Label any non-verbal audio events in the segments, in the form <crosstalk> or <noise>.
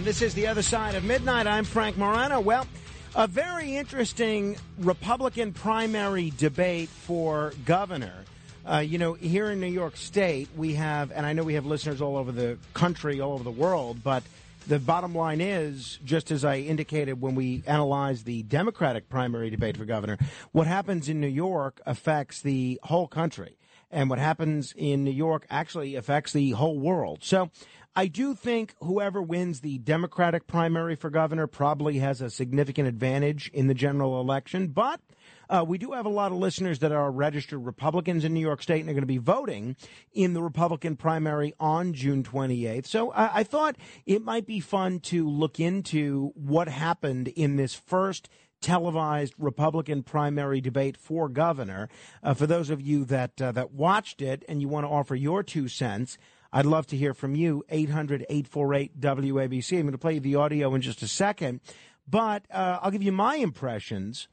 Morrow. This is The Other Side of Midnight. I'm Frank Morano. Well, a very interesting Republican primary debate for governor. Uh, you know, here in New York State, we have, and I know we have listeners all over the country, all over the world, but the bottom line is, just as I indicated when we analyzed the Democratic primary debate for governor, what happens in New York affects the whole country. And what happens in New York actually affects the whole world. So I do think whoever wins the Democratic primary for governor probably has a significant advantage in the general election. But uh, we do have a lot of listeners that are registered Republicans in New York State and are going to be voting in the Republican primary on June 28th. So I, I thought it might be fun to look into what happened in this first televised Republican primary debate for governor. Uh, for those of you that uh, that watched it and you want to offer your two cents, I'd love to hear from you. 800 848 WABC. I'm going to play the audio in just a second, but uh, I'll give you my impressions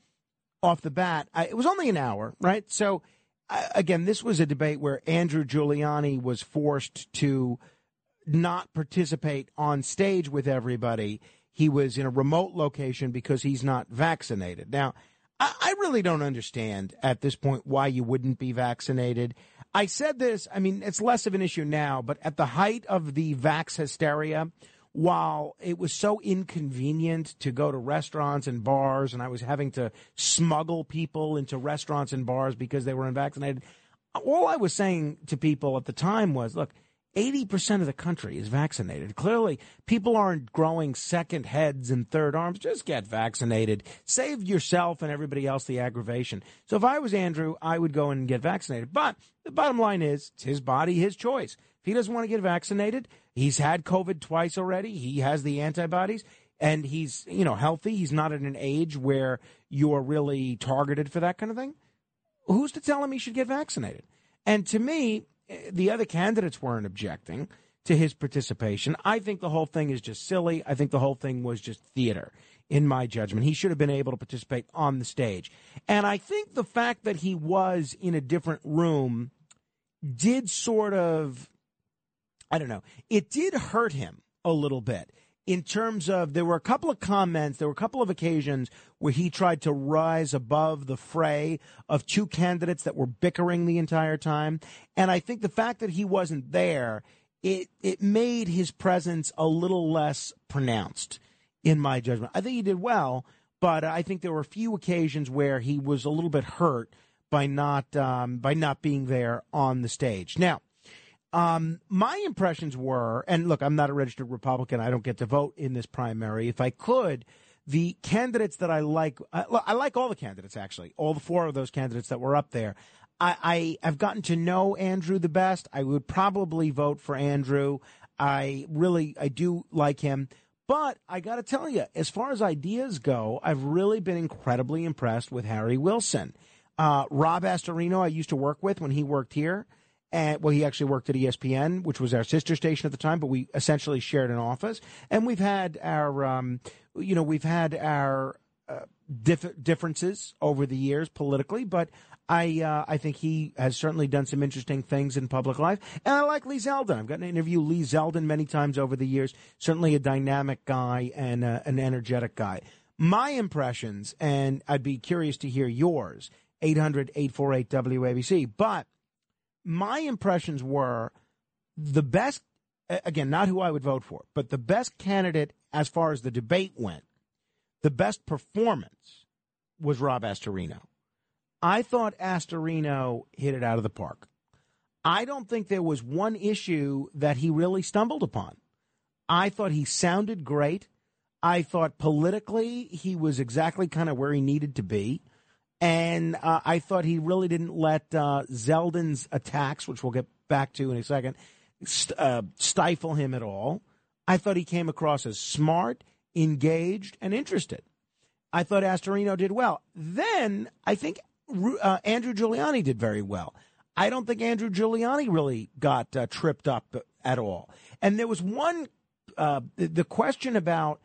off the bat. I, it was only an hour, right? So, again, this was a debate where Andrew Giuliani was forced to not participate on stage with everybody. He was in a remote location because he's not vaccinated. Now, I, I really don't understand at this point why you wouldn't be vaccinated. I said this, I mean, it's less of an issue now, but at the height of the vax hysteria, while it was so inconvenient to go to restaurants and bars, and I was having to smuggle people into restaurants and bars because they were unvaccinated, all I was saying to people at the time was look, 80% of the country is vaccinated. Clearly, people aren't growing second heads and third arms. Just get vaccinated. Save yourself and everybody else the aggravation. So if I was Andrew, I would go and get vaccinated. But the bottom line is, it's his body, his choice. If he doesn't want to get vaccinated, he's had COVID twice already. He has the antibodies and he's, you know, healthy. He's not at an age where you're really targeted for that kind of thing. Who's to tell him he should get vaccinated? And to me, the other candidates weren't objecting to his participation. I think the whole thing is just silly. I think the whole thing was just theater, in my judgment. He should have been able to participate on the stage. And I think the fact that he was in a different room did sort of, I don't know, it did hurt him a little bit in terms of there were a couple of comments, there were a couple of occasions where he tried to rise above the fray of two candidates that were bickering the entire time. And I think the fact that he wasn't there, it it made his presence a little less pronounced in my judgment. I think he did well, but I think there were a few occasions where he was a little bit hurt by not um, by not being there on the stage. Now, um, my impressions were, and look, I'm not a registered Republican. I don't get to vote in this primary. If I could, the candidates that I like, I, I like all the candidates actually, all the four of those candidates that were up there. I, I have gotten to know Andrew the best. I would probably vote for Andrew. I really, I do like him. But I got to tell you, as far as ideas go, I've really been incredibly impressed with Harry Wilson. Uh, Rob Astorino, I used to work with when he worked here and well, he actually worked at ESPN, which was our sister station at the time, but we essentially shared an office. And we've had our, um, you know, we've had our uh, diff- differences over the years politically, but I, uh, I think he has certainly done some interesting things in public life. And I like Lee Zeldin. I've gotten to interview Lee Zeldin many times over the years. Certainly a dynamic guy and uh, an energetic guy. My impressions, and I'd be curious to hear yours, 800 848 WABC. But my impressions were the best, again, not who I would vote for, but the best candidate as far as the debate went, the best performance was Rob Astorino. I thought Astorino hit it out of the park. I don't think there was one issue that he really stumbled upon. I thought he sounded great. I thought politically he was exactly kind of where he needed to be. And uh, I thought he really didn't let uh, Zeldin's attacks, which we'll get back to in a second, st- uh, stifle him at all. I thought he came across as smart, engaged, and interested. I thought Astorino did well. Then I think uh, Andrew Giuliani did very well. I don't think Andrew Giuliani really got uh, tripped up at all. And there was one, uh, the question about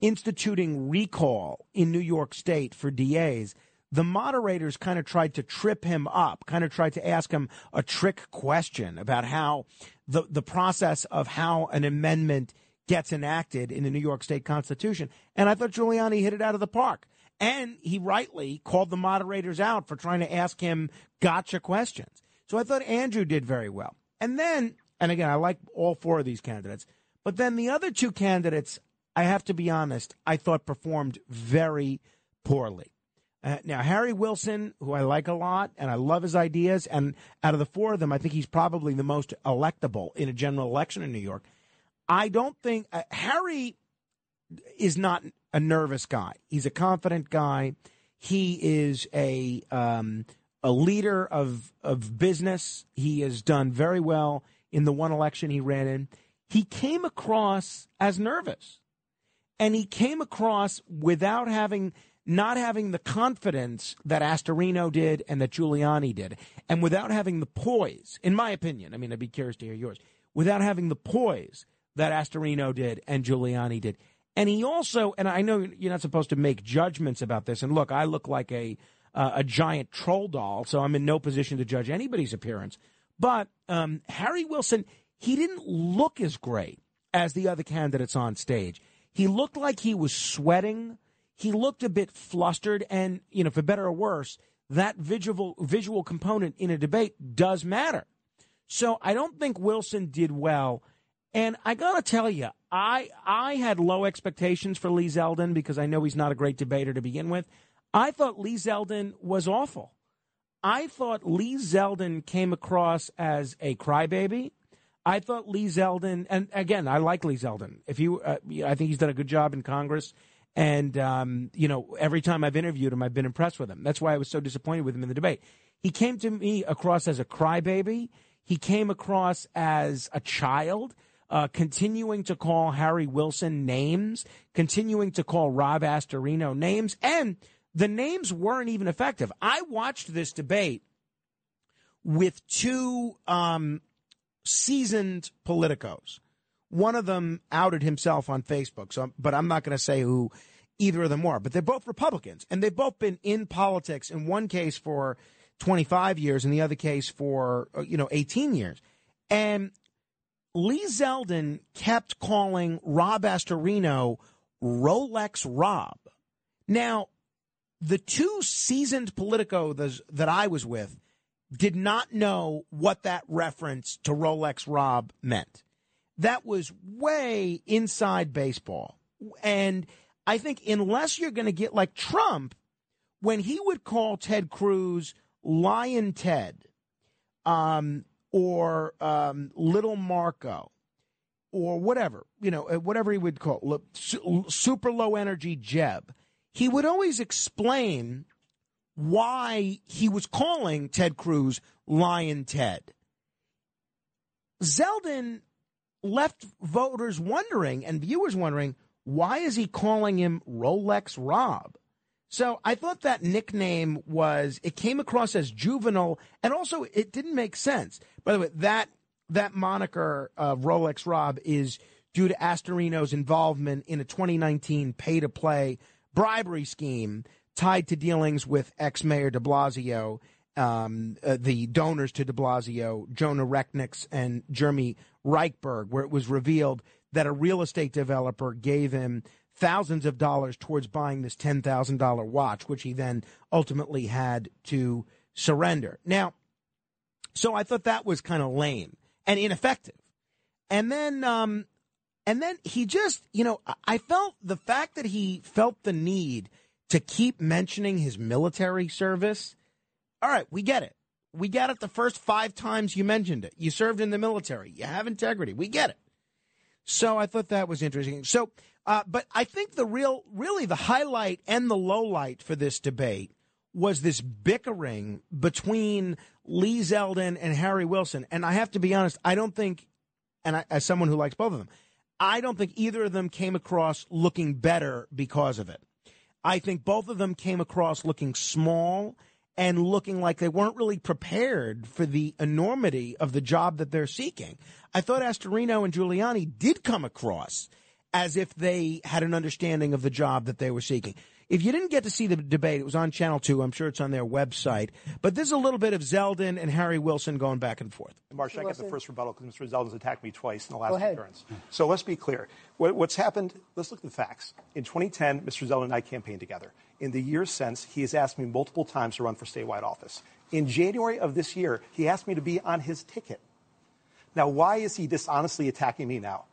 instituting recall in New York State for DAs. The moderators kind of tried to trip him up, kind of tried to ask him a trick question about how the, the process of how an amendment gets enacted in the New York State Constitution. And I thought Giuliani hit it out of the park. And he rightly called the moderators out for trying to ask him gotcha questions. So I thought Andrew did very well. And then, and again, I like all four of these candidates, but then the other two candidates, I have to be honest, I thought performed very poorly. Uh, now, Harry Wilson, who I like a lot and I love his ideas, and out of the four of them, I think he's probably the most electable in a general election in New York. I don't think uh, Harry is not a nervous guy. He's a confident guy. He is a um, a leader of of business. He has done very well in the one election he ran in. He came across as nervous, and he came across without having not having the confidence that Astorino did and that Giuliani did, and without having the poise, in my opinion. I mean, I'd be curious to hear yours. Without having the poise that Astorino did and Giuliani did. And he also, and I know you're not supposed to make judgments about this. And look, I look like a uh, a giant troll doll, so I'm in no position to judge anybody's appearance. But um, Harry Wilson, he didn't look as great as the other candidates on stage. He looked like he was sweating. He looked a bit flustered, and you know, for better or worse, that visual visual component in a debate does matter. So I don't think Wilson did well and I got to tell you, I I had low expectations for Lee Zeldin because I know he's not a great debater to begin with. I thought Lee Zeldin was awful. I thought Lee Zeldin came across as a crybaby. I thought Lee Zeldin, and again, I like Lee Zeldin. If you, uh, I think he's done a good job in Congress, and um, you know, every time I've interviewed him, I've been impressed with him. That's why I was so disappointed with him in the debate. He came to me across as a crybaby. He came across as a child uh, continuing to call Harry Wilson names, continuing to call Rob Astorino names, and the names weren't even effective. I watched this debate with two um, seasoned politicos. One of them outed himself on Facebook, so but I'm not going to say who either of them were. But they're both Republicans, and they've both been in politics. In one case for 25 years, in the other case for uh, you know 18 years. And Lee Zeldin kept calling Rob Astorino Rolex Rob. Now, the two seasoned Politico that I was with did not know what that reference to Rolex Rob meant. That was way inside baseball. And I think unless you're going to get like Trump, when he would call Ted Cruz Lyin' Ted, um, or um, Little Marco or whatever, you know, uh, whatever he would call super low energy Jeb, he would always explain why he was calling Ted Cruz Lyin' Ted. Zeldin left voters wondering and viewers wondering why is he calling him Rolex Rob? So I thought that nickname was it came across as juvenile, and also it didn't make sense. By the way, that that moniker of Rolex Rob is due to Astorino's involvement in a 2019 pay-to-play bribery scheme tied to dealings with ex-mayor De Blasio, um, uh, the donors to De Blasio, Jona Rechnitz and Jeremy Reichberg, where it was revealed that a real estate developer gave him thousands of dollars towards buying this $10,000 watch, which he then ultimately had to surrender. Now, so I thought that was kind of lame and ineffective. And then, um, and then he just, you know, I felt the fact that he felt the need to keep mentioning his military service. All right, we get it. We get it the first five times you mentioned it. You served in the military. You have integrity. We get it. So I thought that was interesting. So uh, but I think the real, really the highlight and the low light for this debate was this bickering between Lee Zeldin and Harry Wilson. And I have to be honest, I don't think, and I, as someone who likes both of them, I don't think either of them came across looking better because of it. I think both of them came across looking small and looking like they weren't really prepared for the enormity of the job that they're seeking. I thought Astorino and Giuliani did come across as if they had an understanding of the job that they were seeking. If you didn't get to see the debate, it was on Channel 2. I'm sure it's on their website. But there's a little bit of Zeldin and Harry Wilson going back and forth. Marsh, I get the first rebuttal because Mr. Zeldin's attacked me twice in the last appearance. So let's be clear. What's happened, let's look at the facts. In 2010, Mr. Zeldin and I campaigned together. In the years since, he has asked me multiple times to run for statewide office. In January of this year, he asked me to be on his ticket. Now, why is he dishonestly attacking me now?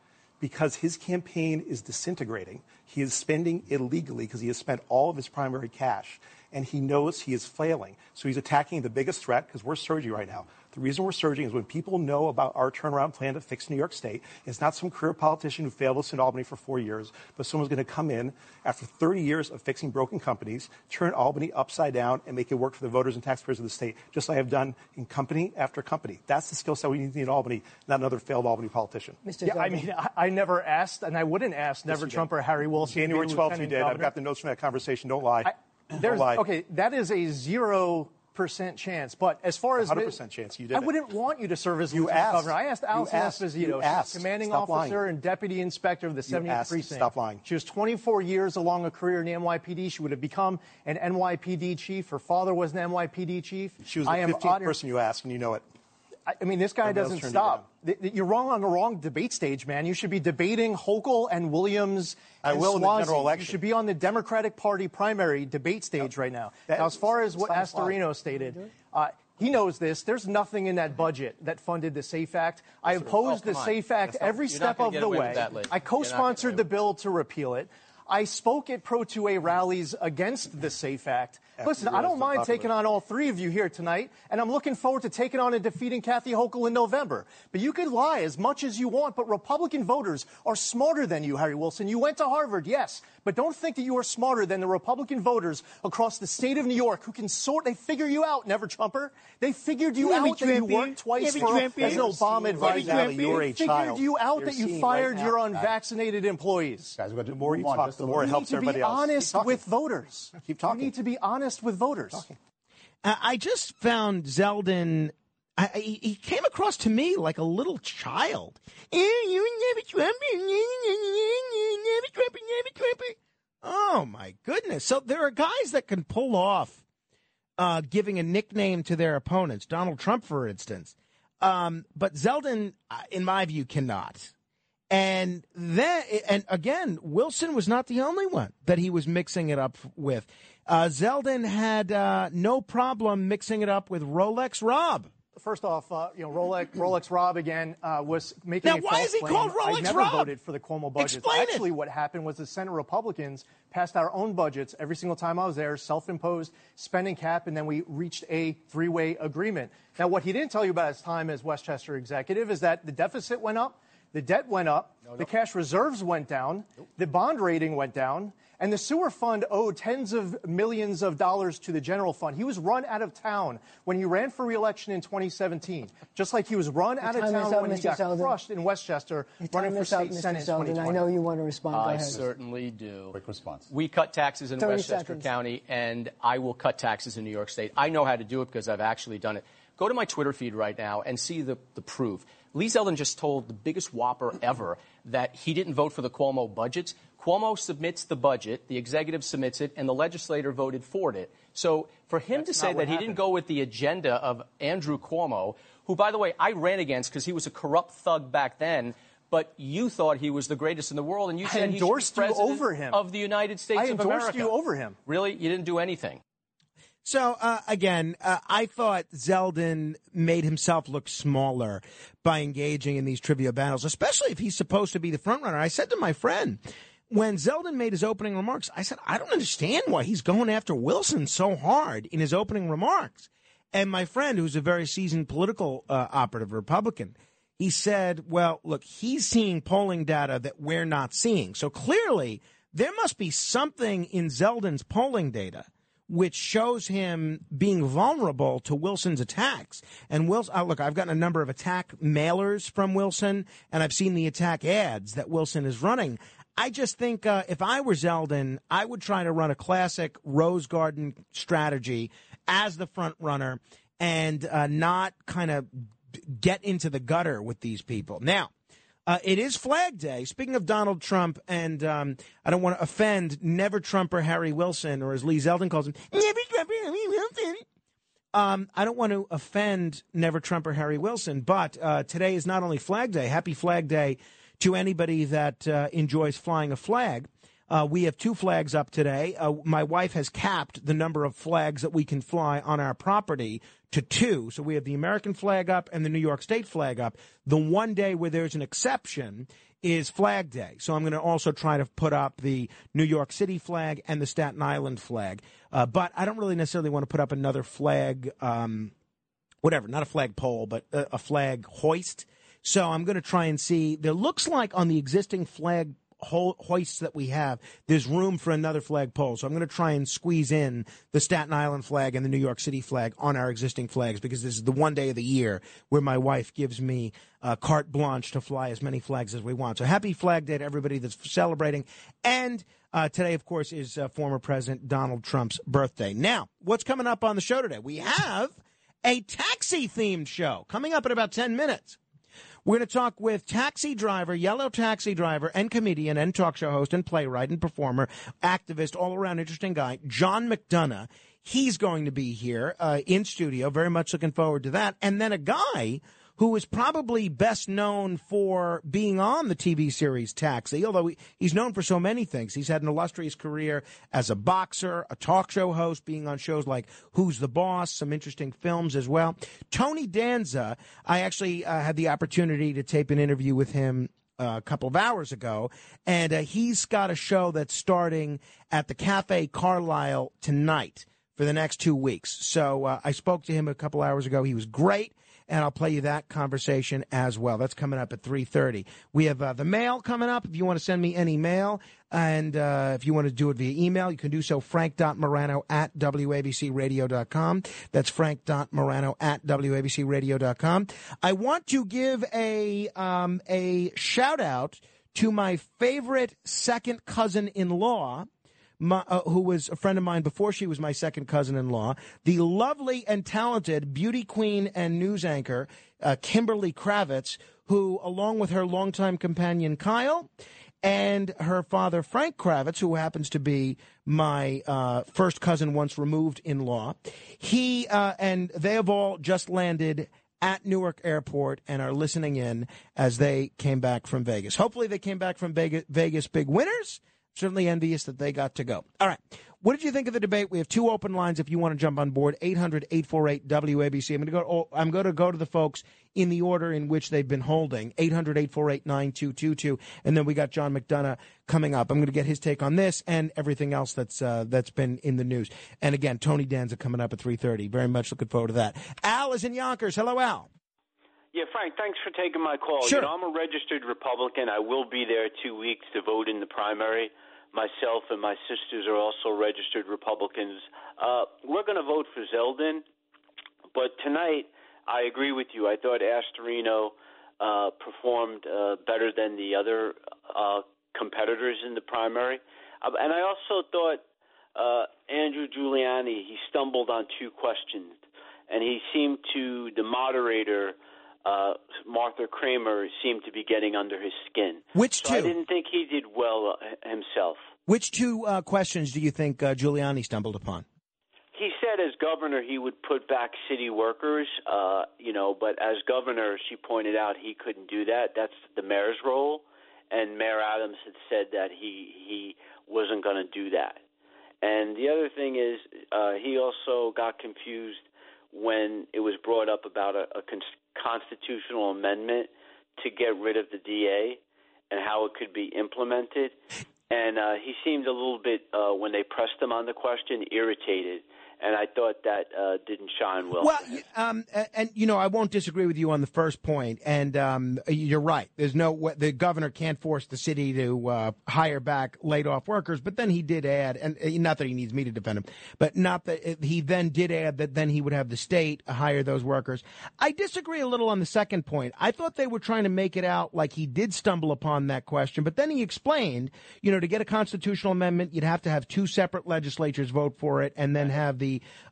because his campaign is disintegrating. He is spending illegally because he has spent all of his primary cash, and he knows he is failing. So he's attacking the biggest threat because we're surging right now. The reason we're surging is when people know about our turnaround plan to fix New York State, it's not some career politician who failed us in Albany for four years, but someone's going to come in after 30 years of fixing broken companies, turn Albany upside down, and make it work for the voters and taxpayers of the state, just like I've done in company after company. That's the skill set we need in Albany, not another failed Albany politician. Mr. Yeah, I mean, I, I, never asked, and I wouldn't ask never Trump or Harry Wilson. January 12th, you did. Governor. I've got the notes from that conversation. Don't lie. I, Don't lie. Okay, that is a zero percent chance. But as far as 100 percent chance, you did. I wouldn't want you to serve as you asked. governor. I asked Alison Esposito, commanding Stop officer lying. and deputy inspector of the 70th precinct. Stop lying. She was 24 years along a career in the NYPD. She would have become an NYPD chief. Her father was an NYPD chief. She was the I am 15th honored- person you asked, and you know it. I I mean, this guy doesn't stop. Th- th- You're wrong on the wrong debate stage, man. You should be debating Hochul and Williams. I and will in the Suozzi. general election. You should be on the Democratic Party primary debate stage right now. that- now, as far as what stop lying. Astorino stated, uh, he knows this. There's nothing in that budget that funded the SAFE Act. I opposed Oh, the on. SAFE Act not- every step of the way. that, I co-sponsored the bill to repeal it. I spoke at Pro 2A rallies against the SAFE Act. Listen, I don't mind taking on all three of you here tonight, and I'm looking forward to taking on and defeating Kathy Hochul in November. But you can lie as much as you want, but Republican voters are smarter than you, Harry Wilson. You went to Harvard, yes, but don't think that you are smarter than the Republican voters across the state of New York who can sort, they figure you out, never Trumper. They figured you Never out that you worked twice Never for, Trumper. as an Obama Never advisor. Trumper. You're a They figured child. you out You're that you fired right your unvaccinated employees. Guys, we're The more you talk, the more it little- You helps need to be everybody else. Keep honest with voters. Keep talking. You need to be honest with voters. I just found Zeldin. I, I- he came across to me like a little child. Eh. Oh my goodness! So there are guys that can pull off uh, giving a nickname to their opponents. Donald Trump, for instance, um, but Zeldin, uh, in my view, cannot. And then, and again, Wilson was not the only one that he was mixing it up with. Uh, Zeldin had uh, no problem mixing it up with Rolex Rob. First off, uh, you know, Rolex, <clears throat> Rolex Rob again uh, was making Now, a why is he claim. called I never Rob? voted for the Cuomo budget. Explain it. Actually, what happened was the Senate Republicans passed our own budgets every single time I was there, self-imposed spending cap, and then we reached a three-way agreement. Now, what he didn't tell you about his time as Westchester executive is that the deficit went up, the debt went up, the cash reserves went down, the bond rating went down, and the sewer fund owed tens of millions of dollars to the general fund. He was run out of town when he ran for reelection in 2017, just like he was run out of town up, when he Mr. got Zeldin. crushed in Westchester Your running for is up, state Mr. senate in 2020. I know you want to respond. I certainly do. Quick response. We cut taxes in Westchester seconds. County, and I will cut taxes in New York State. I know how to do it because I've actually done it. Go to my Twitter feed right now and see the, the proof. Lee Zeldin just told the biggest whopper ever that he didn't vote for the Cuomo budgets. Cuomo submits the budget, the executive submits it, and the legislator voted for it. So for him to say that what he didn't go with the agenda of Andrew Cuomo, who, by the way, I ran against because he was a corrupt thug back then. But you thought he was the greatest in the world, and you I said he should be endorsed you over him. of the United States I endorsed you over him. Really? You didn't do anything. So uh, again, uh, I thought Zeldin made himself look smaller by engaging in these trivia battles, especially if he's supposed to be the front runner. I said to my friend when Zeldin made his opening remarks, I said, I don't understand why he's going after Wilson so hard in his opening remarks. And my friend, who's a very seasoned political uh, operative Republican, he said, well, look, he's seeing polling data that we're not seeing. So clearly, there must be something in Zeldin's polling data which shows him being vulnerable to Wilson's attacks. And Wilson, uh, look, I've gotten a number of attack mailers from Wilson, and I've seen the attack ads that Wilson is running. I just think uh, if I were Zeldin, I would try to run a classic Rose Garden strategy as the front runner and uh, not kind of get into the gutter with these people. Now, uh, it is Flag Day. Speaking of Donald Trump, and um, I don't want to offend Never Trumper Harry Wilson, or as Lee Zeldin calls him, Never Trumper Harry Wilson. Um, I don't want to offend Never Trumper Harry Wilson, but uh, today is not only Flag Day. Happy Flag Day to anybody that uh, enjoys flying a flag. Uh, we have two flags up today. Uh, my wife has capped the number of flags that we can fly on our property to two. So we have the American flag up and the New York State flag up. The one day where there's an exception is Flag Day. So I'm going to also try to put up the New York City flag and the Staten Island flag. Uh, but I don't really necessarily want to put up another flag, um, whatever, not a flag pole, but a, a flag hoist. So I'm going to try and see. There looks like on the existing flag ho- hoists that we have, there's room for another flagpole. So I'm going to try and squeeze in the Staten Island flag and the New York City flag on our existing flags because this is the one day of the year where my wife gives me uh, carte blanche to fly as many flags as we want. So happy Flag Day to everybody that's celebrating. And uh, today, of course, is uh, former President Donald Trump's birthday. Now, what's coming up on the show today? We have a taxi themed show coming up in about 10 minutes. We're going to talk with taxi driver, yellow taxi driver, and comedian, and talk show host, and playwright, and performer, activist, all around interesting guy, John McDonagh. He's going to be here uh, in studio. Very much looking forward to that. And then a guy who is probably best known for being on the TV series Taxi, although he's known for so many things. He's had an illustrious career as a boxer, a talk show host, being on shows like Who's the Boss, some interesting films as well. Tony Danza, I actually uh, had the opportunity to tape an interview with him uh, a couple of hours ago, and uh, he's got a show that's starting at the Cafe Carlyle tonight for the next two weeks. So uh, I spoke to him a couple hours ago. He was great and I'll play you that conversation as well. That's coming up at 3.30. We have uh, the mail coming up. If you want to send me any mail, and uh, if you want to do it via email, you can do so frank.morano at wabcradio.com. That's frank.morano at wabcradio.com. I want to give a, um, a shout out to my favorite second cousin in law, my, uh, who was a friend of mine before she was my second cousin in law, the lovely and talented beauty queen and news anchor, uh, Kimberly Kravitz, who, along with her longtime companion Kyle, and her father Frank Kravitz, who happens to be my uh, first cousin once removed in law, he uh, and they have all just landed at Newark Airport and are listening in as they came back from Vegas. Hopefully, they came back from Vegas, Vegas big winners certainly envious that they got to go. All right. What did you think of the debate? We have two open lines if you want to jump on board 800 848 WABC. I'm going to go oh, I'm going to go to the folks in the order in which they've been holding 800 848 9222 and then we got John McDonagh coming up. I'm going to get his take on this and everything else that's uh, that's been in the news. And again, Tony Danza coming up at 3:30. Very much looking forward to that. Al is in Yonkers. Hello Al. Yeah, Frank, thanks for taking my call. Sure. You know, I'm a registered Republican. I will be there two weeks to vote in the primary myself and my sisters are also registered Republicans. Uh, we're going to vote for Zeldin, but tonight I agree with you. I thought Astorino uh, performed uh, better than the other uh, competitors in the primary, uh, and I also thought uh, Andrew Giuliani he stumbled on two questions, and he seemed to the moderator uh, Marcia Kramer seemed to be getting under his skin. Which so two? I didn't think he did well uh, himself. Which two uh, questions do you think uh, Giuliani stumbled upon? He said as governor he would put back city workers, uh, you know, but as governor, she pointed out he couldn't do that. That's the mayor's role, and Mayor Adams had said that he he wasn't going to do that. And the other thing is, uh, he also got confused when it was brought up about a, a constitutional amendment to get rid of the DA and how it could be implemented. And uh, he seemed a little bit, uh, when they pressed him on the question, irritated. And I thought that uh, didn't shine well. Well, um, and, you know, I won't disagree with you on the first point, and um, you're right. There's no the governor can't force the city to uh, hire back laid off workers, but then he did add, and uh, not that he needs me to defend him, but not that uh, he then did add that then he would have the state hire those workers. I disagree a little on the second point. I thought they were trying to make it out like he did stumble upon that question, but then he explained, you know, to get a constitutional amendment, you'd have to have two separate legislatures vote for it, and then have the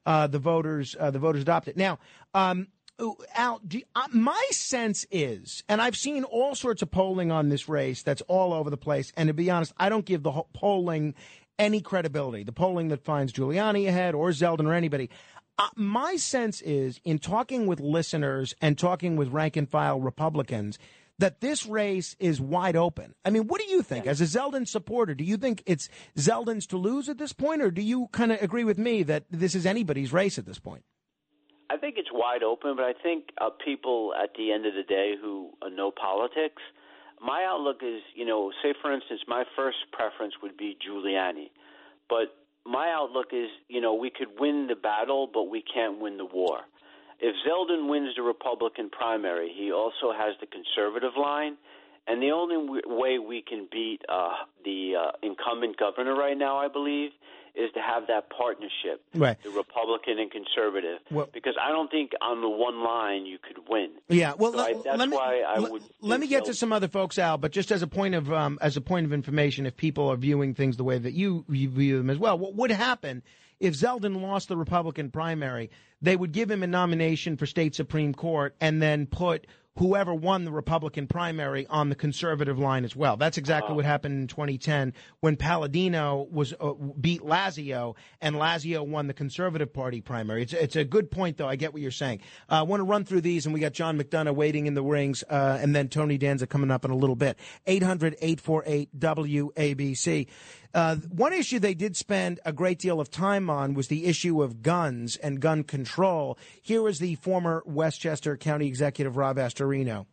uh, the voters uh, the voters adopt it. Now, um, Al, do, uh, my sense is, and I've seen all sorts of polling on this race that's all over the place. And to be honest, I don't give the polling any credibility. The polling that finds Giuliani ahead or Zeldin or anybody. Uh, my sense is, in talking with listeners and talking with rank and file Republicans, that this race is wide open. I mean, what do you think as a Zeldin supporter? Do you think it's Zeldin's to lose at this point, or do you kind of agree with me that this is anybody's race at this point? I think it's wide open, but I think uh, people at the end of the day who uh, know politics, my outlook is, you know, say for instance, my first preference would be Giuliani, but my outlook is, you know, we could win the battle, but we can't win the war if Zeldin wins the Republican primary, he also has the conservative line. And the only w- way we can beat uh, the uh, incumbent governor right now, I believe, is to have that partnership, right. the Republican and conservative. Well, because I don't think on the one line you could win. Yeah, well, so I, that's let me, why I would. Let me get to some other folks, Al. But just as a point of um, as a point of information, if people are viewing things the way that you, you view them as well, what would happen if Zeldin lost the Republican primary? They would give him a nomination for state Supreme Court and then put whoever won the Republican primary on the conservative line as well. That's exactly what happened in 2010 when Paladino was uh, beat Lazio and Lazio won the Conservative Party primary. It's, it's a good point, though. I get what you're saying. Uh, I want to run through these, and we got John McDonagh waiting in the rings, uh, and then Tony Danza coming up in a little bit. 800 848 WABC. Uh, one issue they did spend a great deal of time on was the issue of guns and gun control. Here is the former Westchester County Executive Rob Astorino.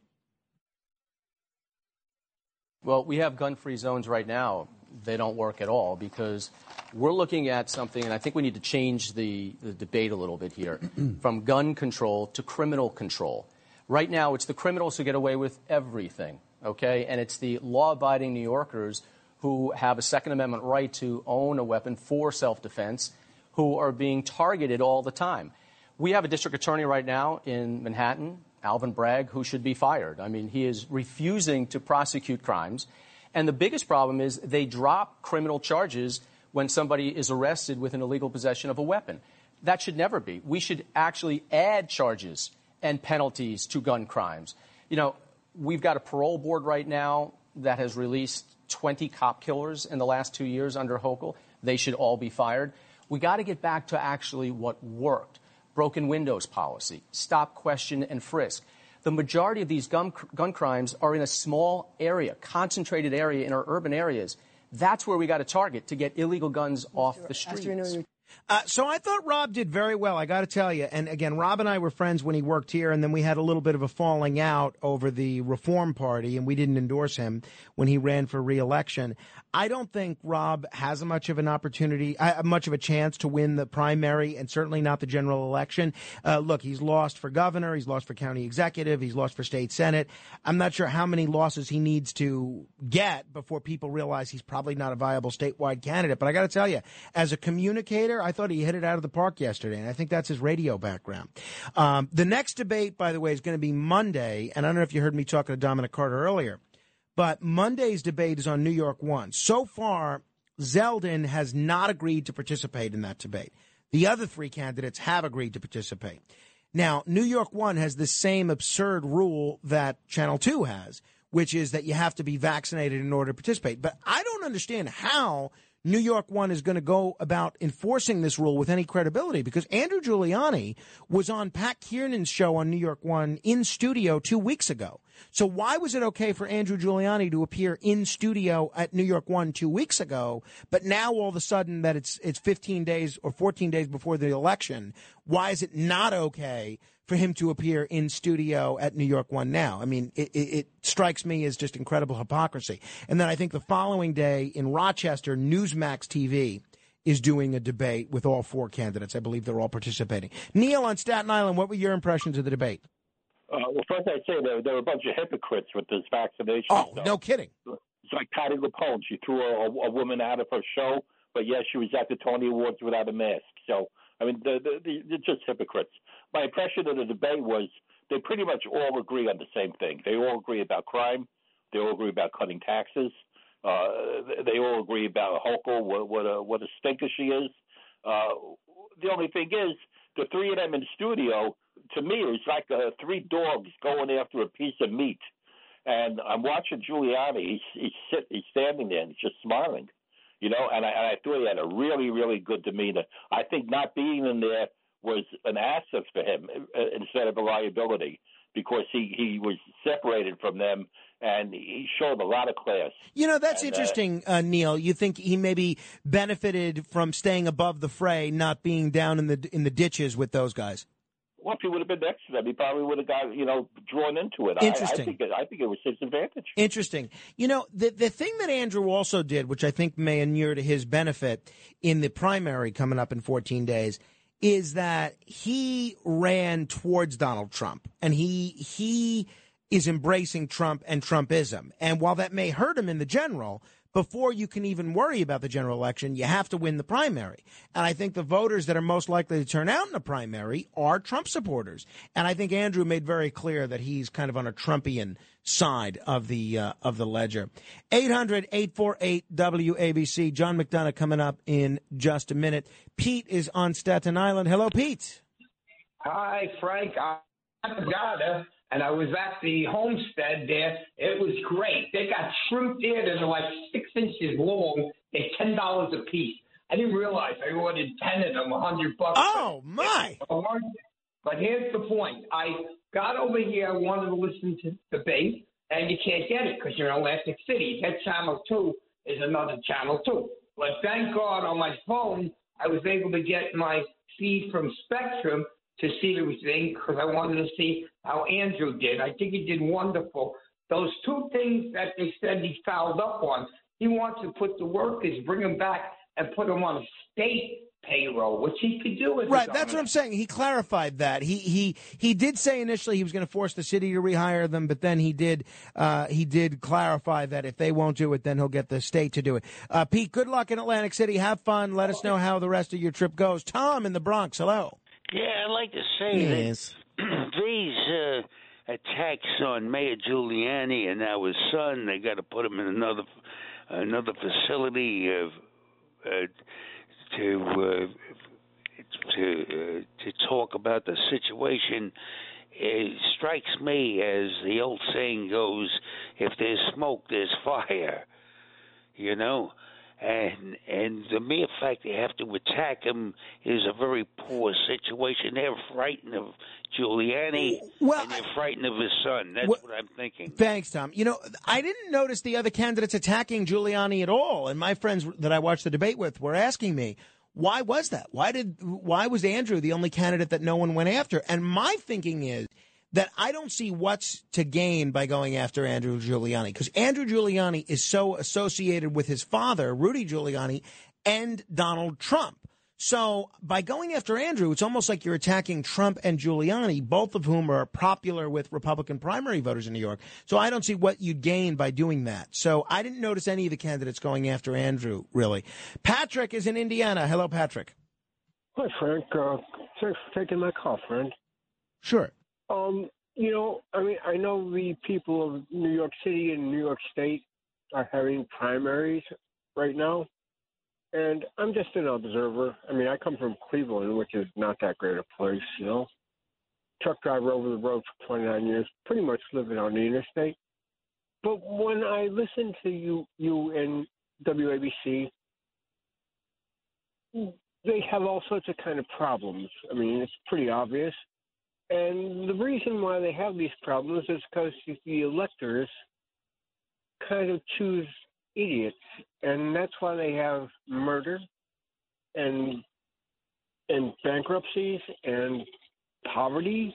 Well, we have gun free zones right now. They don't work at all because we're looking at something, and I think we need to change the, the debate a little bit here <clears throat> from gun control to criminal control. Right now, it's the criminals who get away with everything, okay? And it's the law abiding New Yorkers who have a Second Amendment right to own a weapon for self defense who are being targeted all the time. We have a district attorney right now in Manhattan, Alvin Bragg, who should be fired. I mean, he is refusing to prosecute crimes. And the biggest problem is they drop criminal charges when somebody is arrested with an illegal possession of a weapon. That should never be. We should actually add charges and penalties to gun crimes. You know, we've got a parole board right now that has released 20 cop killers in the last two years under Hochul. They should all be fired. We got to get back to actually what worked. Broken windows policy, stop, question, and frisk. The majority of these gun, gun crimes are in a small area, concentrated area in our urban areas. That's where we got to target to get illegal guns off the streets. Uh, so I thought Rob did very well. I got to tell you. And again, Rob and I were friends when he worked here, and then we had a little bit of a falling out over the Reform Party, and we didn't endorse him when he ran for reelection. I don't think Rob has much of an opportunity, uh, much of a chance to win the primary, and certainly not the general election. Uh, look, he's lost for governor, he's lost for county executive, he's lost for state senate. I'm not sure how many losses he needs to get before people realize he's probably not a viable statewide candidate. But I got to tell you, as a communicator, I thought he hit it out of the park yesterday, and I think that's his radio background. Um, the next debate, by the way, is going to be Monday, and I don't know if you heard me talking to Dominic Carter earlier. But Monday's debate is on New York One. So far, Zeldin has not agreed to participate in that debate. The other three candidates have agreed to participate. Now, New York One has the same absurd rule that Channel 2 has, which is that you have to be vaccinated in order to participate. But I don't understand how New York One is going to go about enforcing this rule with any credibility because Andrew Giuliani was on Pat Kiernan's show on New York One in studio two weeks ago. So why was it okay for Andrew Giuliani to appear in studio at New York One two weeks ago, but now all of a sudden that it's it's 15 days or 14 days before the election, why is it not okay for him to appear in studio at New York One now? I mean, it, it, it strikes me as just incredible hypocrisy. And then I think the following day in Rochester, Newsmax TV is doing a debate with all four candidates. I believe they're all participating. Neil on Staten Island, what were your impressions of the debate? Uh, well, first I'd say there, there were a bunch of hypocrites with this vaccination. Oh, stuff. no kidding. It's like Patti LuPone. She threw a, a woman out of her show, but yes, she was at the Tony Awards without a mask. So, I mean, they're, they're, they're just hypocrites. My impression of the debate was they pretty much all agree on the same thing. They all agree about crime. They all agree about cutting taxes. Uh, they all agree about Hochul, what, what a what a stinker she is. Uh, the only thing is, the three of them in the studio, to me, it was like uh, three dogs going after a piece of meat. And I'm watching Giuliani. He's he's, sit, he's standing there and he's just smiling, you know. And I, and I thought he had a really really good demeanor. I think not being in there was an asset for him uh, instead of a liability because he he was separated from them and he showed a lot of class. You know, that's And, uh, interesting, uh, Neil. You think he maybe benefited from staying above the fray, not being down in the in the ditches with those guys. Well, if he would have been next to them, he probably would have got you know drawn into it. I- I, Interesting. think it, I think it was his advantage. Interesting. You know, the the thing that Andrew also did, which I think may inure to his benefit in the primary coming up in 14 days, is that he ran towards Donald Trump and he he is embracing Trump and Trumpism. And while that may hurt him in the general, before you can even worry about the general election, you have to win the primary. And I think the voters that are most likely to turn out in the primary are Trump supporters. And I think Andrew made very clear that he's kind of on a Trumpian side of the uh, of the ledger. 800-848-WABC. John McDonagh coming up in just a minute. Pete is on Staten Island. Hello, Pete. Hi, Frank. I'm Nevada, and I was at the homestead there. It was great. They got shrimp there that are like six inches long. They're ten dollars a piece. I didn't realize I ordered ten of them, a hundred bucks. Oh my! But here's the point. I got over here, I wanted to listen to the debate, and you can't get it because you're in Atlantic City. That channel two is another channel two. But thank God on my phone, I was able to get my feed from Spectrum to see everything because I wanted to see how Andrew did. I think he did wonderful. Those two things that they said he fouled up on, he wants to put the workers, bring them back, and put them on a state payroll, which he could do as Right, that's what I'm saying. He clarified that. He he he did say initially he was going to force the city to rehire them, but then he did uh, he did clarify that if they won't do it, then he'll get the state to do it. Uh, Pete, good luck in Atlantic City. Have fun. Let us know how the rest of your trip goes. Tom in the Bronx. Hello. Yeah, I'd like to say Yes. that <clears throat> these uh, attacks on Mayor Giuliani and now his son, they got to put him in another another facility uh, uh, to uh, to uh, to talk about the situation. It strikes me as the old saying goes: "If there's smoke, there's fire." You know, and and the mere fact they have to attack him is a very poor situation. They're frightened of Giuliani, Well, and they're frightened of his son. That's Well- what I'm thinking. Thanks, Tom. You know, I didn't notice the other candidates attacking Giuliani at all, and my friends that I watched the debate with were asking me, why was that? Why did why was Andrew the only candidate that no one went after? And my thinking is that I don't see what's to gain by going after Andrew Giuliani because Andrew Giuliani is so associated with his father, Rudy Giuliani, and Donald Trump. So by going after Andrew, it's almost like you're attacking Trump and Giuliani, both of whom are popular with Republican primary voters in New York. So I don't see what you'd gain by doing that. So I didn't notice any of the candidates going after Andrew, really. Patrick is in Indiana. Hello, Patrick. Hi, Frank. Uh, thanks for taking my call, friend. Sure. Um, you know, I mean, I know the people of New York City and New York State are having primaries right now, and I'm just an observer. I mean, I come from Cleveland, which is not that great a place, you know. Truck driver over the road for 29 years, pretty much living on the interstate. But when I listen to you, you and WABC, they have all sorts of kind of problems. I mean, it's pretty obvious. And the reason why they have these problems is because the electors kind of choose idiots, and that's why they have murder and and bankruptcies and poverty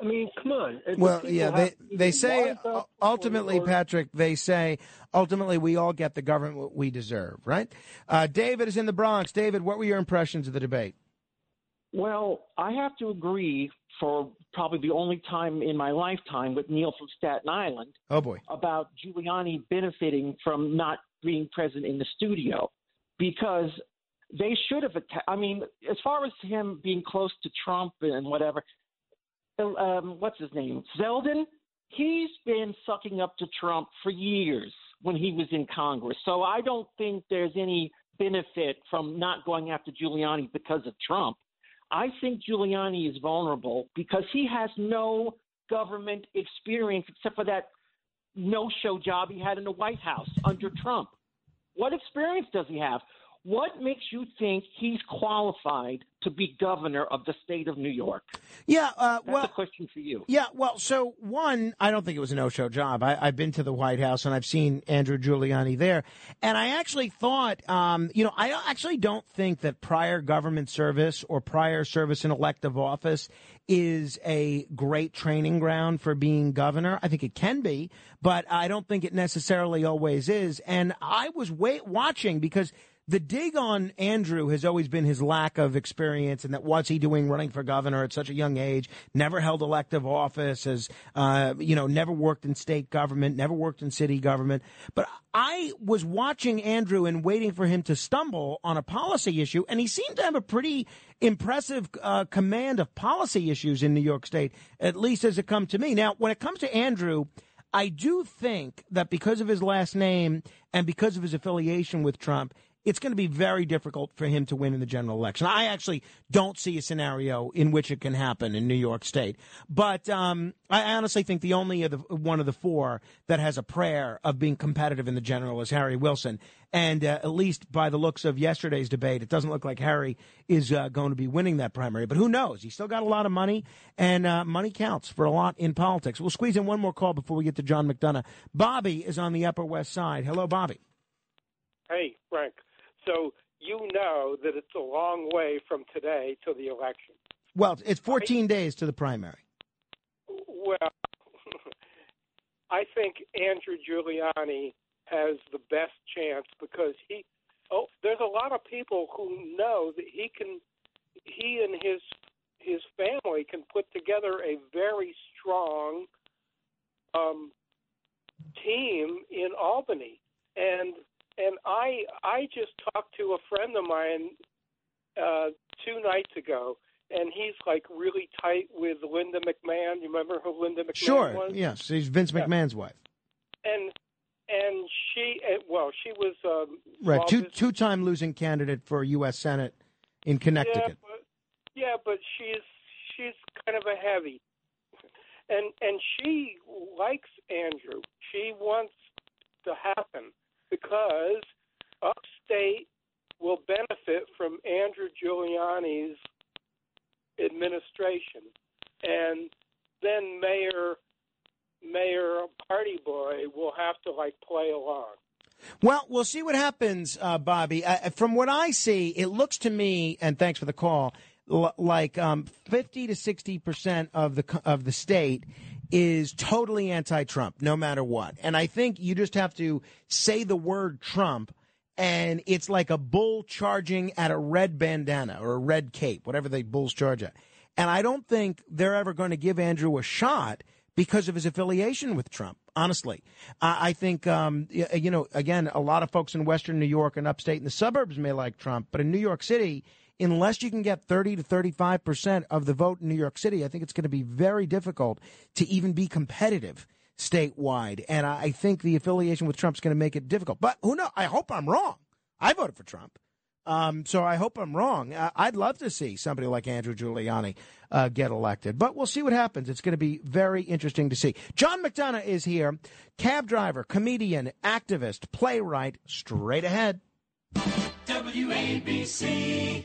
I mean, come on. Well, yeah, they they say ultimately, Patrick. They say ultimately we all get the government we deserve, right? Uh, David is in the Bronx. David, what were your impressions of the debate? Well, I have to agree for probably the only time in my lifetime with Neil from Staten Island. Oh boy, about Giuliani benefiting from not being present in the studio because they should have. Atta- I mean, as far as him being close to Trump and whatever, um, what's his name, Zeldin, he's been sucking up to Trump for years when he was in Congress. So I don't think there's any benefit from not going after Giuliani because of Trump. I think Giuliani is vulnerable because he has no government experience except for that no show job he had in the White House under Trump. What experience does he have? What makes you think he's qualified to be governor of the state of New York? Yeah, uh, That's well, a question for you. Yeah, well, so one, I don't think it was a no-show job. I, I've been to the White House and I've seen Andrew Giuliani there, and I actually thought, um, you know, I actually don't think that prior government service or prior service in elective office is a great training ground for being governor. I think it can be, but I don't think it necessarily always is. And I was wait, watching because the dig on Andrew has always been his lack of experience and that what's he doing running for governor at such a young age, never held elective office, has, uh, you know, never worked in state government, never worked in city government. But I was watching Andrew and waiting for him to stumble on a policy issue, and he seemed to have a pretty impressive uh, command of policy issues in New York State, at least as it come to me. Now, when it comes to Andrew, I do think that because of his last name and because of his affiliation with Trump, it's going to be very difficult for him to win in the general election. I actually don't see a scenario in which it can happen in New York State. But um, I honestly think the only of the, one of the four that has a prayer of being competitive in the general is Harry Wilson. And uh, at least by the looks of yesterday's debate, it doesn't look like Harry is uh, going to be winning that primary. But who knows? He's still got a lot of money, and uh, money counts for a lot in politics. We'll squeeze in one more call before we get to John McDonagh. Bobby is on the Upper West Side. Hello, Bobby. Hey, Frank. So you know that it's a long way from today to the election. Well, it's 14 I, days to the primary. Well, <laughs> I think Andrew Giuliani has the best chance because he. Oh, there's a lot of people who know that he can. He and his his family can put together a very strong um, team in Albany, and and I I just talked to a friend of mine uh, two nights ago, and he's like really tight with Linda McMahon. You remember who Linda McMahon sure. was? Yes, she's Vince yeah. McMahon's wife. And and she uh, well she was um, right two two time losing candidate for U.S. Senate in Connecticut. Yeah, but, yeah, but she's she's kind of a heavy, and and she likes Andrew. She wants to happen because upstate will benefit from Andrew Giuliani's administration, and then Mayor Mayor Party Boy will have to like play along. Well, we'll see what happens, uh, Bobby. Uh, from what I see, it looks to me, and thanks for the call, l- like um, fifty to sixty percent of the of the state is totally anti-Trump, no matter what. And I think you just have to say the word Trump, and it's like a bull charging at a red bandana or a red cape, whatever the bulls charge at. And I don't think they're ever going to give Andrew a shot because of his affiliation with Trump. Honestly, I, I think um, you know. Again, a lot of folks in Western New York and upstate in the suburbs may like Trump, but in New York City, unless you can get 30 to 35 percent of the vote in New York City, I think it's going to be very difficult to even be competitive statewide. And I think the affiliation with Trump is going to make it difficult. But who knows? I hope I'm wrong. I voted for Trump. Um, so I hope I'm wrong. I'd love to see somebody like Andrew Giuliani uh, get elected, but we'll see what happens. It's going to be very interesting to see. John McDonagh is here, cab driver, comedian, activist, playwright. Straight ahead. WABC.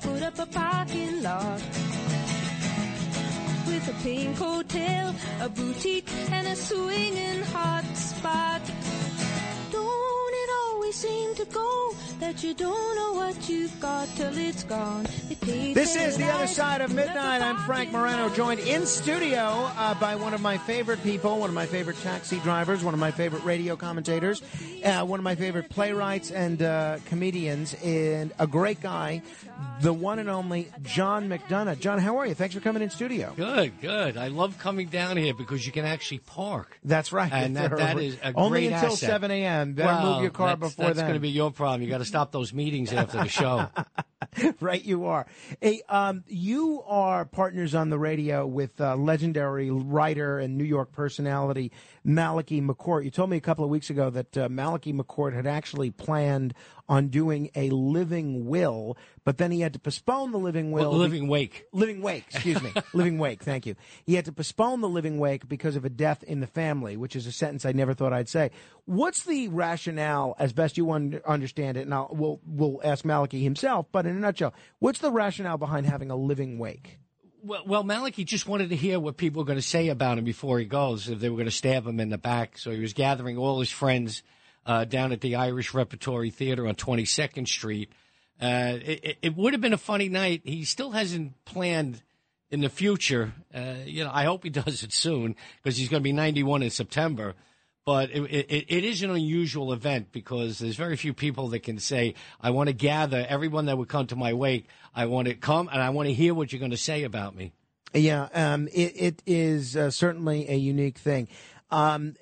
Put up a parking lot. With a pink hotel, a boutique, and a swinging hot spot. Don't it always seem to go that you don't know what you've got till it's gone? This is the other side of put up a midnight. I'm Frank Morano, joined in studio uh, by one of my favorite people, one of my favorite taxi drivers, one of my favorite radio commentators, uh, one of my favorite playwrights and uh, comedians, and a great guy, the one and only John McDonagh. John, how are you? Thanks for coming in studio. Good, good. I love coming down here because you can actually park. That's right. And that, that is a only until asset. 7 a.m. Better Well, move your car that's, before that's then. going to be your problem. You got to stop those meetings after the show. <laughs> right, you are. Hey, um, you are partners on the radio with uh, legendary writer and New York personality Malachy McCourt. You told me a couple of weeks ago that uh, Malachy McCourt had actually planned on doing a living will, but then he had to postpone the living will. Well, living wake. Living wake, excuse me. <laughs> living wake, thank you. He had to postpone the living wake because of a death in the family, which is a sentence I never thought I'd say. What's the rationale, as best you un- understand it? And I'll, we'll, we'll ask Malachy himself, but in a nutshell, what's the rationale behind having a living wake? Well, well, Malachy just wanted to hear what people were going to say about him before he goes, if they were going to stab him in the back. So he was gathering all his friends uh, down at the Irish Repertory Theater on 22nd Street. Uh, it, it- would have been a funny night. He still hasn't planned in the future. Uh, you know, I hope he <laughs> does it soon because he's going to be 91 in September. But it, it, it is an unusual event because there's very few people that can say, I want to gather everyone that would come to my wake. I want to come and I want to hear what you're going to say about me. Yeah, um, it, it is uh, certainly a unique thing. Um,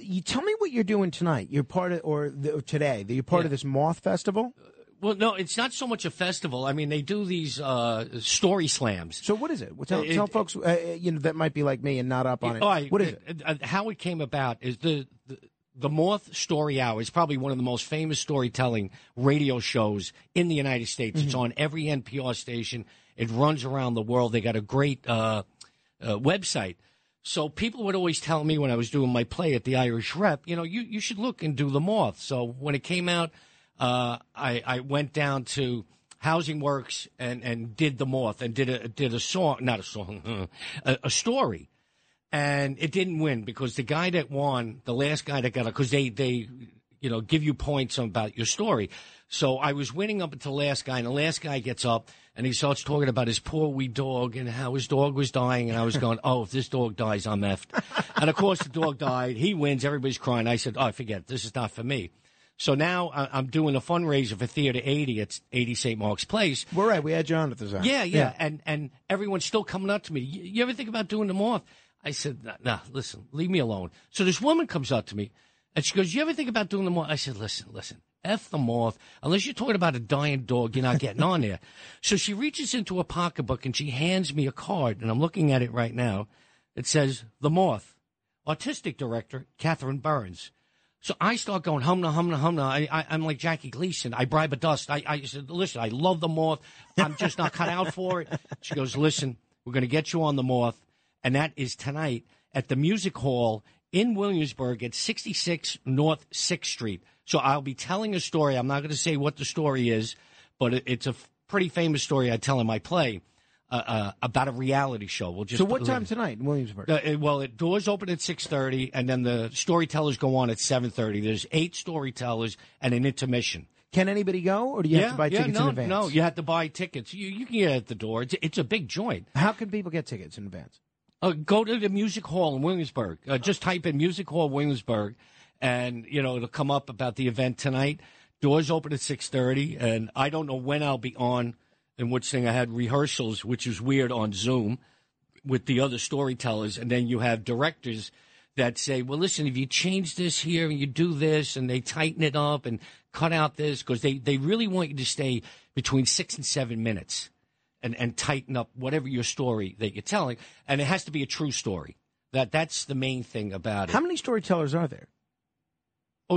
you tell me what you're doing tonight. You're part of, or the, today, you're part of this Moth Festival? Well, no, it's not so much a festival. I mean, they do these uh, story slams. So what is it? Well, tell, It- tell folks, uh, you know, that might be like me and not up on it. Right, What is it? uh, uh, How it came about is the, the the Moth Story Hour is probably one of the most famous storytelling radio shows in the United States. It's on every NPR station. It runs around the world. They got a great uh, uh, website. So people would always tell me when I was doing my play at the Irish Rep, you know, you, you should look and do the Moth. So when it came out, uh, I, I went down to Housing Works and, and did the Moth and did a did a song, not a song, <laughs> a, a story and it didn't win because the guy that won, the last guy that got it, because they they you know give you points about your story. So I was winning up until the last guy, and the last guy gets up and he starts talking about his poor wee dog and how his dog was dying, and I was going, oh, if this dog dies, I'm effed. and of course, the dog died. He wins. Everybody's crying. I said, oh, I forget. This is not for me. So now I'm doing a fundraiser for Theater 80 at 80 St. Mark's Place. We're right. We had you on at the time. Yeah, yeah, and and everyone's still coming up to me. You, you ever think about doing the moth? I said, nah, nah, listen, leave me alone. So this woman comes up to me, and she goes, "You ever think about doing the moth?" I said, "Listen, listen, f the moth. Unless you're talking about a dying dog, you're not getting on there." <laughs> So she reaches into a pocketbook and she hands me a card, and I'm looking at it right now. It says the moth, artistic director Catherine Burns. So I start going humna humna humna. I, I I'm like Jackie Gleason. I bribe a dust. I I said, listen, I love the moth. I'm just not cut out for it. <laughs> She goes, listen, we're going to get you on the moth, and that is tonight at the Music Hall in Williamsburg at 66 North Sixth Street. So I'll be telling a story. I'm not going to say what the story is, but it's a f- pretty famous story I tell in my play uh, uh, about a reality show. We'll just So what time tonight in Williamsburg? uh, it- well, it doors open at six thirty, and then the storytellers go on at seven thirty. There's eight storytellers and an intermission. Can anybody go, or do you yeah, have to buy yeah, tickets no, in advance? No, you have to buy tickets. You, you can get at the door. It's, it's a big joint. How can people get tickets in advance? Uh, go to the Music Hall in Williamsburg. Uh, just type in Music Hall Williamsburg, and you know it'll come up about the event tonight. Doors open at six thirty, and I don't know when I'll be on. And which thing I had rehearsals, which is weird on Zoom with the other storytellers, and then you have directors that say, "Well, listen, if you change this here and you do this, and they tighten it up and cut out this, because they they really want you to stay between six and seven minutes." And, and tighten up whatever your story that you're telling, and it has to be a true story. That that's the main thing about it. How many storytellers are there?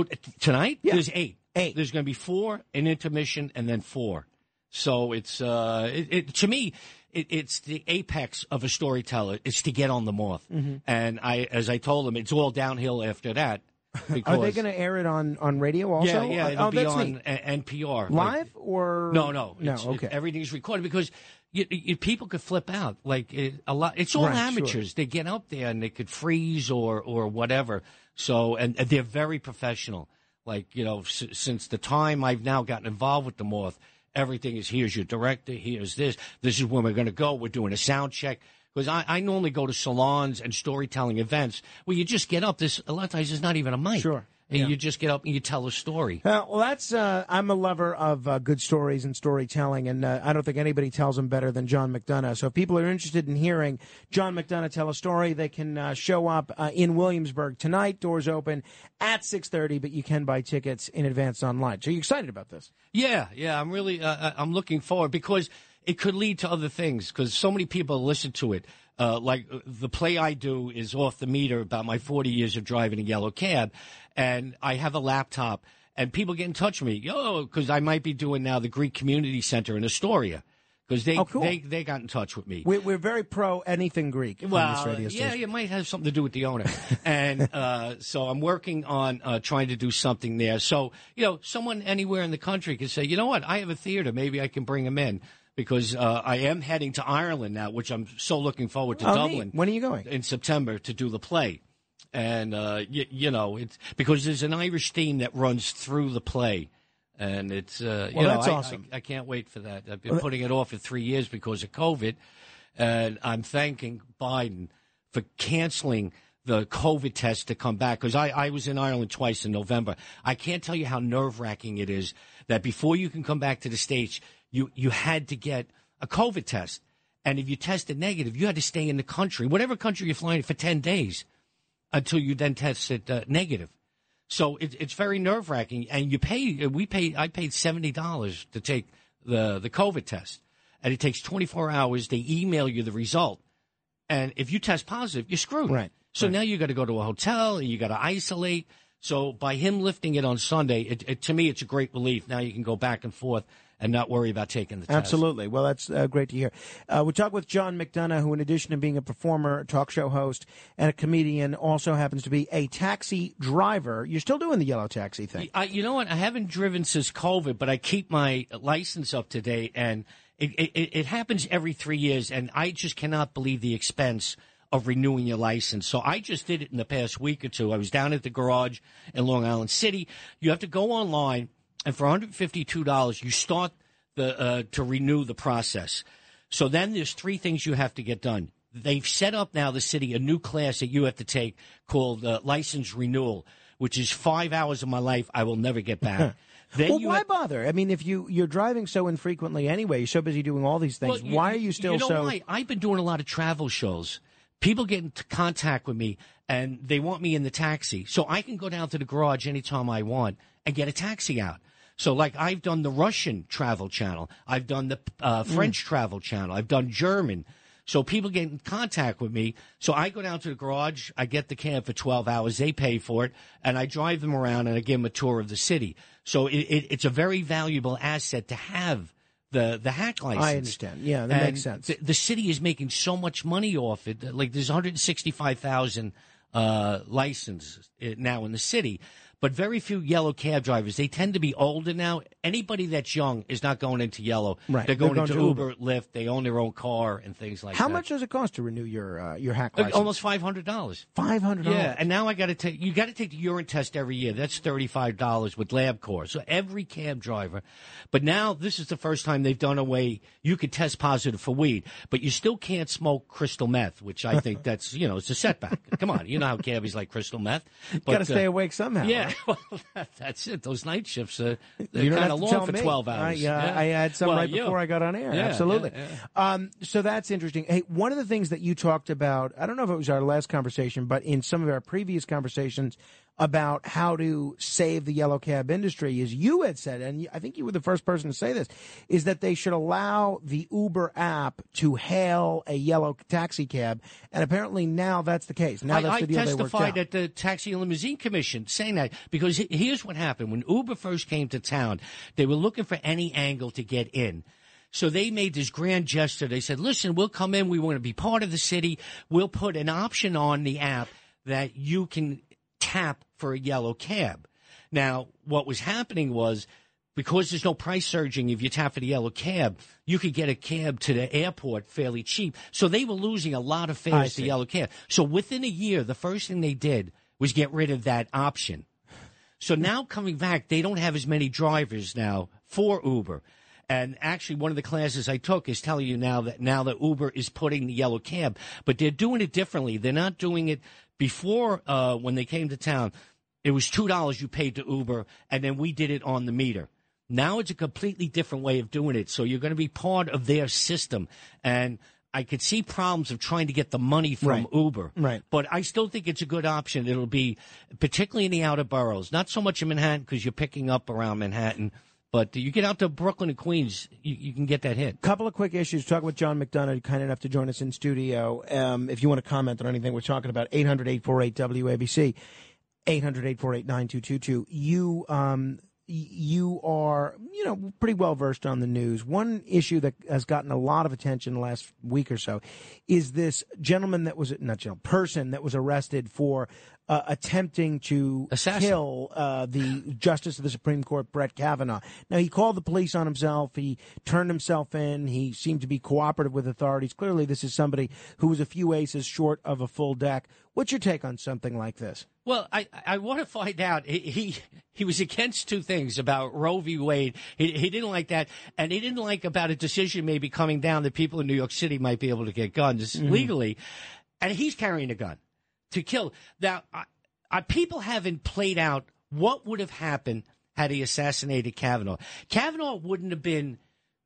Oh, tonight Yeah. there's eight. Eight. There's going to be four, an intermission, and then four. So it's uh, it, it to me, it, it's the apex of a storyteller is to get on the moth. Mhm. And I, as I told them, it's all downhill after that. Because <laughs> Are they going to air it on, on radio also? yeah, yeah, it'll oh, be on neat. NPR Live or no, no, no? Okay. everything's recorded because you, you, people could flip out. Like it, a lot, it's all Right, sure. amateurs. They get up there and they could freeze or or whatever. So and, and they're very professional. Like you know, s- since the time I've now gotten involved with the Moth, everything is here's your director, here's this, this is when we're going to go. We're doing a sound check. Because I, I normally go to salons and storytelling events where you just get up. This a lot of times there's not even a mic. Sure. And Yeah. you just get up and you tell a story. Uh, well, that's. Uh, I'm a lover of uh, good stories and storytelling, and uh, I don't think anybody tells them better than John McDonagh. So, if people are interested in hearing John McDonagh tell a story, they can uh, show up uh, in Williamsburg tonight. Doors open at 6:30, but you can buy tickets in advance online. So, you excited about this? Yeah, yeah, I'm really, uh, I'm looking forward because it could lead to other things because so many people listen to it. Uh, like uh, the play I do is off the meter about my 40 years of driving a yellow cab, and I have a laptop, and people get in touch with me, yo, because I might be doing now the Greek Community Center in Astoria, because they, Oh, cool. they they got in touch with me. We're, we're very pro anything Greek Well, this radio yeah, it might have something to do with the owner. <laughs> and uh, so I'm working on uh, trying to do something there. So, you know, someone anywhere in the country can say, you know what, I have a theater. Maybe I can bring them in because uh, I am heading to Ireland now, which I'm so looking forward to Oh, Dublin. neat. When are you going? In September to do the play. And, uh, y- you know, it's because there's an Irish theme that runs through the play. And it's, uh, you Well, know, that's I, awesome. I, I can't wait for that. I've been Well, putting it off for three years because of COVID. And I'm thanking Biden for canceling the COVID test to come back because I, I was in Ireland twice in November. I can't tell you how nerve wracking it is that before you can come back to the States, you, you had to get a COVID test. And if you tested negative, you had to stay in the country, whatever country you're flying for 10 days until you then tested uh, negative. So it, it's very nerve wracking, and you pay. We pay. I paid seventy dollars to take the the COVID test, and it takes twenty four hours. They email you the result, and if you test positive, you're screwed. Right. So now you got to go to a hotel, and you got to isolate. So by him lifting it on Sunday, it, it, to me, it's a great relief. Now you can go back and forth and not worry about taking the test. Absolutely. Well, that's uh, great to hear. Uh, we talk with John McDonagh, who, in addition to being a performer, talk show host, and a comedian, also happens to be a taxi driver. You're still doing the yellow taxi thing. I, you know what? I haven't driven since COVID, but I keep my license up to date, and it, it, it happens every three years, and I just cannot believe the expense of renewing your license. So I just did it in the past week or two. I was down at the garage in Long Island City. You have to go online, and for $152, you start the uh, to renew the process. So then there's three things you have to get done. They've set up now the city a new class that you have to take called uh, license renewal, which is five hours of my life I will never get back. <laughs> then well, you why have- bother? I mean, if you you're driving so infrequently anyway, you're so busy doing all these things. Well, why are you still you know so? Why? I've been doing a lot of travel shows. People get into contact with me and they want me in the taxi. So I can go down to the garage anytime I want and get a taxi out. So, like, I've done the Russian travel channel. I've done the uh, Mm. French travel channel. I've done German. So people get in contact with me. So I go down to the garage. I get the cab for 12 hours. They pay for it. And I drive them around and I give them a tour of the city. So it, it, it's a very valuable asset to have the, the hack license. I understand. Yeah, that And makes sense. The, the city is making so much money off it. Like there's 165,000 uh, licenses uh, now in the city, but very few yellow cab drivers. They tend to be older now. Anybody that's young is not going into yellow. Right. They're going, They're into going to Uber, Lyft. They own their own car and things like How that. How much does it cost to renew your uh, your hack Uh, license? Almost five hundred dollars. Five hundred. Yeah, and now I got to take. You got to take the urine test every year. That's thirty five dollars with LabCorp. So every cab driver. But now this is the first time they've done away. you could test positive for weed, but you still can't smoke crystal meth, which I think <laughs> that's you know it's a setback. Come on, you know how cabbies like crystal meth. Got to stay uh, awake somehow. Yeah, <laughs> well, that, that's it. Those night shifts are You they're kind of to long for me. twelve I, hours. uh, Yeah. I had some Well, right you. before I got on air. Yeah, Absolutely. yeah. Um, so that's interesting. Hey, one of the things that you talked about, I don't know if it was our last conversation, but in some of our previous conversations about how to save the yellow cab industry is you had said, and I think you were the first person to say this, is that they should allow the Uber app to hail a yellow taxi cab. And apparently now that's the case. Now I, that's I the deal they worked testified at the Taxi and Limousine Commission saying that because here's what happened when Uber first came to town. They were looking for any angle to get in. So they made this grand gesture. They said, listen, we'll come in. We want to be part of the city. We'll put an option on the app that you can tap for a yellow cab. Now, what was happening was because there's no price surging if you tap for the yellow cab, you could get a cab to the airport fairly cheap. So they were losing a lot of fares to yellow cab. So within a year, the first thing they did was get rid of that option. So now coming back, they don't have as many drivers now for Uber. And actually, one of the classes I took is telling you now that now that Uber is putting the yellow cab, but they're doing it differently. They're not doing it before uh, when they came to town. It was two dollars you paid to Uber, and then we did it on the meter. Now it's a completely different way of doing it. So you're going to be part of their system, and I could see problems of trying to get the money from Right. Uber. Right. But I still think it's a good option. It'll be particularly in the outer boroughs, not so much in Manhattan because you're picking up around Manhattan. But you get out to Brooklyn and Queens, you, you can get that hit. couple of quick issues. Talking with John McDonagh, kind enough to join us in studio. Um, if you want to comment on anything we're talking about, 800 848 WABC, 800 848 9222. You, um, you are, you know, pretty well versed on the news. One issue that has gotten a lot of attention the last week or so is this gentleman that was, not gentleman, person that was arrested for uh, attempting to kill uh, the Justice of the Supreme Court, Brett Kavanaugh. Now, he called the police on himself. He turned himself in. He seemed to be cooperative with authorities. Clearly, this is somebody who was a few aces short of a full deck. What's your take on something like this? Well, I, I want to find out. He, he he was against two things about Roe v. Wade. He, he didn't like that, and he didn't like about a decision maybe coming down that people in New York City might be able to get guns Mhm. legally, and he's carrying a gun to kill. Now, I, I, people haven't played out what would have happened had he assassinated Kavanaugh. Kavanaugh wouldn't have been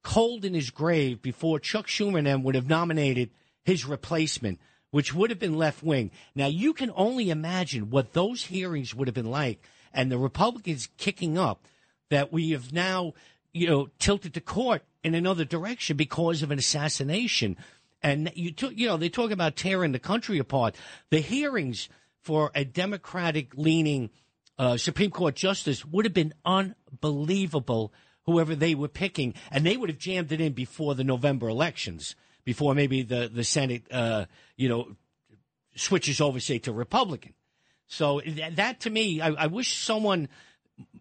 cold in his grave before Chuck Schumer and them would have nominated his replacement, which would have been left wing. Now you can only imagine what those hearings would have been like, and the Republicans kicking up that we have now, you know, tilted the court in another direction because of an assassination. And you, you know, they talk about tearing the country apart. The hearings for a Democratic leaning uh, Supreme Court justice would have been unbelievable, whoever they were picking, and they would have jammed it in before the November elections, before maybe the the Senate, uh, you know, switches over, say, to Republican. So th- that to me, I, I wish someone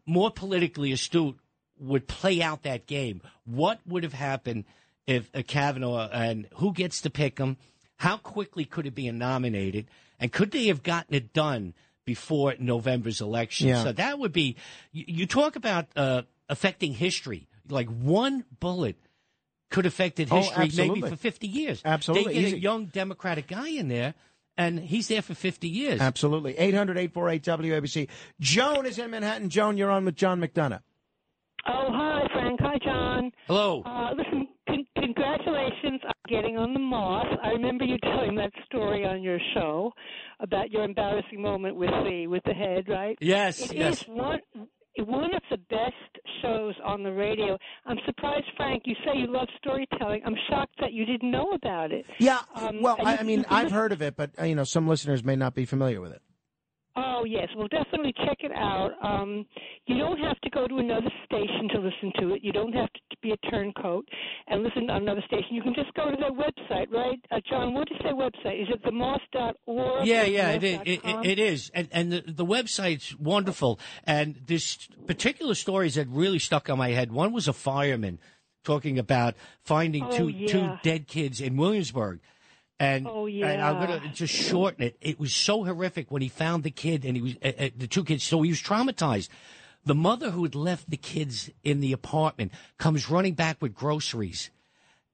more politically astute would play out that game. What would have happened if uh, Kavanaugh and who gets to pick him? How quickly could it be nominated? And could they have gotten it done before November's election? Yeah. So that would be, you, you talk about uh, affecting history. Like one bullet could affect Oh, history maybe for 50 years. Absolutely. They get Easy. a young Democratic guy in there, and he's there for 50 years. Absolutely. 800 848 WABC. Joan is in Manhattan. Joan, you're on with John McDonagh. Oh, hi, Frank. Hi, John. Hello. Uh, listen, con- congratulations on getting on the Moth. I remember you telling that story on your show about your embarrassing moment with the with the head, right? Yes, It yes. is one one of the best shows on the radio. I'm surprised, Frank. You say you love storytelling. I'm shocked that you didn't know about it. Yeah. Um, well, I, you- I mean, <laughs> I've heard of it, but uh, you know, some listeners may not be familiar with it. Oh, yes, well definitely check it out. Um, you don't have to go to another station to listen to it. You don't have to be a turncoat and listen on another station. You can just go to their website, right? Uh, John, what is their website? Is it themoth.org? Yeah, yeah, it, it, it, it is, and and the, the website's wonderful. And this particular stories that really stuck on my head. One was a fireman talking about finding Oh, two yeah. two dead kids in Williamsburg. And, Oh, and I'm yeah. gonna just shorten it. It was so horrific when he found the kid and he was uh, uh, the two kids. So he was traumatized. The mother who had left the kids in the apartment comes running back with groceries,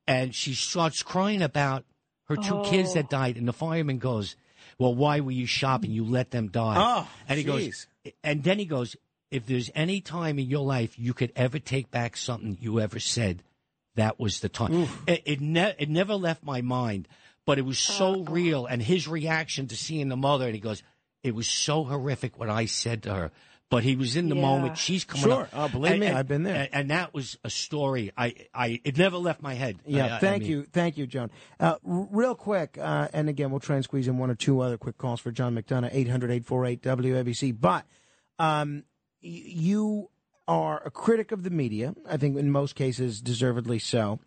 and she starts crying about her two kids Oh. that died. And the fireman goes, "Well, why were you shopping? You let them die." Oh, and he jeez. goes, and then he goes, "If there's any time in your life you could ever take back something you ever said, that was the time." It it, ne- it never left my mind, but it was so real. And his reaction to seeing the mother, and he goes, "It was so horrific what I said to her." But he was in the Yeah. moment. She's coming Sure. up. Oh, believe And- me, and- I've been there. And, and that was a story. I, I, it never left my head. Yeah, I- I thank mean- you, thank you, John. Uh, r- real quick, uh, and again, we'll try and squeeze in one or two other quick calls for John McDonagh, 800-848-WABC. But um, y- you are a critic of the media, I think in most cases deservedly so.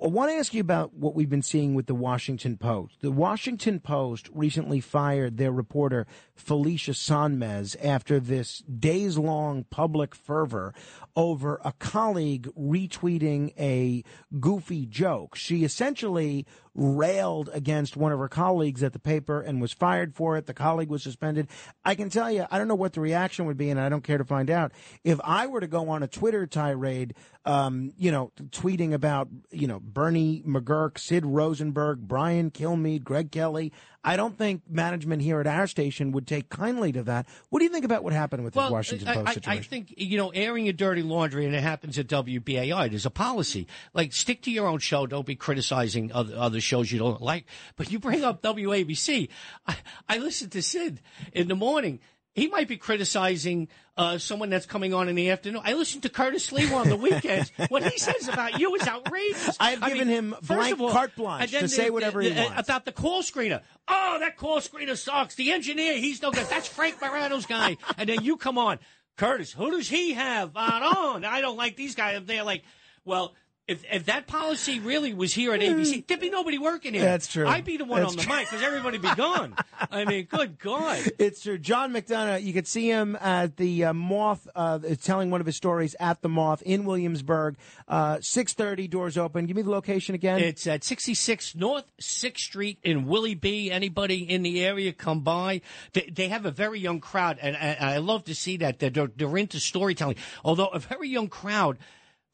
I want to ask you about what we've been seeing with the Washington Post. The Washington Post recently fired their reporter Felicia Sonmez after this days long public fervor over a colleague retweeting a goofy joke. She essentially railed against one of her colleagues at the paper and was fired for it. The colleague was suspended. I can tell you, I don't know what the reaction would be, and I don't care to find out. If I were to go on a Twitter tirade, um, you know, tweeting about, you know, Bernie McGuirk, Sid Rosenberg, Brian Kilmeade, Greg Kelly, I don't think management here at our station would take kindly to that. What do you think about what happened with Well, the Washington I, Post I- situation? I think you know airing your dirty laundry, and it happens at WBAI. There's a policy like stick to your own show. Don't be criticizing other, other shows you don't like. But you bring up WABC. I, I listen to Sid in the morning. He might be criticizing uh, someone that's coming on in the afternoon. I listen to Curtis Lee on the <laughs> weekends. what he says about you is outrageous. I've I given mean, him blank all- carte blanche to say the- whatever he the- wants. About the call screener. Oh, that call screener sucks. The engineer, he's no good. That's Frank Morano's guy. And then you come on. Curtis, who does he have on? on? I don't like these guys. They're like, well, if, if that policy really was here at ABC, there'd be nobody working here. That's true. I'd be the one That's on the true. mic because everybody'd be gone. I mean, good God. <laughs> It's true. John McDonagh, you could see him at the uh, Moth, uh, telling one of his stories at the Moth in Williamsburg. Uh, 6.30, doors open. Give me the location again. It's at 66 North 6th Street in Willie B. Anybody in the area come by. They, they have a very young crowd, and, and I love to see that. They're, they're into storytelling. Although a very young crowd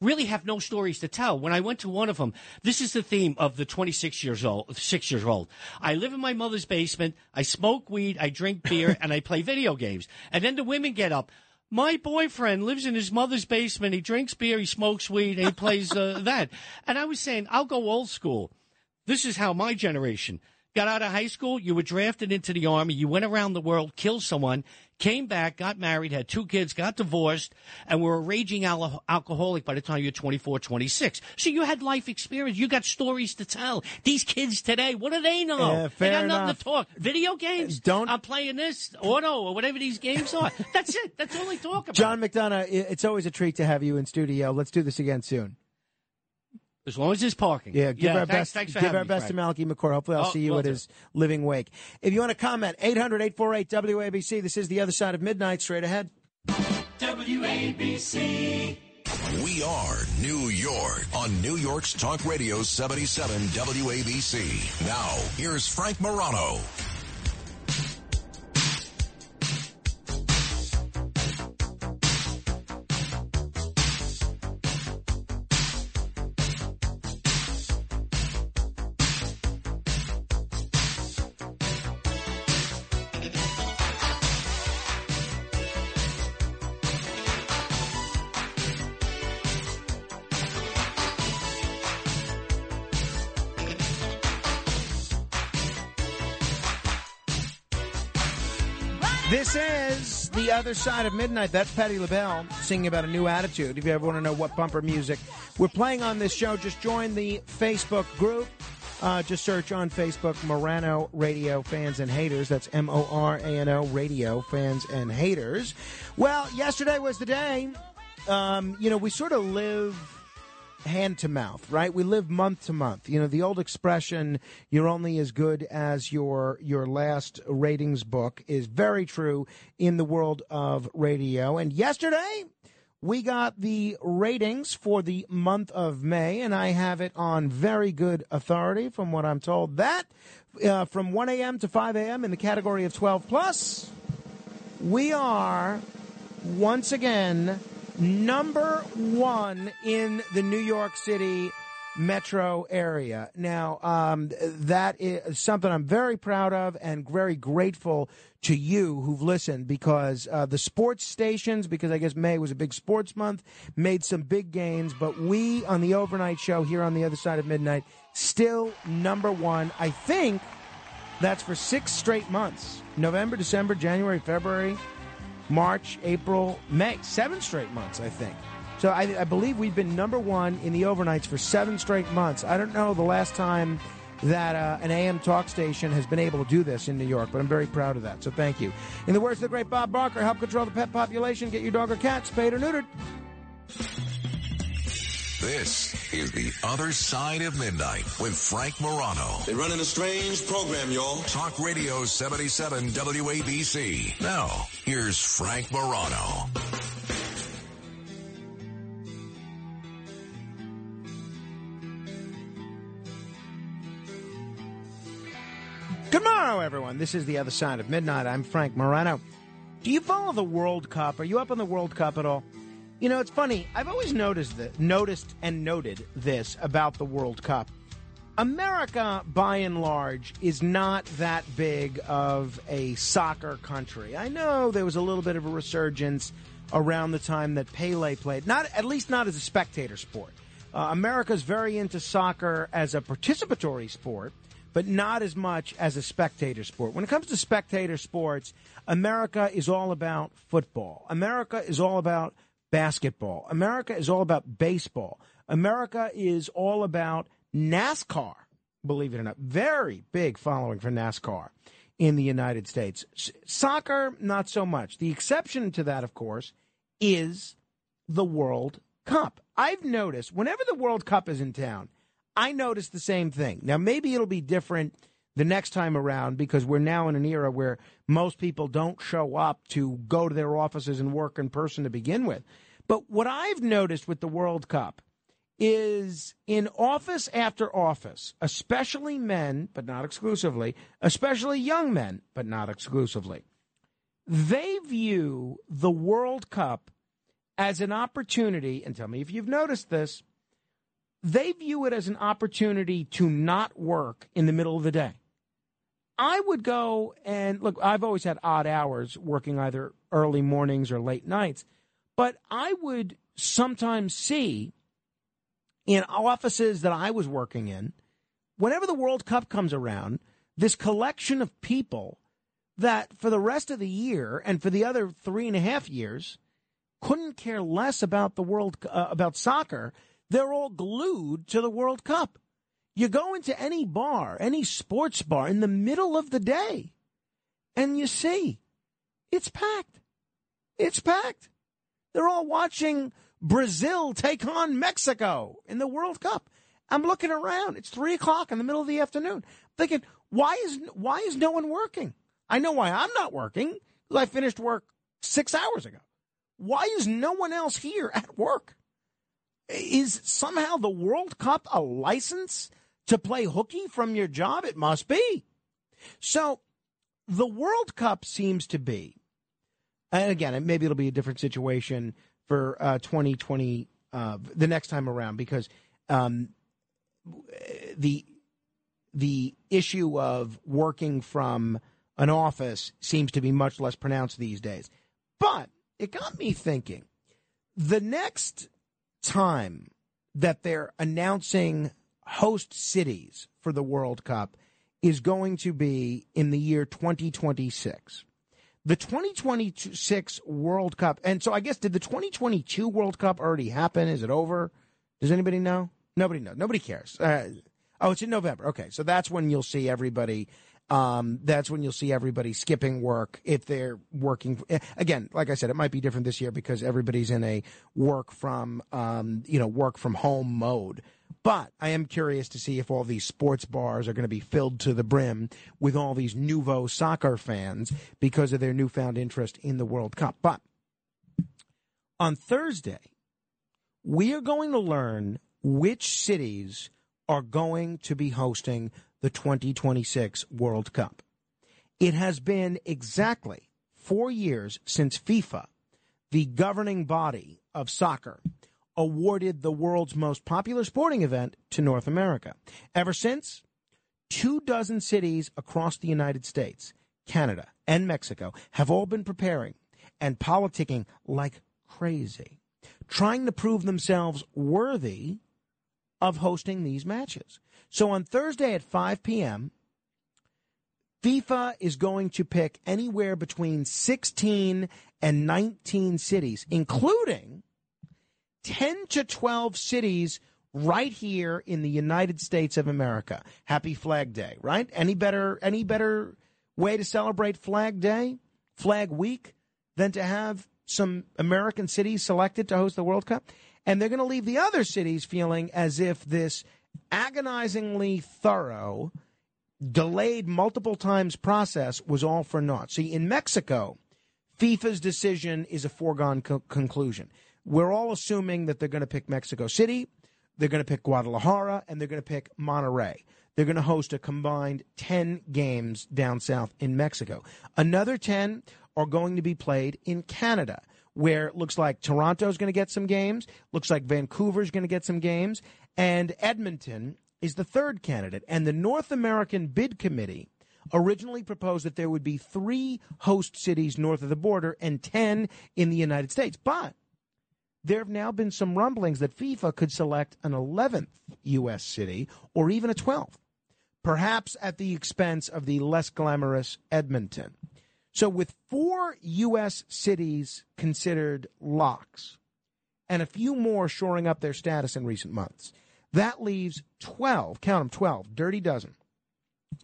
really have no stories to tell. When I went to one of them, this is the theme of the 26 years old, six years old. I live in my mother's basement. I smoke weed. I drink beer and I play video games. And then the women get up. My boyfriend lives in his mother's basement. He drinks beer. He smokes weed and he plays uh, that. And I was saying, I'll go old school. This is how my generation got out of high school. You were drafted into the army. You went around the world, killed someone, came back, got married, had two kids, got divorced, and were a raging al- alcoholic by the time you're 24, 26. So you had life experience. You got stories to tell. These kids today, what do they know? Yeah, they got nothing enough. to talk. Video games. Don't. I'm playing this auto or whatever these games are. That's it. That's all they talk about. John McDonagh, it's always a treat to have you in studio. Let's do this again soon. As long as there's parking. Yeah, give our thanks, best. Thanks for give our me, best to Frank. Malachy McCourt. Hopefully, I'll Oh, see you will at do. his living wake. If you want to comment, 800-848-WABC. This is the other side of midnight. Straight ahead. WABC. We are New York on New York's Talk Radio 77 WABC. Now, here's Frank Morano. The other side of midnight. That's Patti LaBelle singing about a new attitude. If you ever want to know what bumper music we're playing on this show, just join the Facebook group. Uh, just search on Facebook Morano Radio Fans and Haters. That's M O R A N O Radio Fans and Haters. Well, yesterday was the day. Um, you know, we sort of live hand to mouth, right? We live month to month. You know, the old expression "you're only as good as your your last ratings book" is very true in the world of radio. And yesterday, we got the ratings for the month of May, and I have it on very good authority, from what I'm told. That uh, from 1 a.m. to 5 a.m. in the category of 12 plus, we are once again number one in the New York City metro area. Now, um, that is something I'm very proud of and very grateful to you who've listened because uh, the sports stations, because I guess May was a big sports month, made some big gains. But we on the overnight show here on the other side of midnight, still number one. I think that's for six straight months November, December, January, February. March, April, May. Seven straight months, I think. So I, I, believe we've been number one in the overnights for seven straight months. I don't know the last time that uh, an AM talk station has been able to do this in New York, but I'm very proud of that. So thank you. In the words of the great Bob Barker, help control the pet population. Get your dog or cat spayed or neutered. This is The Other Side of Midnight with Frank Morano. They're running a strange program, y'all. Talk Radio 77 WABC. Now, here's Frank Morano. Good morrow, everyone. This is The Other Side of Midnight. I'm Frank Morano. Do you follow the World Cup? Are you up on the World Cup at all? You know, it's funny. I've always noticed that, noticed and noted this about the World Cup. America, by and large, is not that big of a soccer country. I know there was a little bit of a resurgence around the time that Pele played. Not at least not as a spectator sport. Uh, America's very into soccer as a participatory sport, but not as much as a spectator sport. When it comes to spectator sports, America is all about football. America is all about basketball. America is all about baseball. America is all about NASCAR, believe it or not. Very big following for NASCAR in the United States. Soccer, not so much. The exception to that, of course, is the World Cup. I've noticed whenever the World Cup is in town, I notice the same thing. Now, maybe it'll be different the next time around because we're now in an era where most people don't show up to go to their offices and work in person to begin with. But what I've noticed with the World Cup is in office after office, especially men, but not exclusively, especially young men, but not exclusively, they view the World Cup as an opportunity, and tell me if you've noticed this, they view it as an opportunity to not work in the middle of the day. I would go and look, I've always had odd hours working either early mornings or late nights, but I would sometimes see in offices that I was working in, whenever the World Cup comes around, this collection of people that for the rest of the year and for the other three and a half years couldn't care less about the world uh, about soccer. They're all glued to the World Cup. You go into any bar, any sports bar in the middle of the day, and you see it's packed. It's packed. They're all watching Brazil take on Mexico in the World Cup. I'm looking around. It's three o'clock in the middle of the afternoon. thinking, why is why is no one working? I know why I'm not working I finished work six hours ago. Why is no one else here at work? Is somehow the World Cup a license to play hooky from your job? It must be. So the World Cup seems to be, and again, maybe it'll be a different situation for uh, 2020 uh, the next time around because um, the the issue of working from an office seems to be much less pronounced these days. But it got me thinking the next time that they're announcing host cities for the World Cup is going to be in the year 2026. The 2026 World Cup, and so I guess did the 2022 World Cup already happen? Is it over? Does anybody know? Nobody knows. Nobody cares. Uh, Oh, it's in November. Okay, so that's when you'll see everybody. Um, that's when you'll see everybody skipping work if they're working. eh, Again, like I said, it might be different this year because everybody's in a work from, um, you know, work from home mode. But I am curious to see if all these sports bars are going to be filled to the brim with all these nouveau soccer fans because of their newfound interest in the World Cup. But on Thursday, we are going to learn which cities are going to be hosting the 2026 World Cup. It has been exactly four years since FIFA, the governing body of soccer, awarded the world's most popular sporting event to North America. Ever since, two dozen cities across the United States, Canada, and Mexico have all been preparing and politicking like crazy, trying to prove themselves worthy of hosting these matches. So on Thursday at 5 p.m., FIFA is going to pick anywhere between 16 and 19 cities, including 10 to 12 cities right here in the United States of America. Happy Flag Day, right? Any better any better way to celebrate Flag Day, Flag Week than to have some American cities selected to host the World Cup? And they're going to leave the other cities feeling as if this agonizingly thorough delayed multiple times process was all for naught. See, in Mexico, FIFA's decision is a foregone co- conclusion. We're all assuming that they're going to pick Mexico City, they're going to pick Guadalajara, and they're going to pick Monterrey. They're going to host a combined 10 games down south in Mexico. Another 10 are going to be played in Canada, where it looks like Toronto's going to get some games, looks like Vancouver's going to get some games, and Edmonton is the third candidate. And the North American Bid Committee originally proposed that there would be three host cities north of the border and 10 in the United States. But there have now been some rumblings that FIFA could select an 11th U.S. city or even a 12th, perhaps at the expense of the less glamorous Edmonton. So, with four U.S. cities considered locks and a few more shoring up their status in recent months, that leaves 12, count them 12, dirty dozen,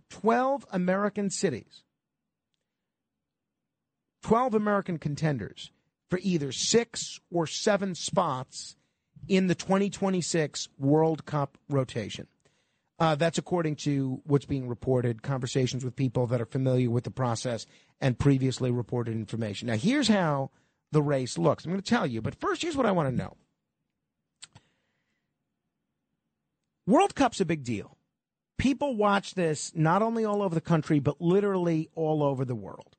12 American cities, 12 American contenders for either six or seven spots in the 2026 World Cup rotation. Uh, that's according to what's being reported, conversations with people that are familiar with the process and previously reported information. Now, here's how the race looks. I'm going to tell you, but first, here's what I want to know. World Cup's a big deal. People watch this not only all over the country, but literally all over the world.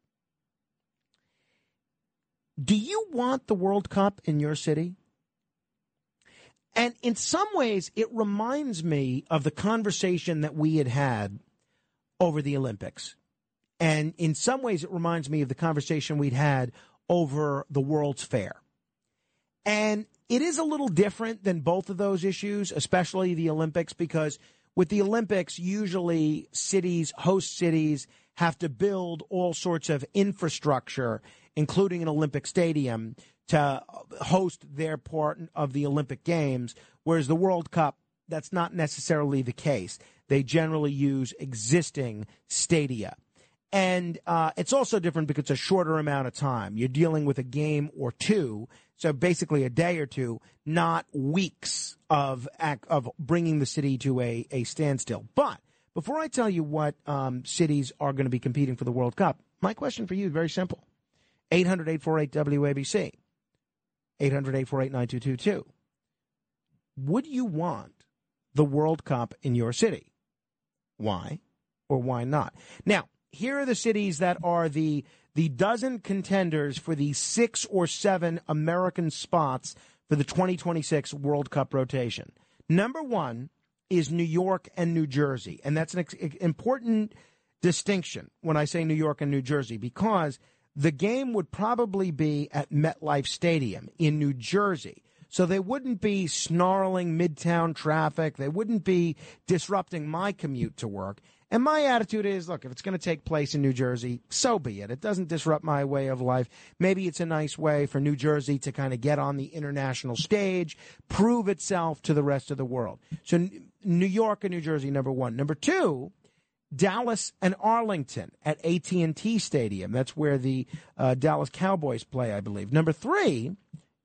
Do you want the World Cup in your city? And in some ways, it reminds me of the conversation that we had had over the Olympics. And in some ways, it reminds me of the conversation we'd had over the World's Fair. And it is a little different than both of those issues, especially the Olympics, because with the Olympics, usually cities, host cities, have to build all sorts of infrastructure, including an Olympic stadium, to host their part of the Olympic Games. Whereas the World Cup, that's not necessarily the case. They generally use existing stadia. And uh, it's also different because it's a shorter amount of time. You're dealing with a game or two, so basically a day or two, not weeks of of bringing the city to a, a standstill. But before I tell you what um, cities are going to be competing for the World Cup, my question for you is very simple 800 848 WABC, 800 848 9222. Would you want the World Cup in your city? Why or why not? Now, here are the cities that are the the dozen contenders for the six or seven American spots for the 2026 World Cup rotation. Number one is New York and New Jersey, and that's an ex- important distinction when I say New York and New Jersey because the game would probably be at MetLife Stadium in New Jersey. So they wouldn't be snarling midtown traffic. They wouldn't be disrupting my commute to work. And my attitude is look, if it's going to take place in New Jersey, so be it. It doesn't disrupt my way of life. Maybe it's a nice way for New Jersey to kind of get on the international stage, prove itself to the rest of the world. So, New York and New Jersey, number one. Number two, Dallas and Arlington at AT&T Stadium. That's where the uh, Dallas Cowboys play, I believe. Number three,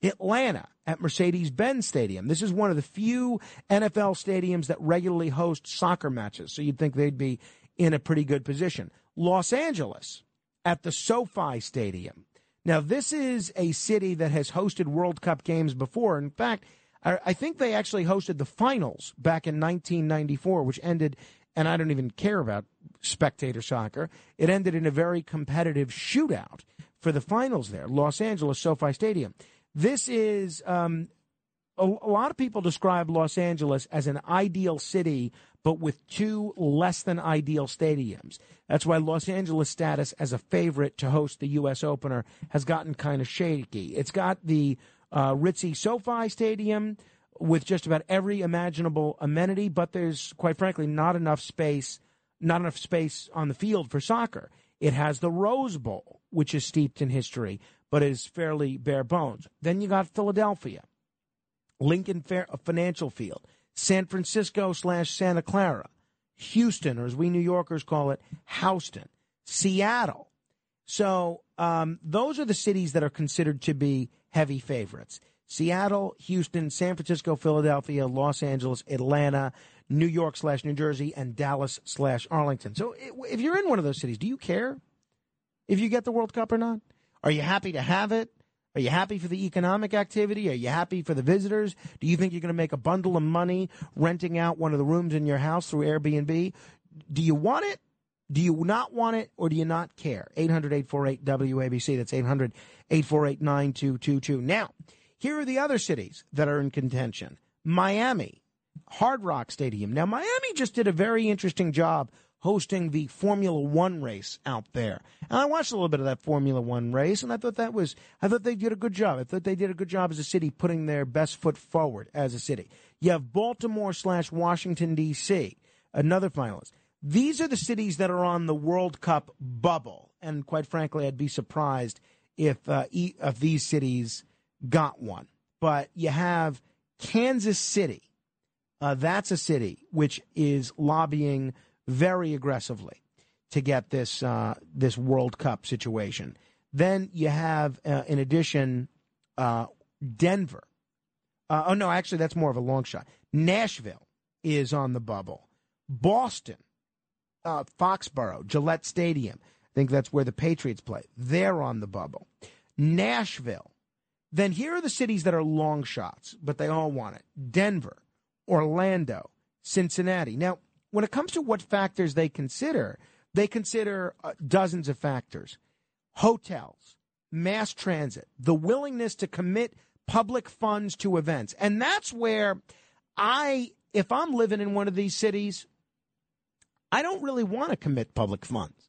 Atlanta at Mercedes Benz Stadium. This is one of the few NFL stadiums that regularly host soccer matches, so you'd think they'd be in a pretty good position. Los Angeles at the SoFi Stadium. Now, this is a city that has hosted World Cup games before. In fact, I think they actually hosted the finals back in 1994, which ended, and I don't even care about spectator soccer, it ended in a very competitive shootout for the finals there, Los Angeles SoFi Stadium. This is um, a, a lot of people describe Los Angeles as an ideal city, but with two less than ideal stadiums. That's why Los Angeles' status as a favorite to host the U.S. opener has gotten kind of shaky. It's got the uh, ritzy SoFi Stadium with just about every imaginable amenity, but there's quite frankly not enough space, not enough space on the field for soccer. It has the Rose Bowl, which is steeped in history, but is fairly bare bones. Then you got Philadelphia, Lincoln Financial Field, San Francisco slash Santa Clara, Houston, or as we New Yorkers call it, Houston, Seattle. So um, those are the cities that are considered to be heavy favorites. Seattle, Houston, San Francisco, Philadelphia, Los Angeles, Atlanta, New York slash New Jersey, and Dallas slash Arlington. So if you're in one of those cities, do you care if you get the World Cup or not? Are you happy to have it? Are you happy for the economic activity? Are you happy for the visitors? Do you think you're going to make a bundle of money renting out one of the rooms in your house through Airbnb? Do you want it? Do you not want it or do you not care? 800 848 WABC. That's 800 848 9222. Now, here are the other cities that are in contention Miami, Hard Rock Stadium. Now, Miami just did a very interesting job hosting the Formula One race out there. And I watched a little bit of that Formula One race, and I thought that was, I thought they did a good job. I thought they did a good job as a city putting their best foot forward as a city. You have Baltimore slash Washington, D.C., another finalist. These are the cities that are on the World Cup bubble. And quite frankly, I'd be surprised if, uh, e- if these cities got one. But you have Kansas City. Uh, that's a city which is lobbying very aggressively to get this uh, this World Cup situation. Then you have, uh, in addition, uh, Denver. Uh, oh no, actually, that's more of a long shot. Nashville is on the bubble. Boston, uh, Foxborough, Gillette Stadium. I think that's where the Patriots play. They're on the bubble. Nashville. Then here are the cities that are long shots, but they all want it. Denver, Orlando, Cincinnati. Now, when it comes to what factors they consider, they consider uh, dozens of factors hotels, mass transit, the willingness to commit public funds to events. And that's where I, if I'm living in one of these cities, I don't really want to commit public funds.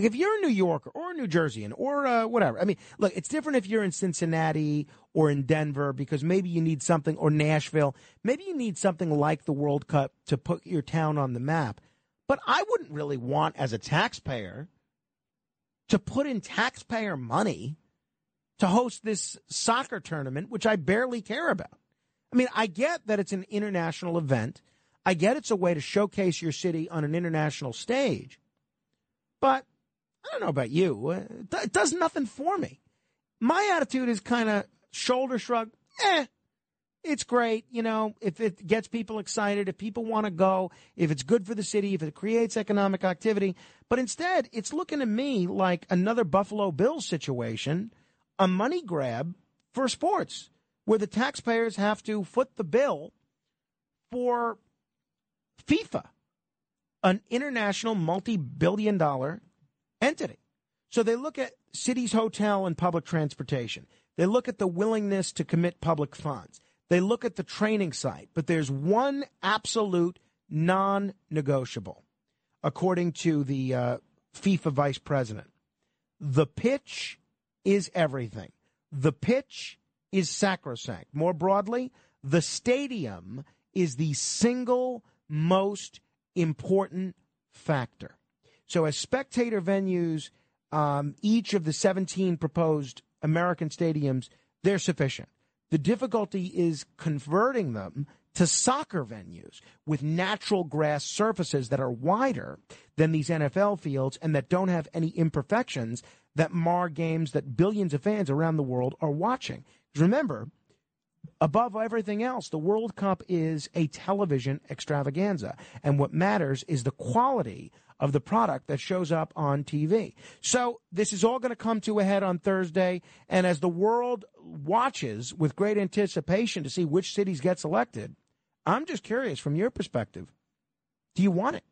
Like if you're a New Yorker or a New Jerseyan or uh, whatever, I mean, look, it's different if you're in Cincinnati or in Denver because maybe you need something or Nashville. Maybe you need something like the World Cup to put your town on the map. But I wouldn't really want as a taxpayer to put in taxpayer money to host this soccer tournament, which I barely care about. I mean, I get that it's an international event. I get it's a way to showcase your city on an international stage. But I don't know about you. Uh, It does nothing for me. My attitude is kind of shoulder shrug. Eh, it's great. You know, if it gets people excited, if people want to go, if it's good for the city, if it creates economic activity. But instead, it's looking to me like another Buffalo Bills situation, a money grab for sports, where the taxpayers have to foot the bill for FIFA, an international multi billion dollar entity. So they look at cities, hotel, and public transportation. They look at the willingness to commit public funds. They look at the training site. But there's one absolute non negotiable, according to the uh, FIFA vice president. The pitch is everything. The pitch is sacrosanct. More broadly, the stadium is the single most important factor. So, as spectator venues, um, each of the 17 proposed American stadiums, they're sufficient. The difficulty is converting them to soccer venues with natural grass surfaces that are wider than these NFL fields and that don't have any imperfections that mar games that billions of fans around the world are watching. Remember, above everything else, the World Cup is a television extravaganza. And what matters is the quality of the product that shows up on TV. So this is all going to come to a head on Thursday. And as the world watches with great anticipation to see which cities get selected, I'm just curious from your perspective, do you want it?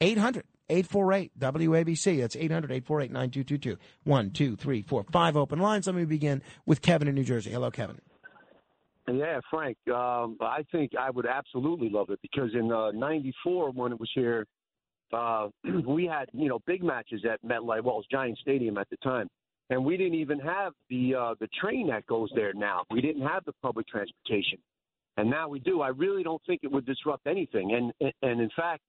800 848 WABC. That's 800 848 9222. One, two, three, four, five open lines. Let me begin with Kevin in New Jersey. Hello, Kevin. Yeah, Frank. Um, I think I would absolutely love it because in '94 uh, when it was here, uh, <clears throat> we had you know big matches at MetLife, well, it was Giant Stadium at the time, and we didn't even have the uh, the train that goes there now. We didn't have the public transportation, and now we do. I really don't think it would disrupt anything, and and in fact,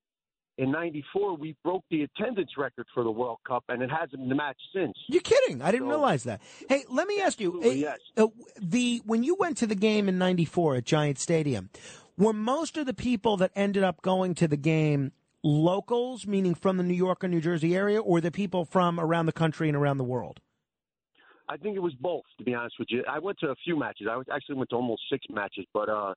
in '94 we broke the attendance record for the World Cup, and it hasn't been matched since. You're kidding? I didn't so, realize that. Hey, let me ask you. Yes. Uh, the when you went to the game in '94 at Giant Stadium, were most of the people that ended up going to the game locals, meaning from the New York or New Jersey area, or the people from around the country and around the world? I think it was both, to be honest with you. I went to a few matches. I actually went to almost six matches, but uh,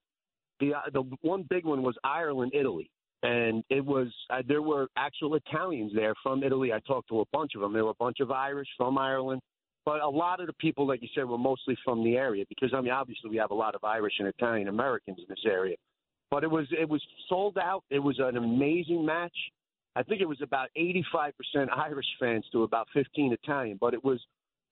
the uh, the one big one was Ireland, Italy and it was uh, there were actual Italians there from Italy. I talked to a bunch of them. There were a bunch of Irish from Ireland, but a lot of the people, like you said, were mostly from the area because I mean, obviously, we have a lot of Irish and Italian Americans in this area. But it was it was sold out. It was an amazing match. I think it was about 85% Irish fans to about 15 Italian, but it was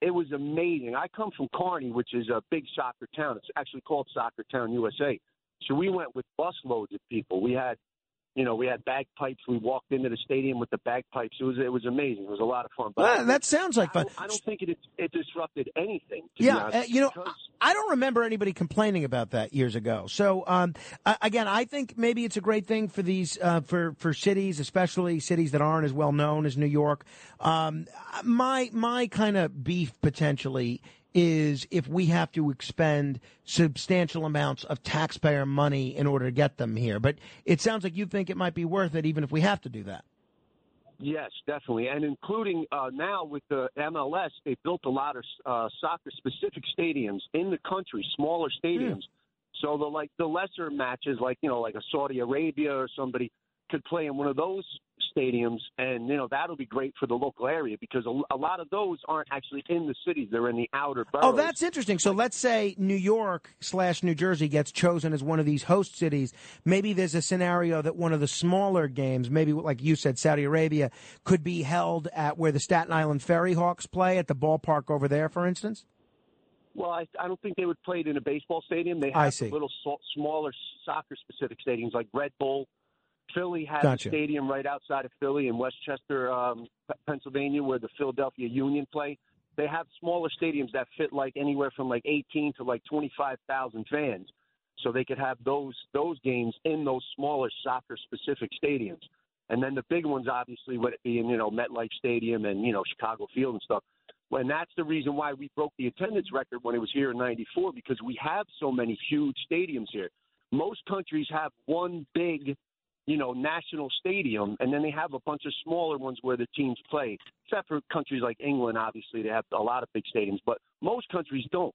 it was amazing. I come from Kearny, which is a big soccer town. It's actually called Soccer Town, USA. So we went with busloads of people. We had you know, we had bagpipes. We walked into the stadium with the bagpipes. It was it was amazing. It was a lot of fun. But well, that sounds like fun. I don't, I don't think it it disrupted anything. yeah, uh, you know, I don't remember anybody complaining about that years ago. So um, again, I think maybe it's a great thing for these uh, for for cities, especially cities that aren't as well known as New York. Um, my my kind of beef potentially is if we have to expend substantial amounts of taxpayer money in order to get them here. But it sounds like you think it might be worth it even if we have to do that. Yes, definitely, and including uh, now with the MLS, they built a lot of uh, soccer-specific stadiums in the country, smaller stadiums. Mm. So the like the lesser matches, like you know, like a Saudi Arabia or somebody, could play in one of those stadiums, and you know that'll be great for the local area because a, a, lot of those aren't actually in the cities; they're in the outer oh, boroughs. Oh, that's interesting. So let's say New York slash New Jersey gets chosen as one of these host cities. Maybe there's a scenario that one of the smaller games, maybe like you said, Saudi Arabia, could be held at where the Staten Island Ferry Hawks play at the ballpark over there, for instance. Well, I, I don't think they would play it in a baseball stadium. They have little so, smaller soccer-specific stadiums like Red Bull Philly has gotcha. a stadium right outside of Philly in Westchester, um, Pennsylvania, where the Philadelphia Union play. They have smaller stadiums that fit like anywhere from like 18 to like 25,000 fans, so they could have those those games in those smaller soccer-specific stadiums. And then the big ones, obviously, would be in you know MetLife Stadium and you know Chicago Field and stuff. And that's the reason why we broke the attendance record when it was here in '94 because we have so many huge stadiums here. Most countries have one big you know, national stadium, and then they have a bunch of smaller ones where the teams play. Except for countries like England, obviously they have a lot of big stadiums, but most countries don't.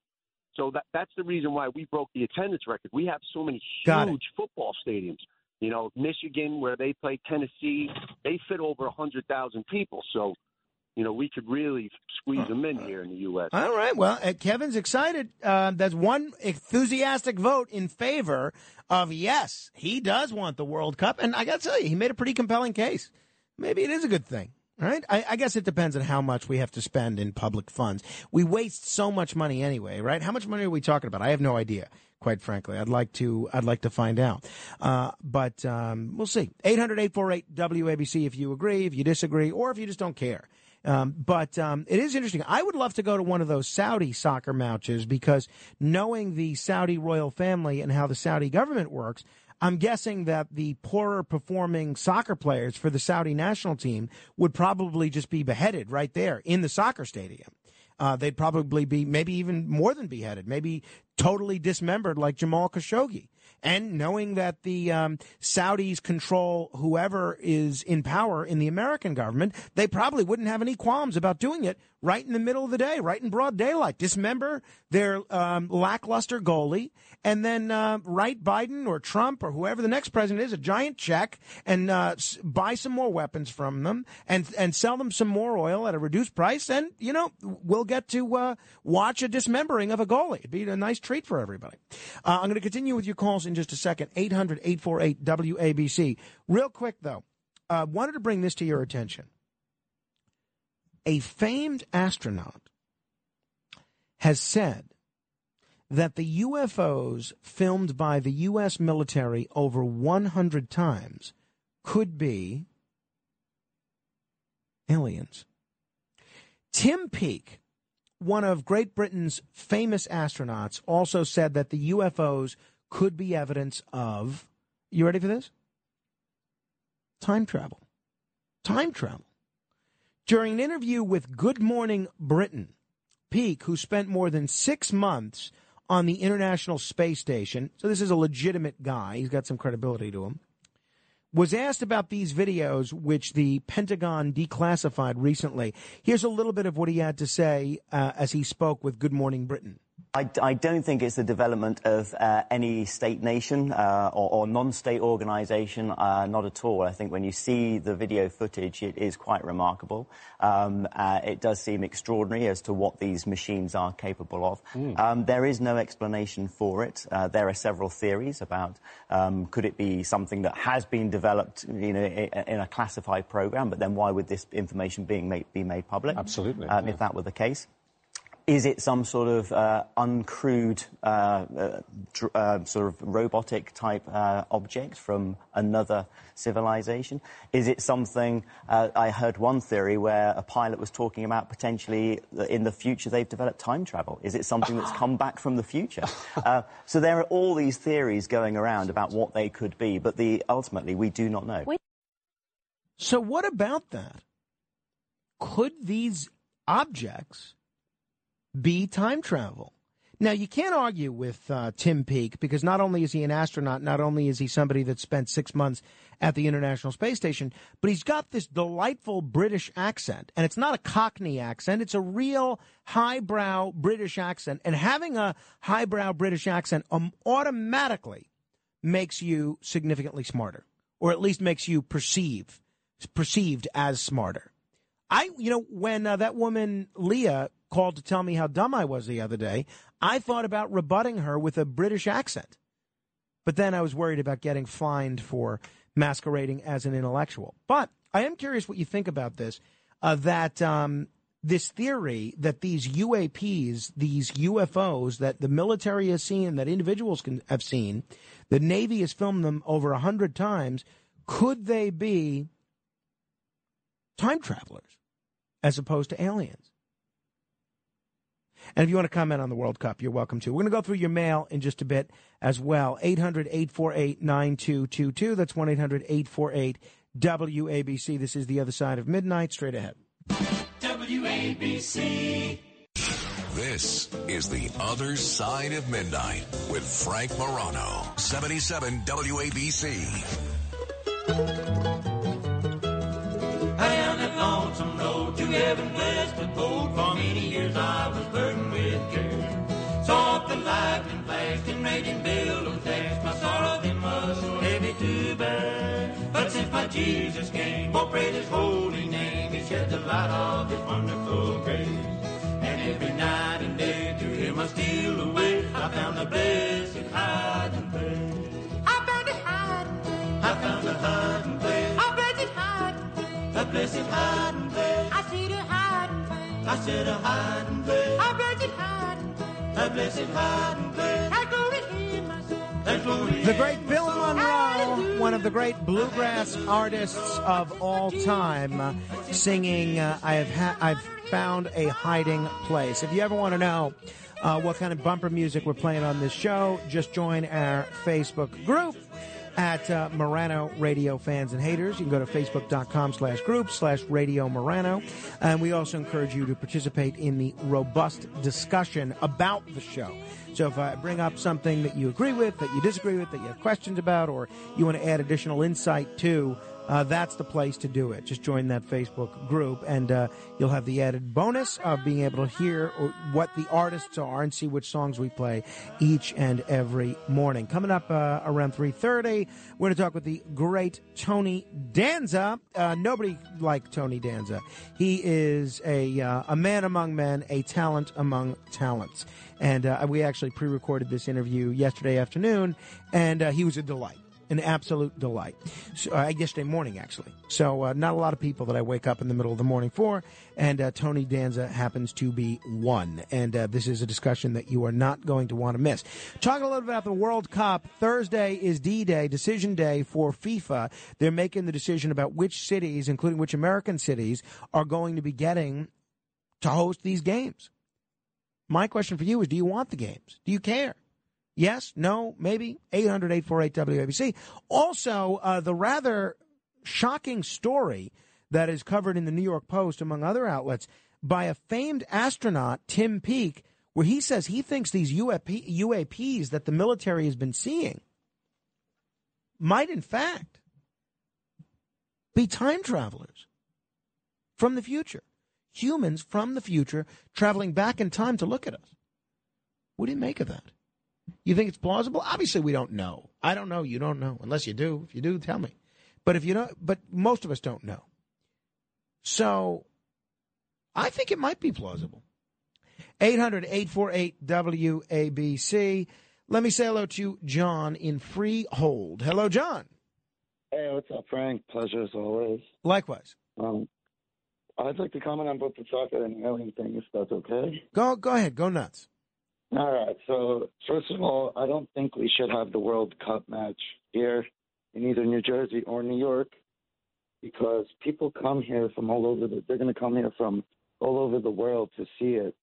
So that that's the reason why we broke the attendance record. We have so many huge football stadiums. You know, Michigan, where they play Tennessee, they fit over a hundred thousand people. So you know, we could really squeeze them in here in the U.S. All right. Well, uh, Kevin's excited. Uh, that's one enthusiastic vote in favor of yes, he does want the World Cup. And I got to tell you, he made a pretty compelling case. Maybe it is a good thing. Right? I, I guess it depends on how much we have to spend in public funds. We waste so much money anyway, right? How much money are we talking about? I have no idea quite frankly. I'd like to, I'd like to find out. Uh, but, um, we'll see. 800-848-WABC if you agree, if you disagree, or if you just don't care. Um, but um, it is interesting. I would love to go to one of those Saudi soccer matches because knowing the Saudi royal family and how the Saudi government works, I'm guessing that the poorer performing soccer players for the Saudi national team would probably just be beheaded right there in the soccer stadium. Uh, they'd probably be maybe even more than beheaded, maybe totally dismembered like Jamal Khashoggi. And knowing that the um, Saudis control whoever is in power in the American government, they probably wouldn't have any qualms about doing it right in the middle of the day, right in broad daylight. Dismember their um, lackluster goalie, and then uh, write Biden or Trump or whoever the next president is a giant check and uh, buy some more weapons from them and and sell them some more oil at a reduced price. And you know we'll get to uh, watch a dismembering of a goalie. It'd be a nice treat for everybody. Uh, I'm going to continue with your calls in just a second. 800 848 WABC. Real quick though, uh, wanted to bring this to your attention a famed astronaut has said that the UFOs filmed by the U.S. military over 100 times could be aliens. Tim Peake, one of Great Britain's famous astronauts, also said that the UFOs could be evidence of. You ready for this? Time travel. Time travel. During an interview with Good Morning Britain, Peake, who spent more than six months on the International Space Station, so this is a legitimate guy, he's got some credibility to him, was asked about these videos which the Pentagon declassified recently. Here's a little bit of what he had to say uh, as he spoke with Good Morning Britain. I, I don't think it's the development of uh, any state nation uh, or, or non-state organisation, uh, not at all. I think when you see the video footage, it is quite remarkable. Um, uh, it does seem extraordinary as to what these machines are capable of. Um, there is no explanation for it. Uh, there are several theories about um, could it be something that has been developed, you know, in, in a classified program, but then why would this information being made, be made public? Absolutely, Um, yeah. If that were the case. Is it some sort of uh, uncrewed, uh, uh, dr- uh, sort of robotic type uh, object from another civilization? Is it something? Uh, I heard one theory where a pilot was talking about potentially in the future they've developed time travel. Is it something that's come back from the future? <laughs> Uh, so there are all these theories going around about what they could be, but the ultimately we do not know. So, what about that? Could these objects be time travel? Now, you can't argue with uh, Tim Peake because not only is he an astronaut, not only is he somebody that spent six months at the International Space Station, but he's got this delightful British accent. And it's not a Cockney accent, it's a real highbrow British accent. And having a highbrow British accent um, automatically makes you significantly smarter, or at least makes you perceive perceived as smarter. I, you know, when uh, that woman Leah called to tell me how dumb I was the other day, I thought about rebutting her with a British accent. But then I was worried about getting fined for masquerading as an intellectual. But I am curious what you think about this. Uh, that um, this theory that these UAPs, these UFOs that the military has seen, that individuals can have seen, the Navy has filmed them over a hundred times. Could they be time travelers as opposed to aliens? And if you want to comment on the World Cup, you're welcome to. We're going to go through your mail in just a bit as well. 800 848 9222. That's 1 800 848 WABC. This is The Other Side of Midnight. Straight ahead. WABC. This is The Other Side of Midnight with Frank Morano. 77 WABC. Down that lonesome road to heaven west with gold. For Jesus came, oh praise His holy name, He shed the light of His wonderful grace. And every night and day to Him I steal away. I found the blessed hiding place. I found a hiding place. I found a hiding place. A blessed hiding place. A blessed hiding place. I see the hiding place. I said a hiding place. A blessed hiding place. A blessed hiding place. I go to hear The great Bill. Monroe, one of the great bluegrass artists of all time. Uh, singing uh, I have ha- I've found a hiding place. If you ever want to know uh, what kind of bumper music we're playing on this show, just join our Facebook group at uh, Morano Radio Fans and Haters. You can go to facebook.com slash group slash Radio Morano. And we also encourage you to participate in the robust discussion about the show. So if I bring up something that you agree with, that you disagree with, that you have questions about, or you want to add additional insight to, uh, that's the place to do it. Just join that Facebook group, and uh, you'll have the added bonus of being able to hear what the artists are and see which songs we play each and every morning. Coming up uh, around 3.30, we're going to talk with the great Tony Danza. Uh, nobody like Tony Danza. He is a, uh, a man among men, a talent among talents. And uh, we actually pre-recorded this interview yesterday afternoon, and he was a delight an absolute delight. So, uh, yesterday morning, actually. So, uh, not a lot of people that I wake up in the middle of the morning for, and uh, Tony Danza happens to be one. And uh, this is a discussion that you are not going to want to miss. Talking a little bit about the World Cup. Thursday is D Day, decision day for FIFA. They're making the decision about which cities, including which American cities, are going to be getting to host these games. My question for you is do you want the games? Do you care? Yes, no, maybe 800 848 WABC. Also, uh, the rather shocking story that is covered in the New York Post, among other outlets, by a famed astronaut, Tim Peake, where he says he thinks these UAP, UAPs that the military has been seeing might, in fact, be time travelers from the future. Humans from the future traveling back in time to look at us. What do you make of that? You think it's plausible? Obviously, we don't know. I don't know. You don't know. Unless you do. If you do, tell me. But if you don't, but most of us don't know. So I think it might be plausible. 800 848 WABC. Let me say hello to John in Freehold. Hello, John. Hey, what's up, Frank? Pleasure as always. Likewise. Um, I'd like to comment on both the soccer and alien thing, if that's okay. Go, go ahead. Go nuts. All right. So first of all, I don't think we should have the World Cup match here in either New Jersey or New York because people come here from all over the. They're going to come here from all over the world to see it,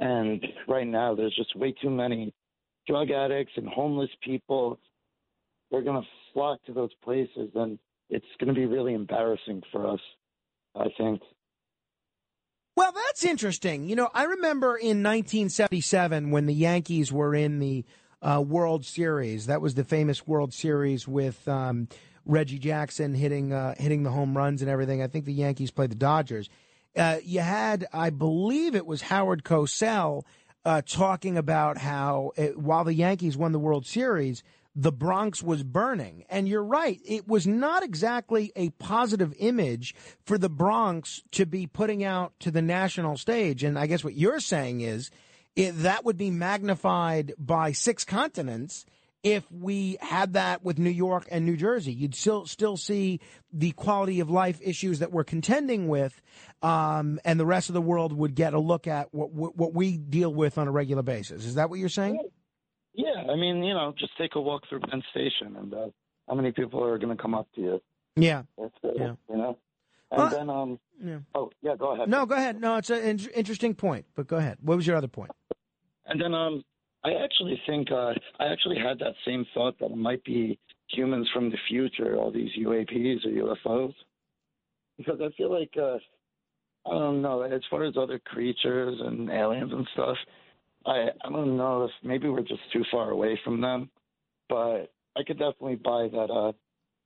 and right now there's just way too many drug addicts and homeless people. They're going to flock to those places, and it's going to be really embarrassing for us. I think. Well, that's interesting. You know, I remember in 1977 when the Yankees were in the uh, World Series. That was the famous World Series with um, Reggie Jackson hitting uh, hitting the home runs and everything. I think the Yankees played the Dodgers. Uh, you had, I believe, it was Howard Cosell uh, talking about how it, while the Yankees won the World Series, the Bronx was burning. And you're right. It was not exactly a positive image for the Bronx to be putting out to the national stage. And I guess what you're saying is it, that would be magnified by six continents if we had that with New York and New Jersey. You'd still still see the quality of life issues that we're contending with, um, and the rest of the world would get a look at what what we deal with on a regular basis. Is that what you're saying? Yeah, I mean, you know, just take a walk through Penn Station, and uh, how many people are going to come up to you? Yeah, it, yeah. you know. And Well, then, um, yeah. oh yeah, go ahead. No, go ahead. No, it's an in- interesting point, but go ahead. What was your other point? And then, um, I actually think uh, I actually had that same thought that it might be humans from the future, all these UAPs or UFOs, because I feel like uh, I don't know. As far as other creatures and aliens and stuff, I I don't know if maybe we're just too far away from them, but I could definitely buy that. Uh,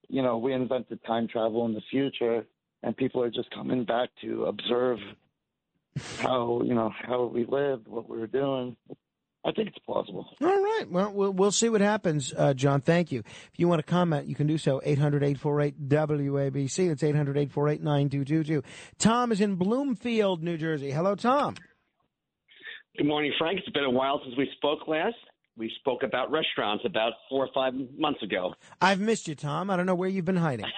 you know, we invented time travel in the future, and people are just coming back to observe how you know how we lived, what we were doing. I think it's plausible. All right. Well, we'll, we'll see what happens, uh, John. Thank you. If you want to comment, you can do so. 800-848-WABC. That's 800-848-9222. Tom is in Bloomfield, New Jersey. Hello, Tom. Good morning, Frank. It's been a while since we spoke last. We spoke about restaurants about four or five months ago. I've missed you, Tom. I don't know where you've been hiding. <laughs>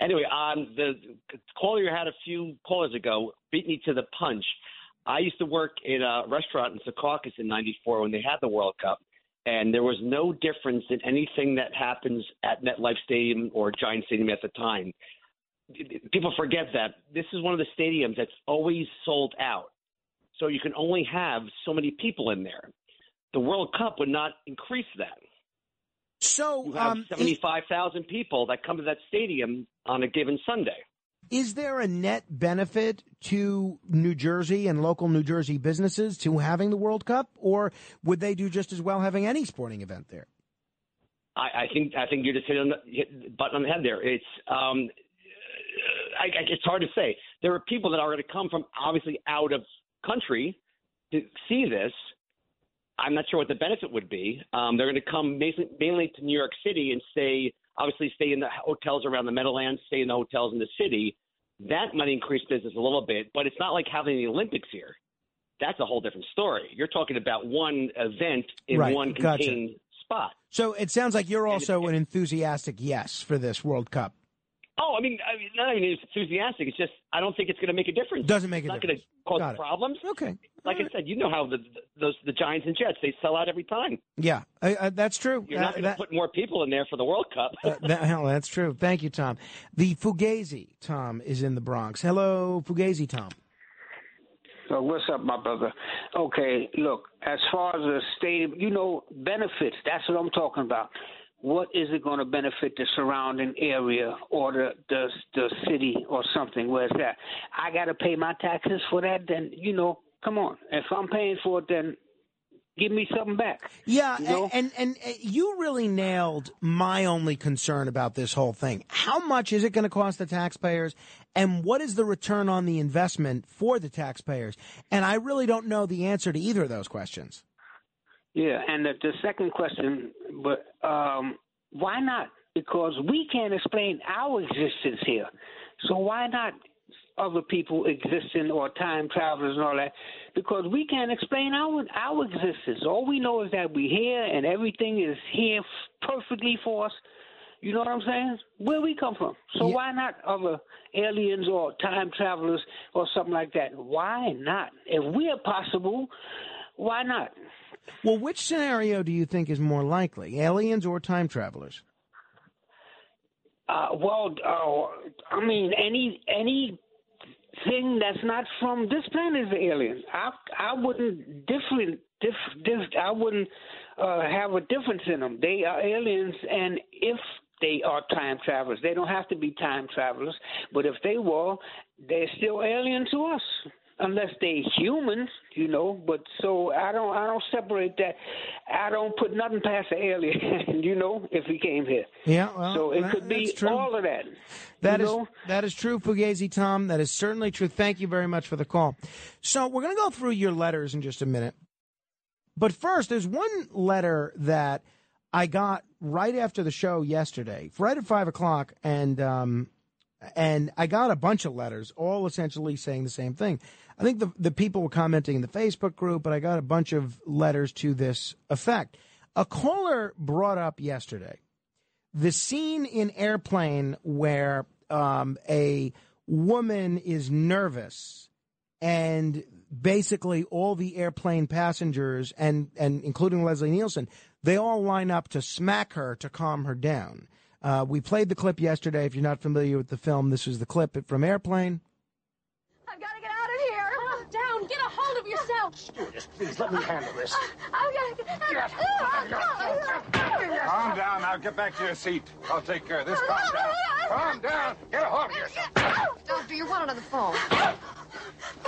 Anyway, um, the caller you had a few callers ago beat me to the punch. I used to work in a restaurant in Secaucus in '94 when they had the World Cup, and there was no difference in anything that happens at MetLife Stadium or Giant Stadium at the time. people forget that this is one of the stadiums that's always sold out. So you can only have so many people in there. The World Cup would not increase that. So you have um, seventy-five thousand people that come to that stadium on a given Sunday. Is there a net benefit to New Jersey and local New Jersey businesses to having the World Cup, or would they do just as well having any sporting event there? I, I think I think you just hit on the hit the button on the head there. It's um, I, I, it's hard to say. There are people that are going to come from obviously out of country to see this. I'm not sure what the benefit would be. Um, they're going to come mainly, mainly to New York City and stay, obviously, stay in the hotels around the Meadowlands, stay in the hotels in the city. That might increase business a little bit, but it's not like having the Olympics here. That's a whole different story. You're talking about one event in Right, one gotcha. contained spot. So it sounds like you're also an enthusiastic yes for this World Cup. Oh, I mean, I mean, not even enthusiastic. It's just I don't think it's going to make a difference. It doesn't make a it's not difference. going to cause problems. Okay. Like I said, you know how the, the those the Giants and Jets they sell out every time. Yeah, uh, uh, that's true. You're Uh, not going to put more people in there for the World Cup. uh, that, <laughs> hell, that's true. Thank you, Tom. The Fugazi, Tom, is in the Bronx. Hello, Fugazi, Tom. So what's up, my brother? Okay, look, as far as the stadium, you know, benefits, that's what I'm talking about. What is it going to benefit the surrounding area or the, the the city or something? Where's that? I got to pay my taxes for that. Then you know, come on. If I'm paying for it, then give me something back. Yeah, You know? and, and and you really nailed my only concern about this whole thing. How much is it going to cost the taxpayers, and what is the return on the investment for the taxpayers? And I really don't know the answer to either of those questions. Yeah, and the, the second question, but um, why not? Because we can't explain our existence here. So why not other people existing or time travelers and all that? Because we can't explain our our existence. All we know is that we're here and everything is here f- perfectly for us. You know what I'm saying? Where we come from. So why not other aliens or time travelers or something like that? Why not? If we're possible, why not? Well, which scenario do you think is more likely, aliens or time travelers? Uh, well, uh, I mean, any any thing that's not from this planet is an alien. I I wouldn't different diff, diff I wouldn't uh, have a difference in them. They are aliens, and if they are time travelers, they don't have to be time travelers. But if they were, they're still alien to us. Unless they humans, you know, but so I don't I don't separate that. I don't put nothing past the alien, <laughs> you know, if he came here. Yeah, well, so it that- could be true. all of that. That is know? that is true, Fugazi Tom. That is certainly true. Thank you very much for the call. So we're going to go through your letters in just a minute. But first, there's one letter that I got right after the show yesterday, right at five o'clock, and um, and I got a bunch of letters, all essentially saying the same thing. I think the the people were commenting in the Facebook group, but I got a bunch of letters to this effect. A caller brought up yesterday the scene in Airplane where um, a woman is nervous and basically all the airplane passengers and, and including Leslie Nielsen, they all line up to smack her to calm her down. Uh, we played the clip yesterday. If you're not familiar with the film, this is the clip from Airplane. I've got to get out of here. Calm down. Get a hold of yourself. Stewardess, please let me handle this. I've got Calm down. Now get back to your seat. I'll take care of this. Calm down. Calm down. Get a hold of yourself. Doctor, you're one on the phone.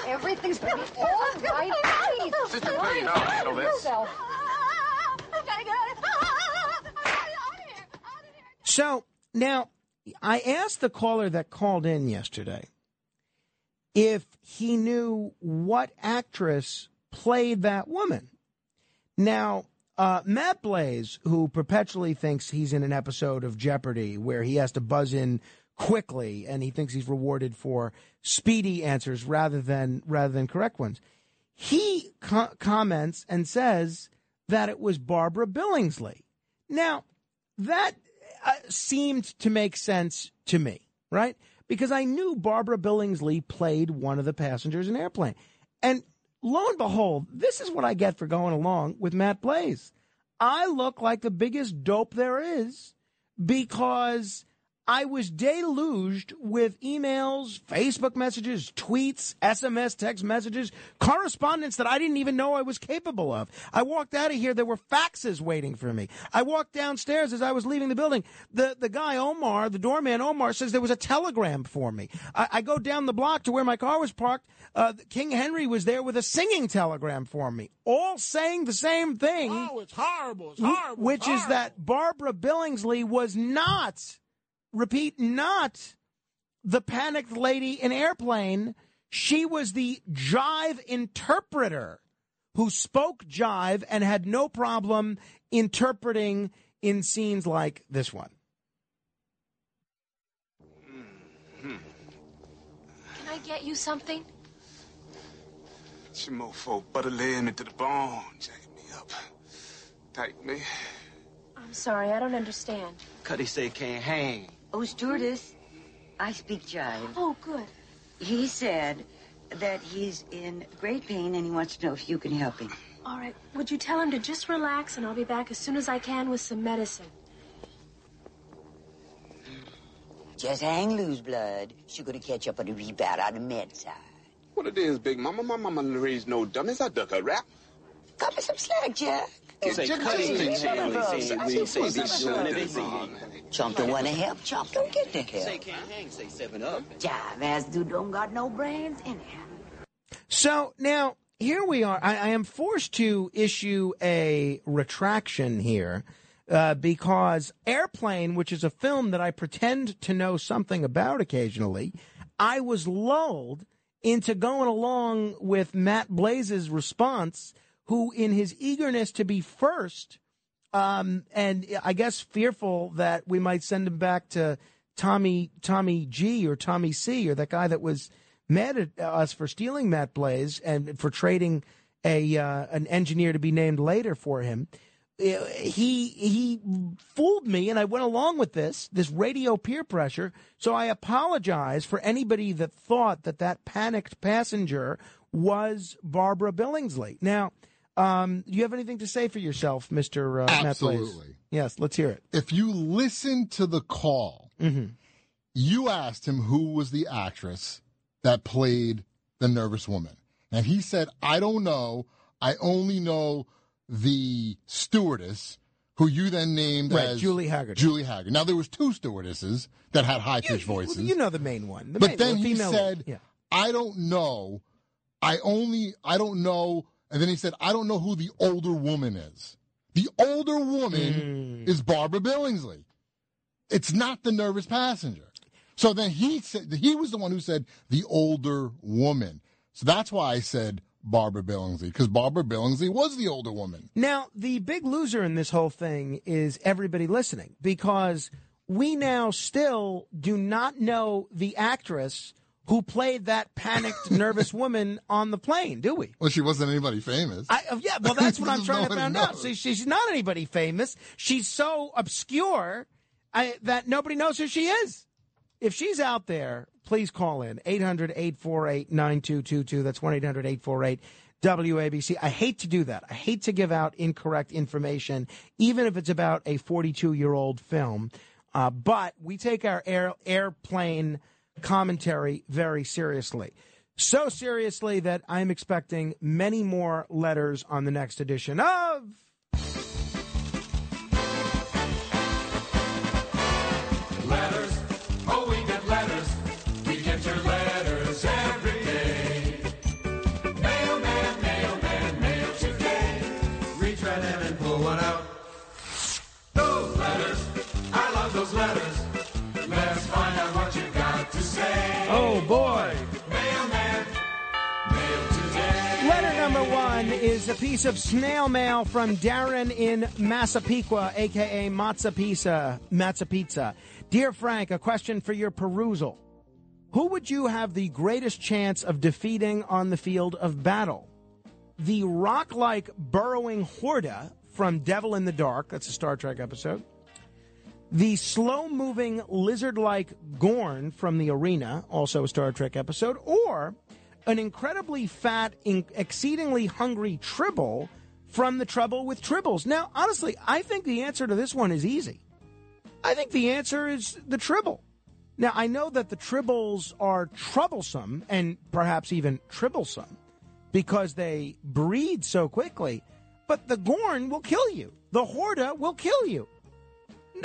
Everything's going to be all right. Please. Sister, please, I'll handle this. Yourself. I've got to get out of So now I asked the caller that called in yesterday if he knew what actress played that woman. Now, uh, Matt Blaze, who perpetually thinks he's in an episode of Jeopardy where he has to buzz in quickly and he thinks he's rewarded for speedy answers rather than rather than correct ones, he co- comments and says that it was Barbara Billingsley. Now, that uh, seemed to make sense to me, right? Because I knew Barbara Billingsley played one of the passengers in Airplane. And lo and behold, this is what I get for going along with Matt Blaze. I look like the biggest dope there is because I was deluged with emails, Facebook messages, tweets, SMS, text messages, correspondence that I didn't even know I was capable of. I walked out of here, there were faxes waiting for me. I walked downstairs as I was leaving the building. The, the guy, Omar, the doorman, Omar, says there was a telegram for me. I, I go down the block to where my car was parked. Uh, King Henry was there with a singing telegram for me, all saying the same thing. Oh, it's horrible. It's horrible. Which it's is that Barbara Billingsley was not, repeat, not the panicked lady in airplane. She was the jive interpreter who spoke jive and had no problem interpreting in scenes like this one. Can I get you something? It's mofo butter laying into the bone, jacking me up. Tight me. I'm sorry, I don't understand. Cuddy say can't hang. Oh, stewardess, I speak jive. Oh, good. He said that he's in great pain and he wants to know if you can help him. All right, would you tell him to just relax and I'll be back as soon as I can with some medicine? Just hang loose, blood. She's gonna catch up on the rebound on the med side. What it is, Big Mama? My mama didn't raise no dummies. I duck a rap. Cut me some slack, Jack. Say Jack, Cuddy, Jack, say Jack, Cuddy, Jack, say- Jack, we Jack, say Jack, this Jack, shit, Jack, say- Chomp don't wanna help. Chomp don't get the help. Say can't hang. Say seven up. Jive ass dude don't got no brains anyhow. So now here we are. I, I am forced to issue a retraction here uh, because Airplane, which is a film that I pretend to know something about occasionally, I was lulled into going along with Matt Blaze's response, who, in his eagerness to be first, um, and I guess fearful that we might send him back to Tommy Tommy G or Tommy C or that guy that was mad at us for stealing Matt Blaze and for trading a uh, an engineer to be named later for him. Uh, He he fooled me, and I went along with this this radio peer pressure. So I apologize for anybody that thought that that panicked passenger was Barbara Billingsley. Now, um, do you have anything to say for yourself, Mister uh, Absolutely. Yes, let's hear it. If you listen to the call, Mm-hmm. you asked him who was the actress that played the nervous woman. And he said, I don't know. I only know the stewardess who you then named Right, as Julie Haggard. Julie Haggard. Now there was two stewardesses that had high pitched voices. You know the main one. The but main then one, he said. Yeah. I don't know. I only, I don't know. And then he said, I don't know who the older woman is. The older woman Hmm. is Barbara Billingsley. It's not the nervous passenger. So then he said, he was the one who said the older woman. So that's why I said Barbara Billingsley, because Barbara Billingsley was the older woman. Now, the big loser in this whole thing is everybody listening because we now still do not know the actress who played that panicked, <laughs> nervous woman on the plane, do we? Well, she wasn't anybody famous. I, uh, yeah, well, that's what I'm <laughs> trying to nobody find out. See, she's not anybody famous. She's so obscure I, that nobody knows who she is. If she's out there, please call in 800 848 9222. That's 1 800 848 WABC. I hate to do that. I hate to give out incorrect information, even if it's about a 42 year old film. Uh, but we take our air, airplane commentary very seriously. So seriously that I'm expecting many more letters on the next edition of. A piece of snail mail from Darren in Massapequa, aka Matza Pizza. Matza Pizza. Dear Frank, a question for your perusal. Who would you have the greatest chance of defeating on the field of battle? The rock like burrowing Horta from Devil in the Dark, that's a Star Trek episode. The slow moving lizard like Gorn from the Arena, also a Star Trek episode. Or an incredibly fat, in- exceedingly hungry Tribble from The Trouble with Tribbles. Now, honestly, I think the answer to this one is easy. I think the answer is the Tribble. Now, I know that the Tribbles are troublesome and perhaps even tribblesome because they breed so quickly, but the Gorn will kill you. The Horta will kill you.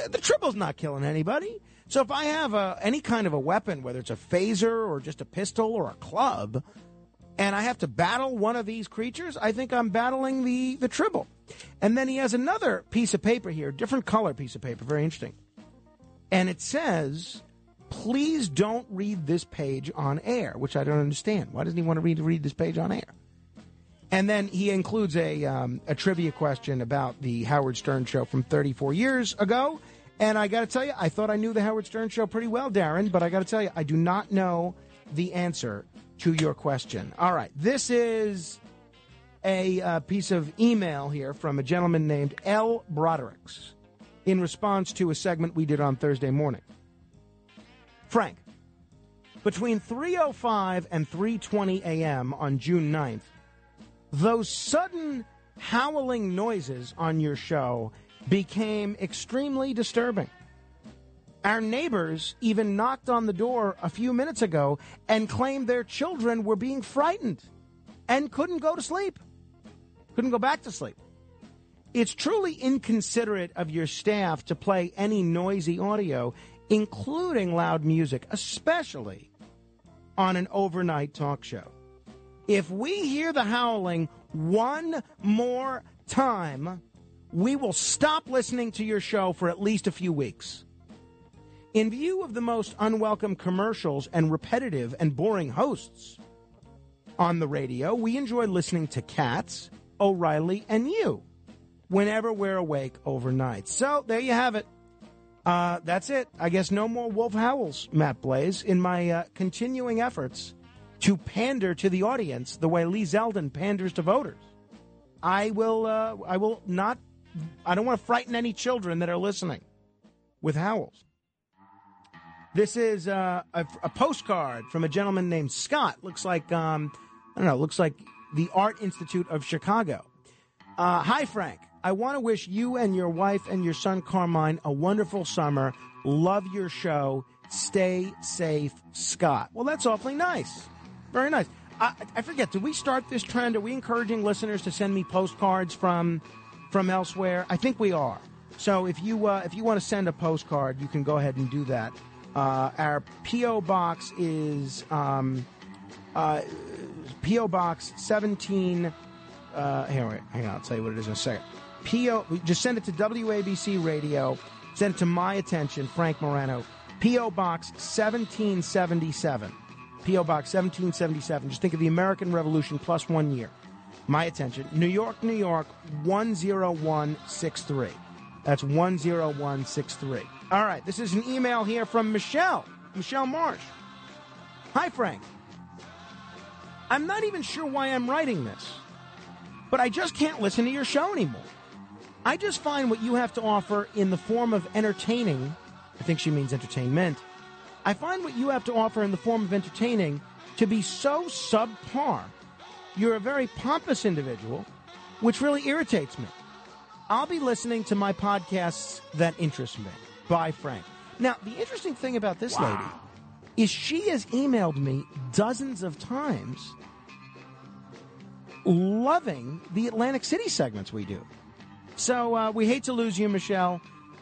The Tribble's not killing anybody. So if I have a, any kind of a weapon, whether it's a phaser or just a pistol or a club, and I have to battle one of these creatures, I think I'm battling the, the Tribble. And then he has another piece of paper here, different color piece of paper, very interesting. And it says, please don't read this page on air, which I don't understand. Why doesn't he want to read, read this page on air? And then he includes a, um, a trivia question about the Howard Stern show from 34 years ago. And I got to tell you, I thought I knew the Howard Stern show pretty well, Darren, but I got to tell you, I do not know the answer to your question. All right, this is a uh, piece of email here from a gentleman named L. Brodericks in response to a segment we did on Thursday morning. Frank, between 3:05 and 3:20 a.m. on June 9th, those sudden howling noises on your show became extremely disturbing. Our neighbors even knocked on the door a few minutes ago and claimed their children were being frightened and couldn't go to sleep. Couldn't go back to sleep. It's truly inconsiderate of your staff to play any noisy audio, including loud music, especially on an overnight talk show. If we hear the howling one more time, we will stop listening to your show for at least a few weeks. In view of the most unwelcome commercials and repetitive and boring hosts on the radio, we enjoy listening to Cats, O'Reilly, and you whenever we're awake overnight. So there you have it. Uh, that's it. I guess no more wolf howls, Matt Blaze, in my uh, continuing efforts to pander to the audience the way Lee Zeldin panders to voters. I will. Uh, I will not. I don't want to frighten any children that are listening with howls. This is uh, a, a postcard from a gentleman named Scott. Looks like um, I don't know. Looks like the Art Institute of Chicago. Uh, hi, Frank. I want to wish you and your wife and your son Carmine a wonderful summer. Love your show. Stay safe, Scott. Well, that's awfully nice. Very nice. I, I forget. Did we start this trend? Are we encouraging listeners to send me postcards from from elsewhere? I think we are. So if you uh, if you want to send a postcard, you can go ahead and do that. Uh, our PO box is um, uh, PO box seventeen. Uh, here, wait, hang on. I'll tell you what it is in a second. PO. Just send it to WABC Radio. Send it to my attention, Frank Morano. PO Box 1777. PO Box 1777. Just think of the American Revolution plus one year. My attention. New York, New York 10163. That's 10163. All right, this is an email here from Michelle. Michelle Marsh. Hi, Frank. I'm not even sure why I'm writing this, but I just can't listen to your show anymore. I just find what you have to offer in the form of entertaining, I think she means entertainment. I find what you have to offer in the form of entertaining to be so subpar. You're a very pompous individual, which really irritates me. I'll be listening to my podcasts that interest me. Bye, Frank. Now, the interesting thing about this lady is she has emailed me dozens of times loving the Atlantic City segments we do. So uh, we hate to lose you, Michelle,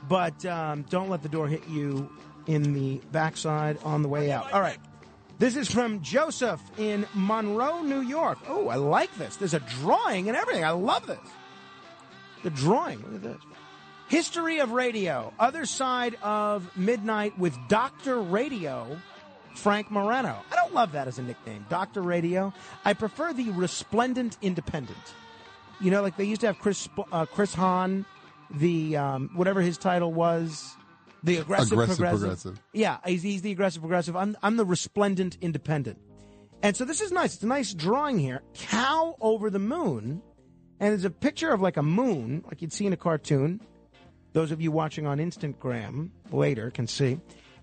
but um, don't let the door hit you in the backside on the way out. All right. This is from Joseph in Monroe, New York. Oh, I like this. There's a drawing and everything. I love this. The drawing. Look at this. History of Radio. Other side of midnight with Dr. Radio, Frank Morano. I don't love that as a nickname. Dr. Radio. I prefer the Resplendent Independent. You know, like they used to have Chris uh, Chris Hahn, the um, whatever his title was, the aggressive, Aggressive progressive. progressive. Yeah, he's, he's the aggressive progressive. I'm I'm the resplendent independent. And so this is nice. It's a nice drawing here. Cow over the moon, and there's a picture of like a moon, like you'd see in a cartoon. Those of you watching on Instagram later can see,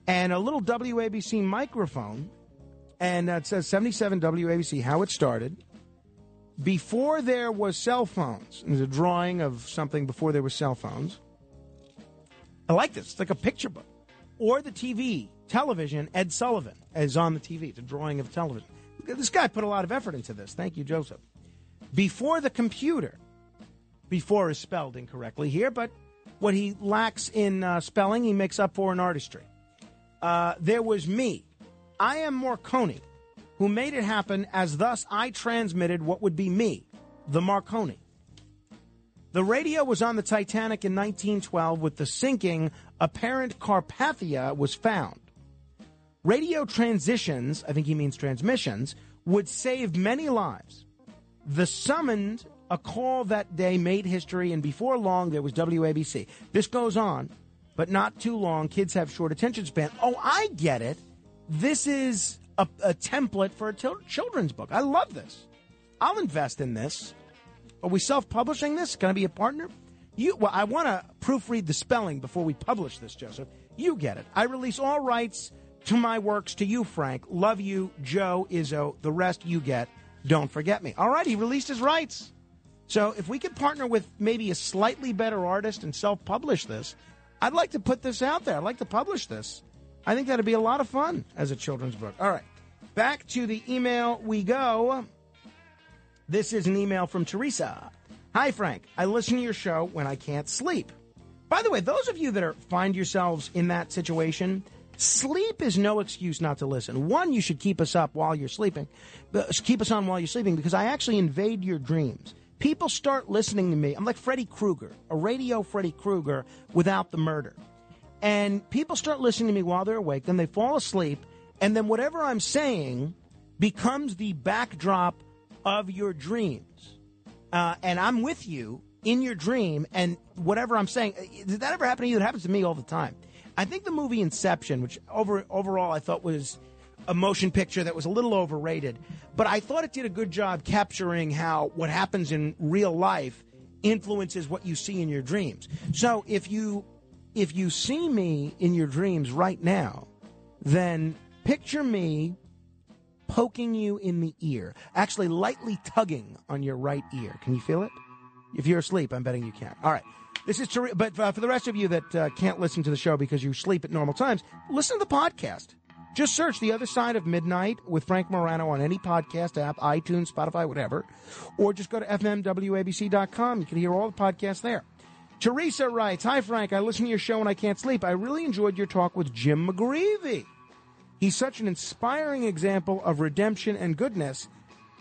and a little WABC microphone, and it says 77 WABC. How it started before there was cell phones. There's a drawing of something before there were cell phones. I like this. It's like a picture book. Or the TV, television, Ed Sullivan is on the TV. It's a drawing of television. This guy put a lot of effort into this. Thank you, Joseph. Before the computer, before is spelled incorrectly here, but what he lacks in uh, spelling, he makes up for in artistry. Uh, there was me. I am Marconi, who made it happen, as thus I transmitted what would be me, the Marconi. The radio was on the Titanic in 1912 with the sinking, apparent Carpathia was found. Radio transitions, I think he means transmissions, would save many lives. The summoned a call that day made history, and before long there was WABC. This goes on, but not too long. Kids have short attention span. Oh, I get it. This is a, a template for a children's book. I love this. I'll invest in this. Are we self-publishing this? Can I be a partner? You, well, I want to proofread the spelling before we publish this, Joseph. You get it. I release all rights to my works to you, Frank. Love you, Joe, Izzo. The rest you get. Don't forget me. All right, he released his rights. So if we could partner with maybe a slightly better artist and self-publish this, I'd like to put this out there. I'd like to publish this. I think that'd be a lot of fun as a children's book. All right, back to the email we go. This is an email from Teresa. Hi, Frank. I listen to your show when I can't sleep. By the way, those of you that are find yourselves in that situation, sleep is no excuse not to listen. One, you should keep us up while you're sleeping, uh, keep us on while you're sleeping, because I actually invade your dreams. People start listening to me. I'm like Freddy Krueger, a radio Freddy Krueger without the murder. And people start listening to me while they're awake, then they fall asleep, and then whatever I'm saying becomes the backdrop of your dreams. Uh, and I'm with you in your dream, and whatever I'm saying, did that ever happen to you? It happens to me all the time. I think the movie Inception, which over overall I thought was a motion picture that was a little overrated, but I thought it did a good job capturing how what happens in real life influences what you see in your dreams. So if you if you see me in your dreams right now, then picture me poking you in the ear, actually lightly tugging on your right ear. Can you feel it? If you're asleep, I'm betting you can. All right. This is Ter- but uh, for the rest of you that uh, can't listen to the show because you sleep at normal times, listen to the podcast. Just search The Other Side of Midnight with Frank Morano on any podcast app, iTunes, Spotify, whatever, or just go to fmwabc.com. You can hear all the podcasts there. Teresa writes, Hi, Frank. I listen to your show when I can't sleep. I really enjoyed your talk with Jim McGreevey. He's such an inspiring example of redemption and goodness.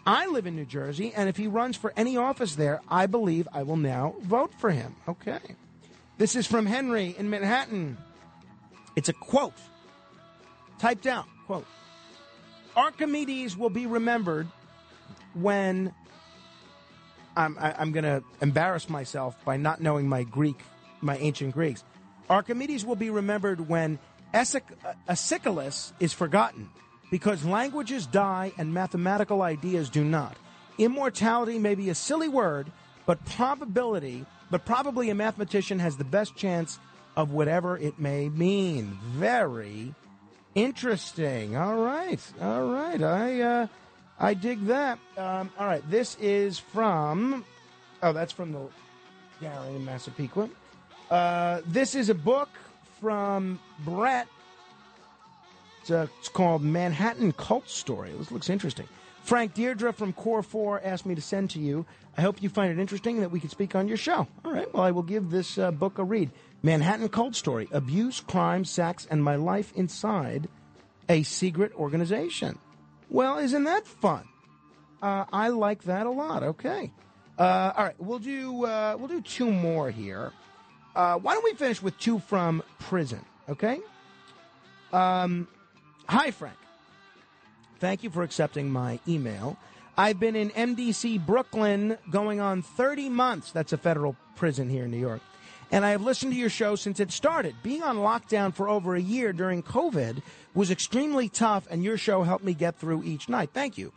I live in New Jersey, and if he runs for any office there, I believe I will now vote for him. Okay. This is from Henry in Manhattan. It's a quote. Typed out. Quote. Archimedes will be remembered when I'm, I, I'm going to embarrass myself by not knowing my Greek, my ancient Greeks. Archimedes will be remembered when Aeschylus is forgotten because languages die and mathematical ideas do not. Immortality may be a silly word, but probability, but probably a mathematician has the best chance of whatever it may mean. Very interesting. All right, all right. I uh, I dig that. Um, all right, this is from. Oh, that's from the Gary in Massapequa. Uh, this is a book from Brett. It's, uh, it's called Manhattan Cult Story. This looks interesting. Frank Deirdre from Core 4 asked me to send to you. I hope you find it interesting that we could speak on your show. All right, well, I will give this uh, book a read. Manhattan Cult Story Abuse, Crime, Sex, and My Life Inside a Secret Organization. Well, isn't that fun? Uh, I like that a lot. Okay. Uh, all right, we'll do uh, we'll do two more here. Uh, why don't we finish with two from prison? Okay. Um, hi, Frank. Thank you for accepting my email. I've been in MDC Brooklyn going on 30 months. That's a federal prison here in New York. And I have listened to your show since it started. Being on lockdown for over a year during COVID was extremely tough, and your show helped me get through each night. Thank you.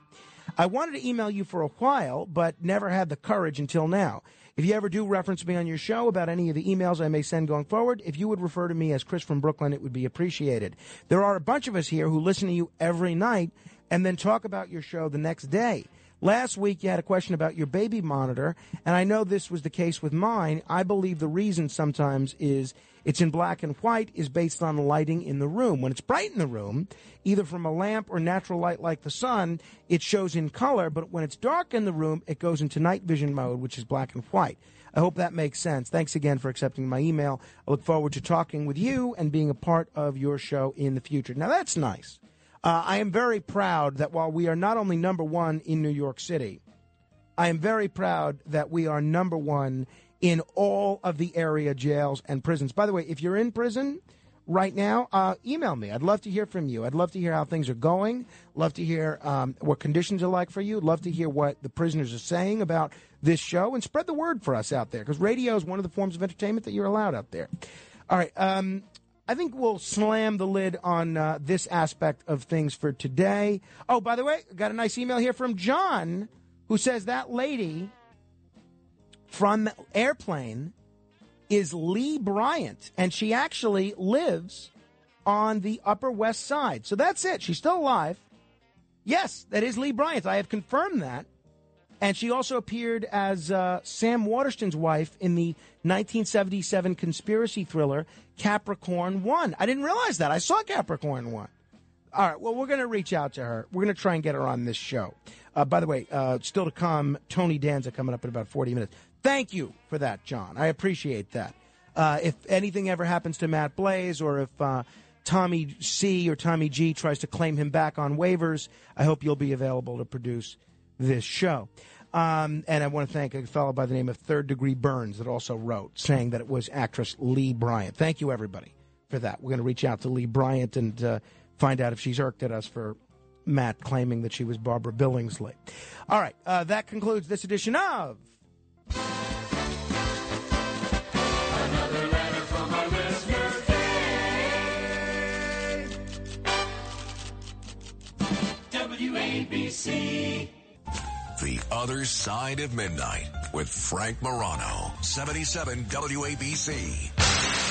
I wanted to email you for a while, but never had the courage until now. If you ever do reference me on your show about any of the emails I may send going forward, if you would refer to me as Chris from Brooklyn, it would be appreciated. There are a bunch of us here who listen to you every night and then talk about your show the next day. Last week, you had a question about your baby monitor, and I know this was the case with mine. I believe the reason sometimes is it's in black and white is based on lighting in the room. When it's bright in the room, either from a lamp or natural light like the sun, it shows in color, but when it's dark in the room, it goes into night vision mode, which is black and white. I hope that makes sense. Thanks again for accepting my email. I look forward to talking with you and being a part of your show in the future. Now, that's nice. Uh, I am very proud that while we are not only number one in New York City, I am very proud that we are number one in all of the area jails and prisons. By the way, if you're in prison right now, uh, email me. I'd love to hear from you. I'd love to hear how things are going. Love to hear um, what conditions are like for you. Love to hear what the prisoners are saying about this show and spread the word for us out there because radio is one of the forms of entertainment that you're allowed out there. All right. Um, I think we'll slam the lid on uh, this aspect of things for today. Oh, by the way, got a nice email here from John who says that lady from Airplane is Lee Bryant, and she actually lives on the Upper West Side. So that's it. She's still alive. Yes, that is Lee Bryant. I have confirmed that. And she also appeared as uh, Sam Waterston's wife in the 1977 conspiracy thriller Capricorn 1. I didn't realize that. I saw Capricorn 1. All right, well, we're going to reach out to her. We're going to try and get her on this show. Uh, by the way, uh, still to come, Tony Danza coming up in about 40 minutes. Thank you for that, John. I appreciate that. Uh, if anything ever happens to Matt Blaze or if uh, Tommy C or Tommy G tries to claim him back on waivers, I hope you'll be available to produce this show. Um, and I want to thank a fellow by the name of Third Degree Burns that also wrote saying that it was actress Lee Bryant. Thank you, everybody, for that. We're going to reach out to Lee Bryant and uh, find out if she's irked at us for Matt claiming that she was Barbara Billingsley. All right, uh, that concludes this edition of. WABC. The Other Side of Midnight with Frank Morano, 77 WABC.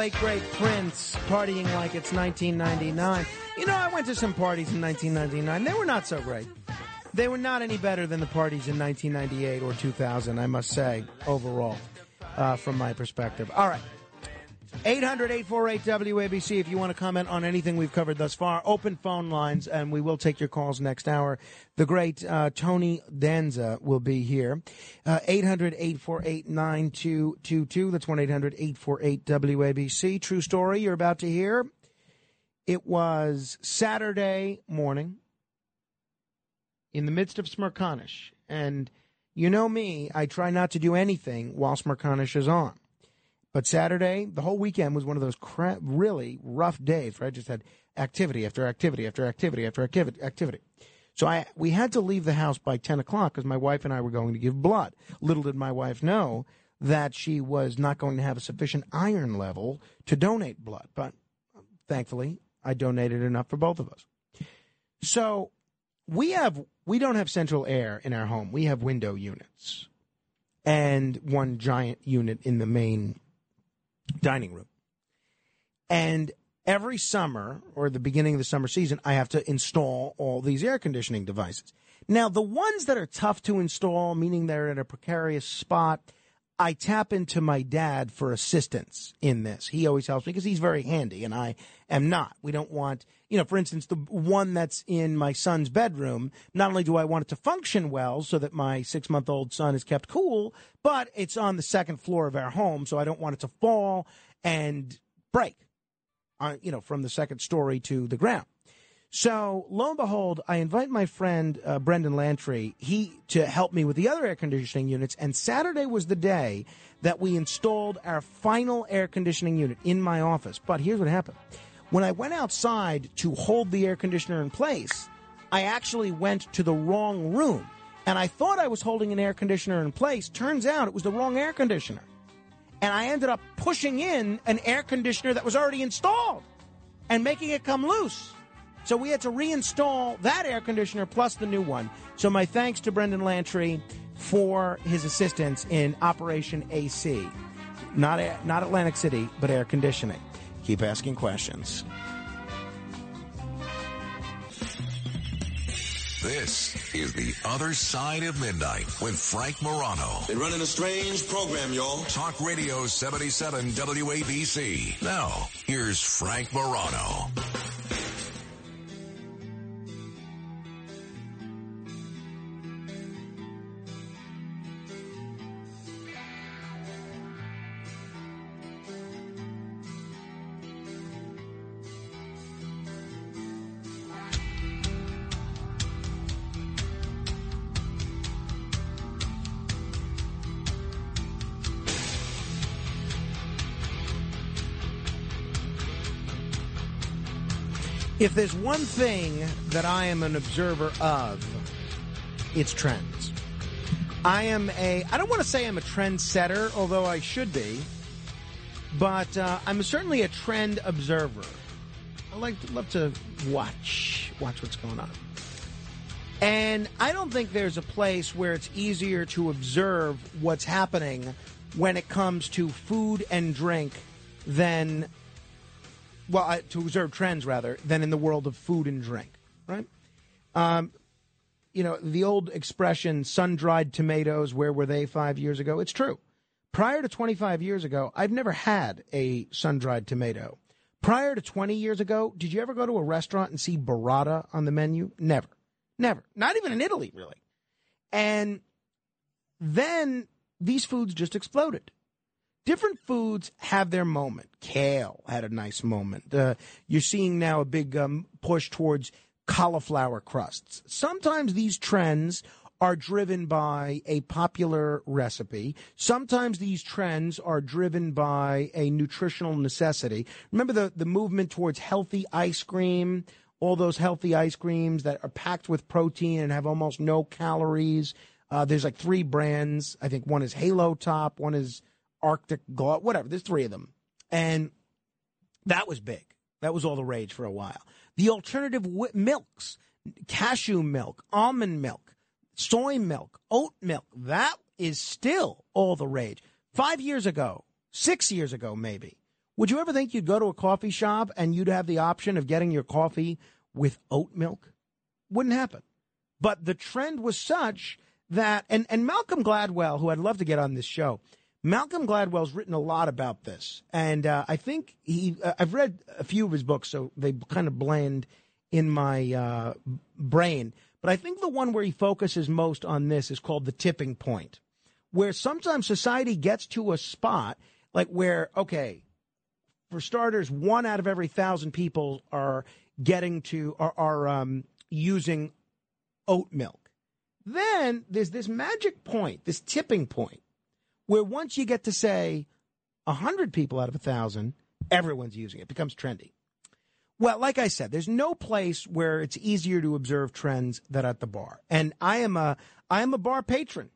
Late great Prince partying like it's 1999. You know, I went to some parties in 1999. They were not so great. They were not any better than the parties in 1998 or 2000, I must say, overall, uh, from my perspective. All right. 800 848 WABC if you want to comment on anything we've covered thus far. Open phone lines, and we will take your calls next hour. The great uh, Tony Danza will be here. 800 848 9222. That's 1 800 848 WABC. True story you're about to hear. It was Saturday morning in the midst of Smerconish. And you know me, I try not to do anything while Smerconish is on. But Saturday, the whole weekend was one of those cra- really rough days where I just had activity after activity after activity after activity. activity. So I we had to leave the house by ten o'clock because my wife and I were going to give blood. Little did my wife know that she was not going to have a sufficient iron level to donate blood. But um, thankfully, I donated enough for both of us. So we have we don't have central air in our home. We have window units and one giant unit in the main dining room. And every summer or the beginning of the summer season, I have to install all these air conditioning devices. Now, the ones that are tough to install, meaning they're in a precarious spot, I tap into my dad for assistance in this. He always helps me because he's very handy and I am not. We don't want, you know, for instance, the one that's in my son's bedroom, not only do I want it to function well so that my six month old son is kept cool, but it's on the second floor of our home, so I don't want it to fall and break, uh, you know, from the second story to the ground. So lo and behold, I invite my friend uh, Brendan Lantry he to help me with the other air conditioning units. And Saturday was the day that we installed our final air conditioning unit in my office. But here's what happened: when I went outside to hold the air conditioner in place, I actually went to the wrong room, and I thought I was holding an air conditioner in place. Turns out it was the wrong air conditioner, and I ended up pushing in an air conditioner that was already installed and making it come loose. So we had to reinstall that air conditioner plus the new one. So my thanks to Brendan Lantry for his assistance in Operation AC. Not, not Atlantic City, but air conditioning. Keep asking questions. This is The Other Side of Midnight with Frank Morano. They're running a strange program, y'all. Talk Radio 77 WABC. Now, here's Frank Morano. If there's one thing that I am an observer of, it's trends. I am a, I don't want to say I'm a trend setter, although I should be, but uh, I'm certainly a trend observer. I like to, love to watch, watch what's going on. And I don't think there's a place where it's easier to observe what's happening when it comes to food and drink than well, to observe trends rather than in the world of food and drink, right? Um, you know, the old expression "sun dried tomatoes," where were they five years ago? It's true. Prior to 25 years ago, I've never had a sun dried tomato. Prior to 20 years ago, did you ever go to a restaurant and see burrata on the menu? Never. Never. Not even in Italy, really. And then these foods just exploded different foods have their moment. Kale had a nice moment. Uh, you're seeing now a big um, push towards cauliflower crusts. Sometimes these trends are driven by a popular recipe. Sometimes these trends are driven by a nutritional necessity. Remember the, the movement towards healthy ice cream? All those healthy ice creams that are packed with protein and have almost no calories. Uh, there's like three brands. I think one is Halo Top, one is Arctic Glow, whatever. There's three of them. And that was big. That was all the rage for a while. The alternative w- milks, cashew milk, almond milk, soy milk, oat milk, that is still all the rage. Five years ago, six years ago, maybe, would you ever think you'd go to a coffee shop and you'd have the option of getting your coffee with oat milk? Wouldn't happen. But the trend was such that, and, and Malcolm Gladwell, who I'd love to get on this show, Malcolm Gladwell's written a lot about this, and uh, I think he. Uh, I've read a few of his books, so they kind of blend in my uh, brain. But I think the one where he focuses most on this is called the tipping point, where sometimes society gets to a spot like where, okay, for starters, one out of every thousand people are getting to are, are um, using oat milk. Then there's this magic point, this tipping point where once you get to say 100 people out of a 1,000, everyone's using it. it becomes trendy. Well, like I said, there's no place where it's easier to observe trends than at the bar. And I am a I am a bar patron.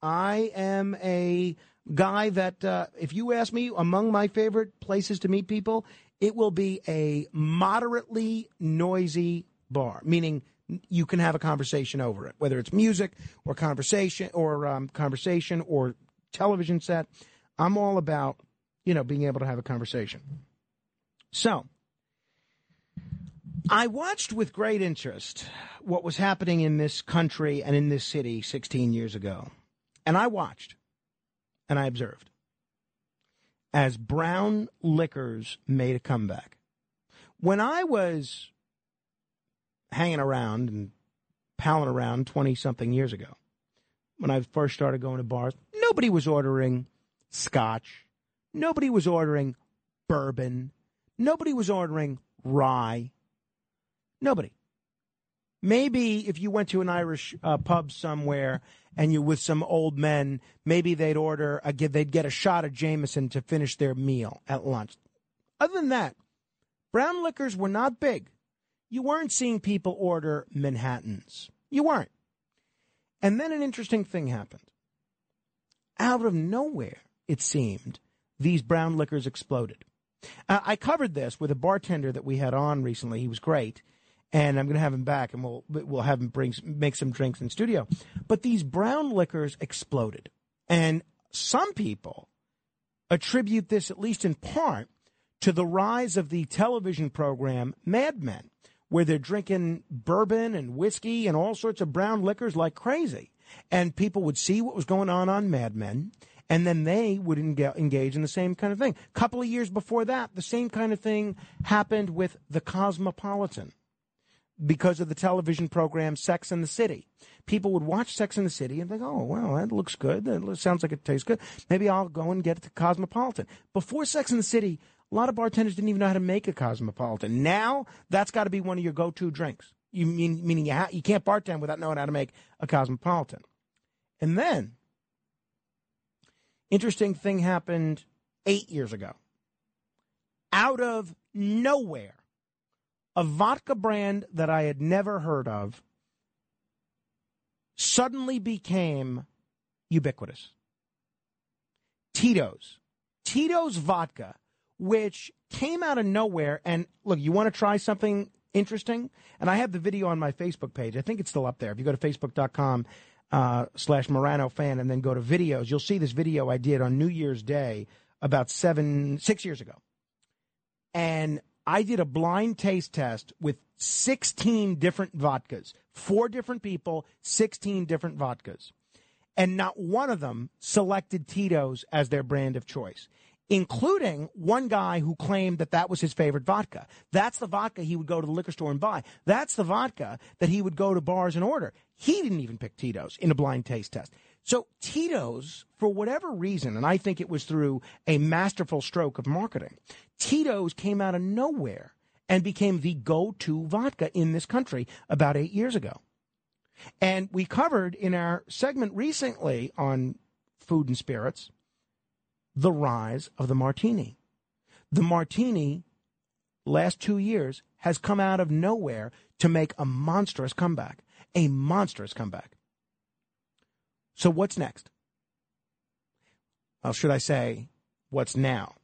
I am a guy that uh, if you ask me among my favorite places to meet people, it will be a moderately noisy bar, meaning you can have a conversation over it, whether it's music or conversation or um, conversation or television set. I'm all about, you know, being able to have a conversation. So, I watched with great interest what was happening in this country and in this city 16 years ago. And I watched and I observed as brown liquors made a comeback. When I was hanging around and palling around 20 something years ago, when I first started going to bars, nobody was ordering scotch. Nobody was ordering bourbon. Nobody was ordering rye. Nobody. Maybe if you went to an Irish uh, pub somewhere and you with some old men, maybe they'd order a, they'd get a shot of Jameson to finish their meal at lunch. Other than that, brown liquors were not big. You weren't seeing people order Manhattans. You weren't. And then an interesting thing happened. Out of nowhere, it seemed, these brown liquors exploded. Uh, I covered this with a bartender that we had on recently. He was great, and I'm going to have him back, and we'll we'll have him bring make some drinks in studio. But these brown liquors exploded, and some people attribute this, at least in part, to the rise of the television program Mad Men, where they're drinking bourbon and whiskey and all sorts of brown liquors like crazy, and people would see what was going on on Mad Men and then they would engage in the same kind of thing. A couple of years before that, the same kind of thing happened with the Cosmopolitan because of the television program Sex and the City. People would watch Sex and the City and think, oh, well, that looks good. That sounds like it tastes good. Maybe I'll go and get the Cosmopolitan. Before Sex and the City, a lot of bartenders didn't even know how to make a Cosmopolitan. Now, that's got to be one of your go to drinks. You mean, meaning you, ha- you can't bartend without knowing how to make a Cosmopolitan. And then Interesting thing happened eight years ago. Out of nowhere, a vodka brand that I had never heard of suddenly became ubiquitous. Tito's. Tito's vodka, which came out of nowhere. And look, you want to try something interesting? And I have the video on my Facebook page. I think it's still up there. If you go to facebook.com uh, slash Morano fan and then go to videos, you'll see this video I did on New Year's Day about seven, six years ago. And I did a blind taste test with 16 different vodkas, four different people, 16 different vodkas. And not one of them selected Tito's as their brand of choice including one guy who claimed that that was his favorite vodka. That's the vodka he would go to the liquor store and buy. That's the vodka that he would go to bars and order. He didn't even pick Tito's in a blind taste test. So Tito's, for whatever reason, and I think it was through a masterful stroke of marketing, Tito's came out of nowhere and became the go-to vodka in this country about eight years ago. And we covered in our segment recently on food and spirits the rise of the martini. The martini, last two years, has come out of nowhere to make a monstrous comeback. A monstrous comeback. So, what's next? Well, should I say, what's now?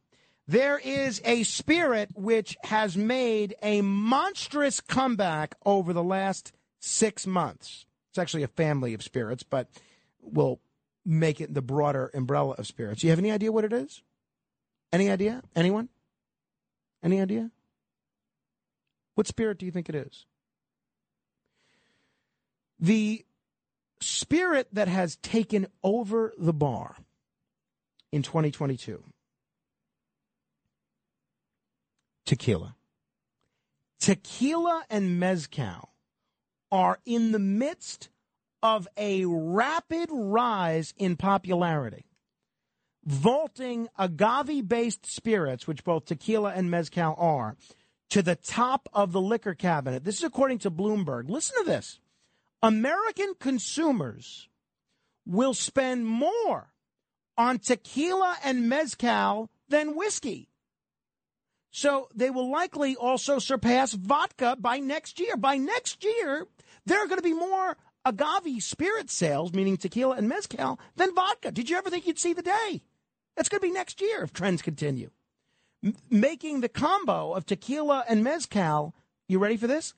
There is a spirit which has made a monstrous comeback over the last six months. It's actually a family of spirits, but we'll make it the broader umbrella of spirits. You have any idea what it is? Any idea? Anyone? Any idea? What spirit do you think it is? The spirit that has taken over the bar in 2022 tequila. Tequila and mezcal are in the midst of a rapid rise in popularity, vaulting agave based spirits, which both tequila and mezcal are, to the top of the liquor cabinet. This is according to Bloomberg. Listen to this American consumers will spend more on tequila and mezcal than whiskey. So they will likely also surpass vodka by next year. By next year, there are going to be more agave spirit sales, meaning tequila and mezcal, than vodka. Did you ever think you'd see the day? That's going to be next year if trends continue. M- making the combo of tequila and mezcal, you ready for this?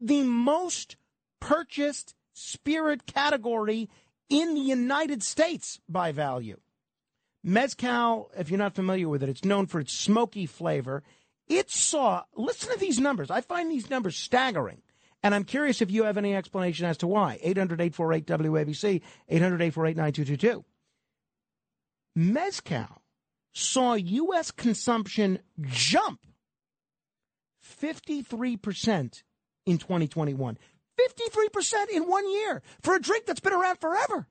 The most purchased spirit category in the United States by value. Mezcal, if you're not familiar with it, it's known for its smoky flavor. It saw, listen to these numbers. I find these numbers staggering. And I'm curious if you have any explanation as to why. 800 848 WABC, 800 848 9222. Mezcal saw U.S. consumption jump 53% in 2021. 53% in one year for a drink that's been around forever.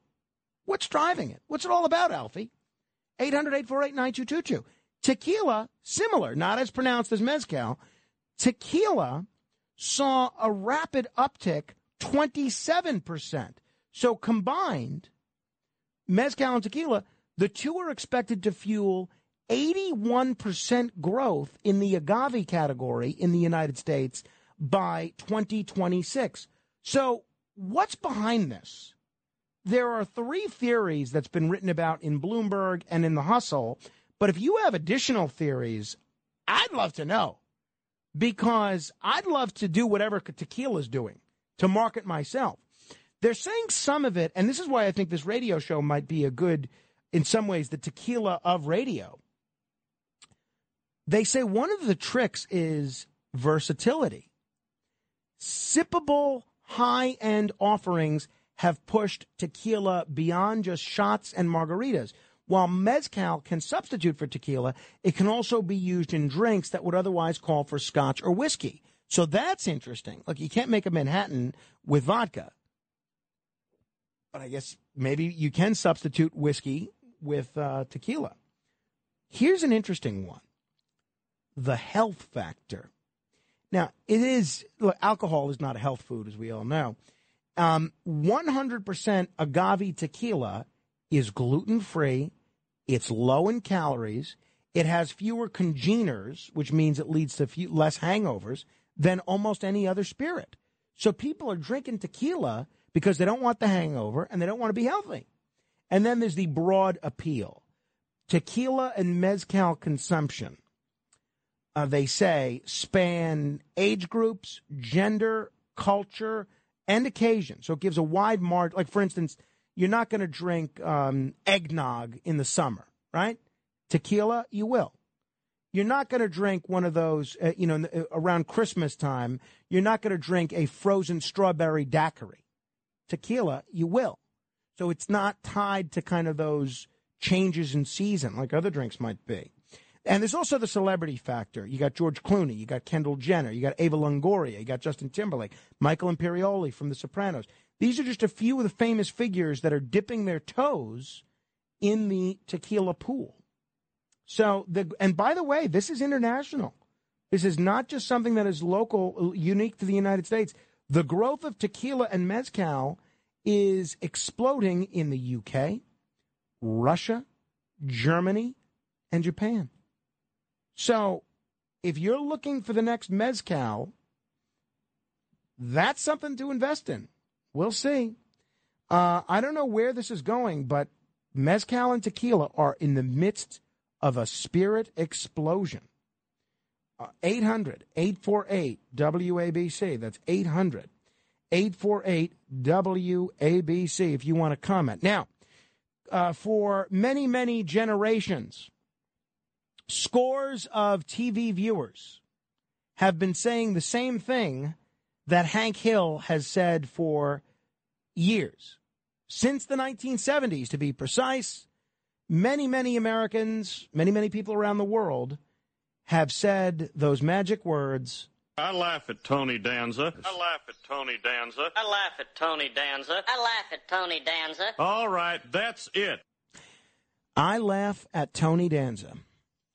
What's driving it? What's it all about, Alfie? 800 848 9222. Tequila, similar, not as pronounced as Mezcal. Tequila saw a rapid uptick, 27%. So combined, Mezcal and Tequila, the two are expected to fuel 81% growth in the agave category in the United States by 2026. So, what's behind this? There are three theories that's been written about in Bloomberg and in the Hustle, but if you have additional theories, I'd love to know because I'd love to do whatever tequila is doing to market myself. They're saying some of it, and this is why I think this radio show might be a good, in some ways, the tequila of radio. They say one of the tricks is versatility. Sippable high end offerings have pushed tequila beyond just shots and margaritas. While mezcal can substitute for tequila, it can also be used in drinks that would otherwise call for scotch or whiskey. So that's interesting. Look, you can't make a Manhattan with vodka. But I guess maybe you can substitute whiskey with uh, tequila. Here's an interesting one the health factor. Now, it is, look, alcohol is not a health food, as we all know. Um, 100% agave tequila is gluten free, it's low in calories, it has fewer congeners, which means it leads to few, less hangovers than almost any other spirit. So people are drinking tequila because they don't want the hangover and they don't want to be healthy. And then there's the broad appeal. Tequila and mezcal consumption uh, they say, span age groups, gender, culture, and occasion. So it gives a wide margin. Like, for instance, you're not going to drink um, eggnog in the summer, right? Tequila, you will. You're not going to drink one of those, uh, you know, uh, around Christmas time. You're not going to drink a frozen strawberry daiquiri. Tequila, you will. So it's not tied to kind of those changes in season like other drinks might be. And there's also the celebrity factor. You got George Clooney, you got Kendall Jenner, you got Eva Longoria, you got Justin Timberlake, Michael Imperioli from The Sopranos. These are just a few of the famous figures that are dipping their toes in the tequila pool. So the and by the way, this is international. This is not just something that is local, unique to the United States. The growth of tequila and mezcal is exploding in the UK, Russia, Germany, and Japan. So if you're looking for the next Mezcal, that's something to invest in. We'll see. Uh, I don't know where this is going, but Mezcal and tequila are in the midst of a spirit explosion. Uh, 800 848 WABC. That's 800 848 WABC if you want to comment. Now, uh, for many, many generations, scores of TV viewers have been saying the same thing that Hank Hill has said for years. Since the 1970s, to be precise, many, many Americans, many, many people around the world have said those magic words. I laugh at Tony Danza. I laugh at Tony Danza. I laugh at Tony Danza. I laugh at Tony Danza. All right, that's it. I laugh at Tony Danza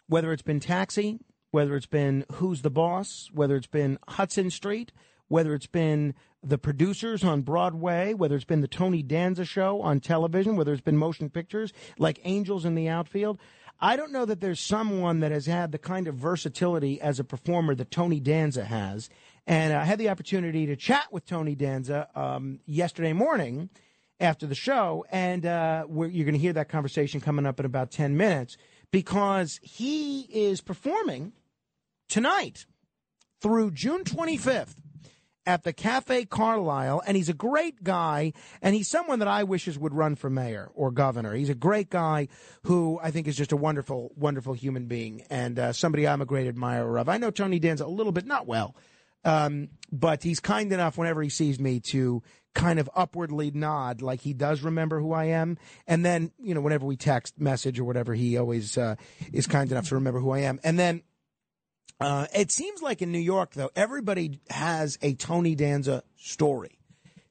whether it's been Taxi, whether it's been Who's the Boss, whether it's been Hudson Street, whether it's been the producers on Broadway, whether it's been the Tony Danza show on television, whether it's been motion pictures like Angels in the Outfield. I don't know that there's someone that has had the kind of versatility as a performer that Tony Danza has. And I had the opportunity to chat with Tony Danza um, yesterday morning after the show, and uh, you're going to hear that conversation coming up in about 10 minutes because he is performing tonight through June 25th at the Cafe Carlyle, and he's a great guy, and he's someone that I wishes would run for mayor or governor. He's a great guy who I think is just a wonderful, wonderful human being, and uh, somebody I'm a great admirer of. I know Tony Danza a little bit, not well, um, but he's kind enough whenever he sees me to kind of upwardly nod, like he does remember who I am, and then you know whenever we text, message, or whatever, he always uh, is kind enough to remember who I am, and then. Uh, it seems like in New York, though, everybody has a Tony Danza story.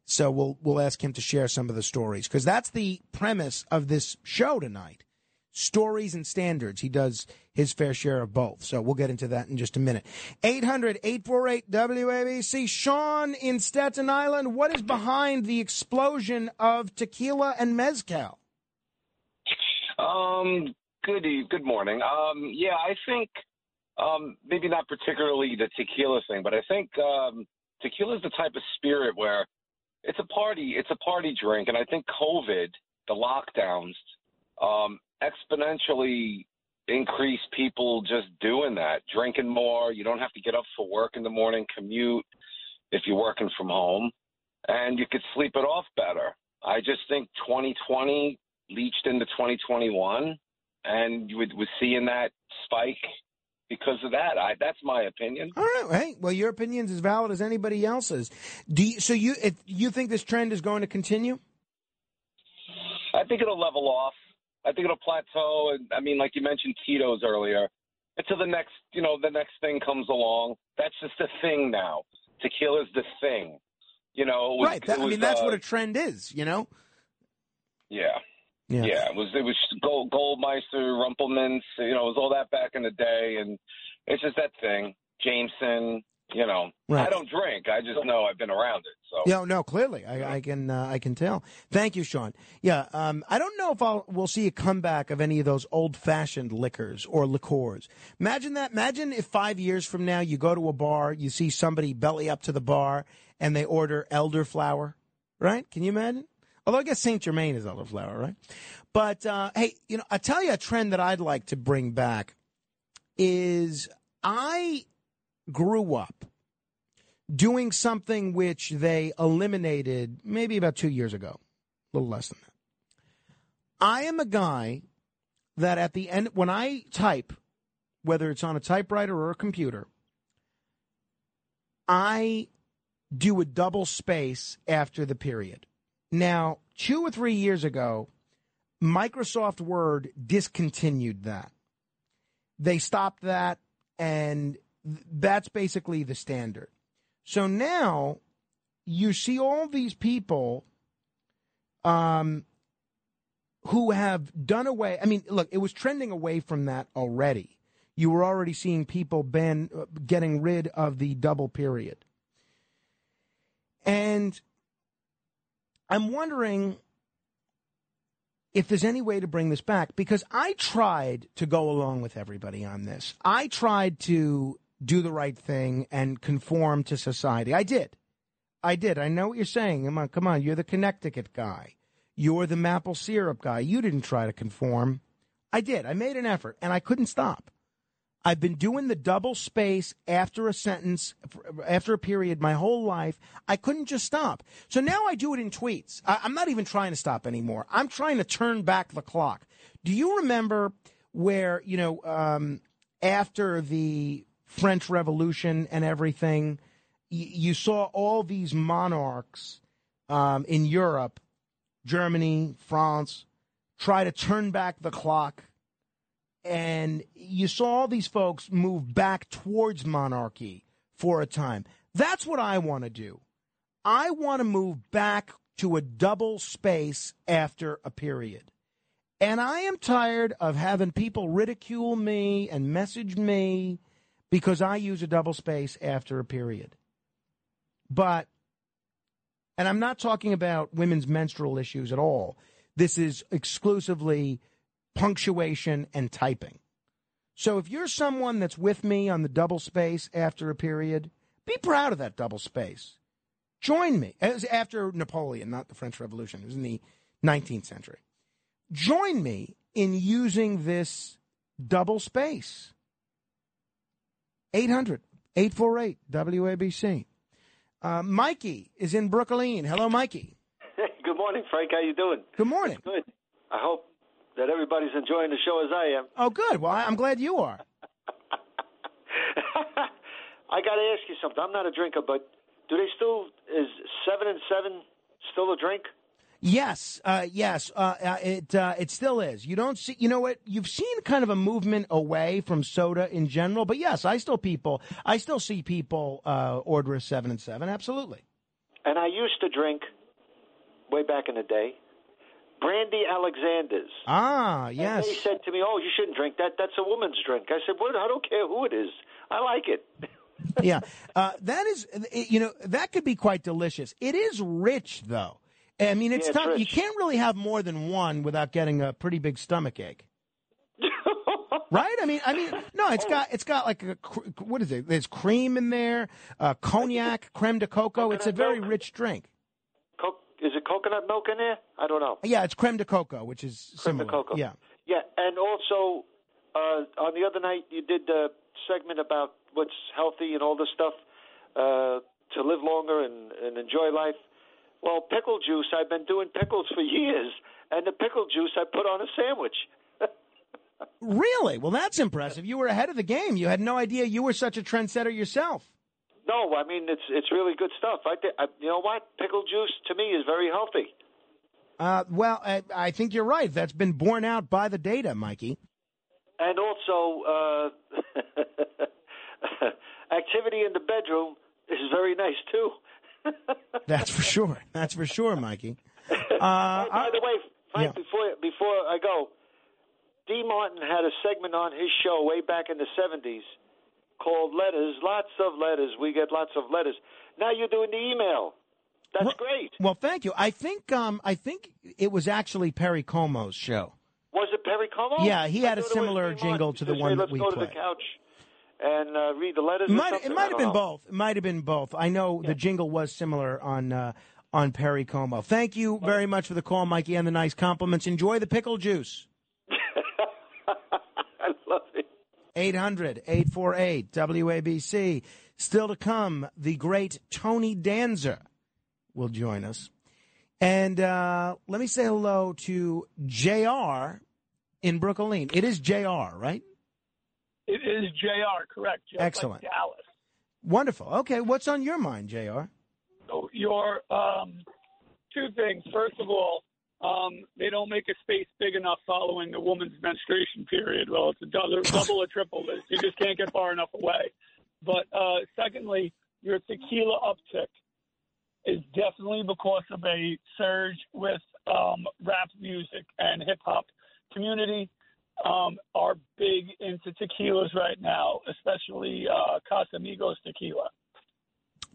So we'll we'll ask him to share some of the stories because that's the premise of this show tonight. Stories and standards. He does his fair share of both. So we'll get into that in just a minute. 800 848 WABC. Sean in Staten Island, what is behind the explosion of tequila and mezcal? Um, good good morning. Um, yeah, I think um, maybe not particularly the tequila thing, but I think um, tequila is the type of spirit where it's a party. It's a party drink, and I think COVID, the lockdowns, um, exponentially increased people just doing that, drinking more. You don't have to get up for work in the morning, commute if you're working from home, and you could sleep it off better. I just think 2020 leached into 2021, and you would, seeing that spike because of that. I, that's my opinion. All right. Hey, well, your opinion's as valid as anybody else's. Do you, so you if you think this trend is going to continue? I think it'll level off. I think it'll plateau. And I mean, like you mentioned, Tito's earlier. Until the next, you know, the next thing comes along. That's just a thing now. Tequila's the thing. You know, was, right. That, it I mean, that's uh, what a trend is. You know. Yeah. Yeah. it was it was Gold, Goldmeister, Rumpelmans, you know, it was all that back in the day, and it's just that thing. Jameson, you know, Right. I don't drink. I just know I've been around it. So Yeah, no, clearly, I, I can, uh, I can tell. Thank you, Sean. Yeah, um, I don't know if I'll we'll see a comeback of any of those old-fashioned liquors or liqueurs. Imagine that. Imagine if five years from now you go to a bar, you see somebody belly up to the bar, and they order elderflower. Right? Can you imagine? Although I guess Saint Germain is elderflower, right? But uh, hey, you know, I tell you a trend that I'd like to bring back is I grew up doing something which they eliminated maybe about two years ago, a little less than that. I am a guy that at the end, when I type, whether it's on a typewriter or a computer, I do a double space after the period. Now, two or three years ago, Microsoft Word discontinued that. They stopped that, and th- that's basically the standard. So now you see all these people um, who have done away. I mean, look, it was trending away from that already. You were already seeing people ban uh, getting rid of the double period. And I'm wondering if there's any way to bring this back because I tried to go along with everybody on this. I tried to do the right thing and conform to society. I did. I did. I know what you're saying. Come on, come on. You're the Connecticut guy. You're the maple syrup guy. You didn't try to conform. I did. I made an effort and I couldn't stop. I've been doing the double space after a sentence, after a period my whole life. I couldn't just stop. So now I do it in tweets. I, I'm not even trying to stop anymore. I'm trying to turn back the clock. Do you remember where, you know, um, after the French Revolution and everything, y- you saw all these monarchs um, in Europe, Germany, France, try to turn back the clock and you saw all these folks move back towards monarchy for a time. That's what I want to do. I want to move back to a double space after a period. And I am tired of having people ridicule me and message me because I use a double space after a period. But, and I'm not talking about women's menstrual issues at all. This is exclusively punctuation and typing. So if you're someone that's with me on the double space after a period, be proud of that double space. Join me. It was after Napoleon, not the French Revolution. It was in the 19th century. Join me in using this double space. 800 848 WABC. Uh, Mikey is in Brooklyn. Hello, Mikey. <laughs> Good morning, Frank. How you doing? Good morning. Good. I hope that everybody's enjoying the show as I am. Oh, good. Well, I'm glad you are. <laughs> I got to ask you something. I'm not a drinker, but do they still is seven and seven still a drink? Yes, uh, yes, uh, uh, it uh, it still is. You don't see, you know what? You've seen kind of a movement away from soda in general, but yes, I still people, I still see people uh, order a seven and seven. Absolutely. And I used to drink way back in the day. Brandy Alexander's. Ah, And yes. they said to me, "Oh, you shouldn't drink that. That's a woman's drink." I said, "What? I don't care who it is. I like it." <laughs> yeah, uh, that is, you know, that could be quite delicious. It is rich, though. I mean, it's Yeah, it's tough. You can't really have more than one without getting a pretty big stomach ache. <laughs> right? I mean, I mean, no, it's got it's got like a what is it? There's cream in there, uh, cognac, creme de cocoa. It's a very rich drink. Is it coconut milk in there? I don't know. Yeah, it's creme de cocoa, which is Creme de similar. cocoa. Yeah. Yeah, and also uh, on the other night you did the segment about what's healthy and all this stuff uh, to live longer and, and enjoy life. Well, pickle juice. I've been doing pickles for <laughs> years, and the pickle juice I put on a sandwich. <laughs> Really? Well, that's impressive. You were ahead of the game. You had no idea you were such a trendsetter yourself. No, I mean it's it's really good stuff. I, thi- I you know what? Pickle juice to me is very healthy. Uh, well, I, I think you're right. That's been borne out by the data, Mikey. And also, uh, <laughs> activity in the bedroom is very nice too. <laughs> That's for sure. That's for sure, Mikey. <laughs> Uh, Oh, by the way, Frank, yeah. before before I go, D. Martin had a segment on his show way back in the '70s called "Letters." Lots of letters. We get lots of letters. Now you're doing the email. That's great. Well, thank you. I think um, I think it was actually Perry Como's show. Was it Perry Como? Yeah, he I had a thought it was similar jingle Martin to the one that we played. Let's go to play. the couch and uh, read the letters. Might it might have been know. both. It might have been both. I know the jingle was similar on uh, on Perry Como. Thank you very much for the call, Mikey, and the nice compliments. Enjoy the pickle juice. I love it. 800 848 WABC. Still to come, the great Tony Danza will join us. And uh, let me say hello to JR in Brooklyn. It is JR, right? It is Jr. Correct. Just like Excellent. Dallas. Wonderful. Okay, what's on your mind, JR? So your um, two things. First of all, um, they don't make a space big enough following the woman's menstruation period. Well, it's a double, <laughs> double or triple this. You just can't get far enough away. But uh, secondly, your tequila uptick is definitely because of a surge with um, rap music and hip hop community um, are big into tequilas right now, especially uh, Casamigos tequila.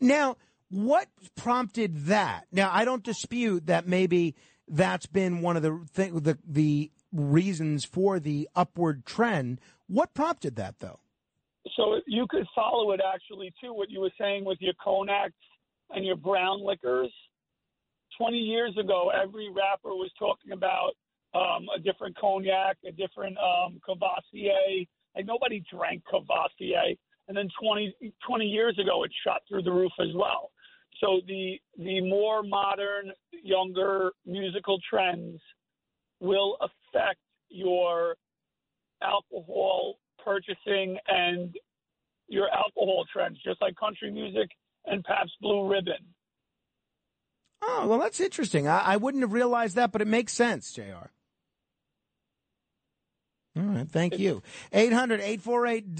Now, what prompted that? Now, I don't dispute that maybe that's been one of the th- the the reasons for the upward trend. What prompted that, though? So you could follow it actually too. What you were saying with your cognacs and your brown liquors. Twenty years ago, every rapper was talking about um, a different cognac, a different um, Courvoisier. Like nobody drank Courvoisier. And then 20, 20 years ago, it shot through the roof as well. So the the more modern, younger musical trends will affect your alcohol purchasing and your alcohol trends, just like country music and Pabst Blue Ribbon. Oh, well, that's interesting. I, I wouldn't have realized that, but it makes sense, JR. All right, thank you. 800 848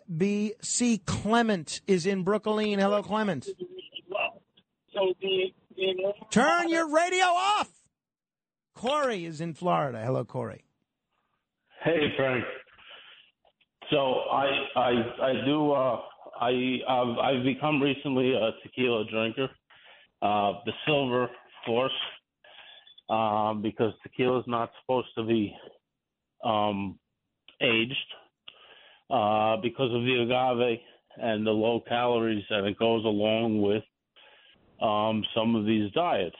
WABC. Clement is in Brooklyn. Hello, Clement. So the, the Turn your radio off. Corey is in Florida. Hello, Corey. Hey Frank. So I I I do uh I I've, I've become recently a tequila drinker. Uh the silver force um because tequila is not supposed to be um aged uh because of the agave and the low calories that it goes along with um some of these diets.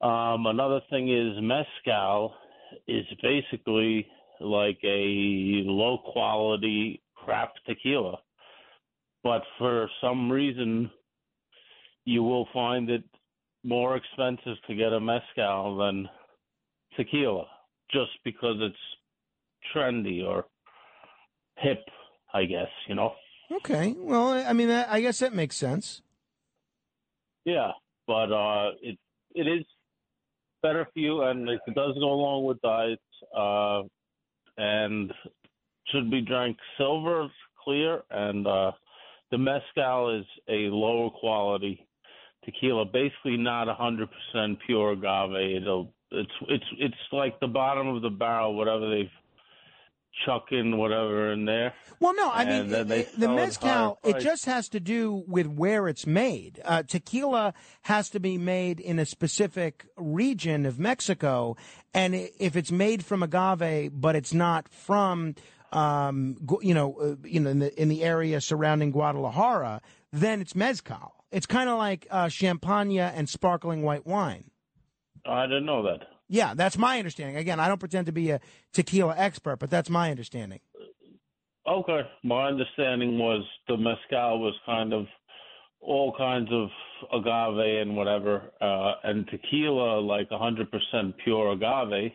Um another thing is mezcal is basically like a low quality crap tequila, but for some reason, you will find it more expensive to get a mezcal than tequila, just because it's trendy or hip, I guess. You know. Okay. Well, I mean, I guess that makes sense. Yeah, but uh, it it is better for you, and it does go along with diet, uh, and should be drank silver, clear, and uh, the mezcal is a lower quality tequila, basically not 100% pure agave. It'll it's it's it's like the bottom of the barrel, whatever they've chuck in whatever in there. Well, no, I mean they the mezcal. It just has to do with where it's made. Uh, tequila has to be made in a specific region of Mexico, and if it's made from agave, but it's not from, um, you know, uh, you know, in the in the area surrounding Guadalajara, then it's mezcal. It's kind of like uh, champagne and sparkling white wine. I didn't know that. Yeah, that's my understanding. Again, I don't pretend to be a tequila expert, but that's my understanding. Okay. My understanding was the mezcal was kind of all kinds of agave and whatever, uh, and tequila like 100% pure agave.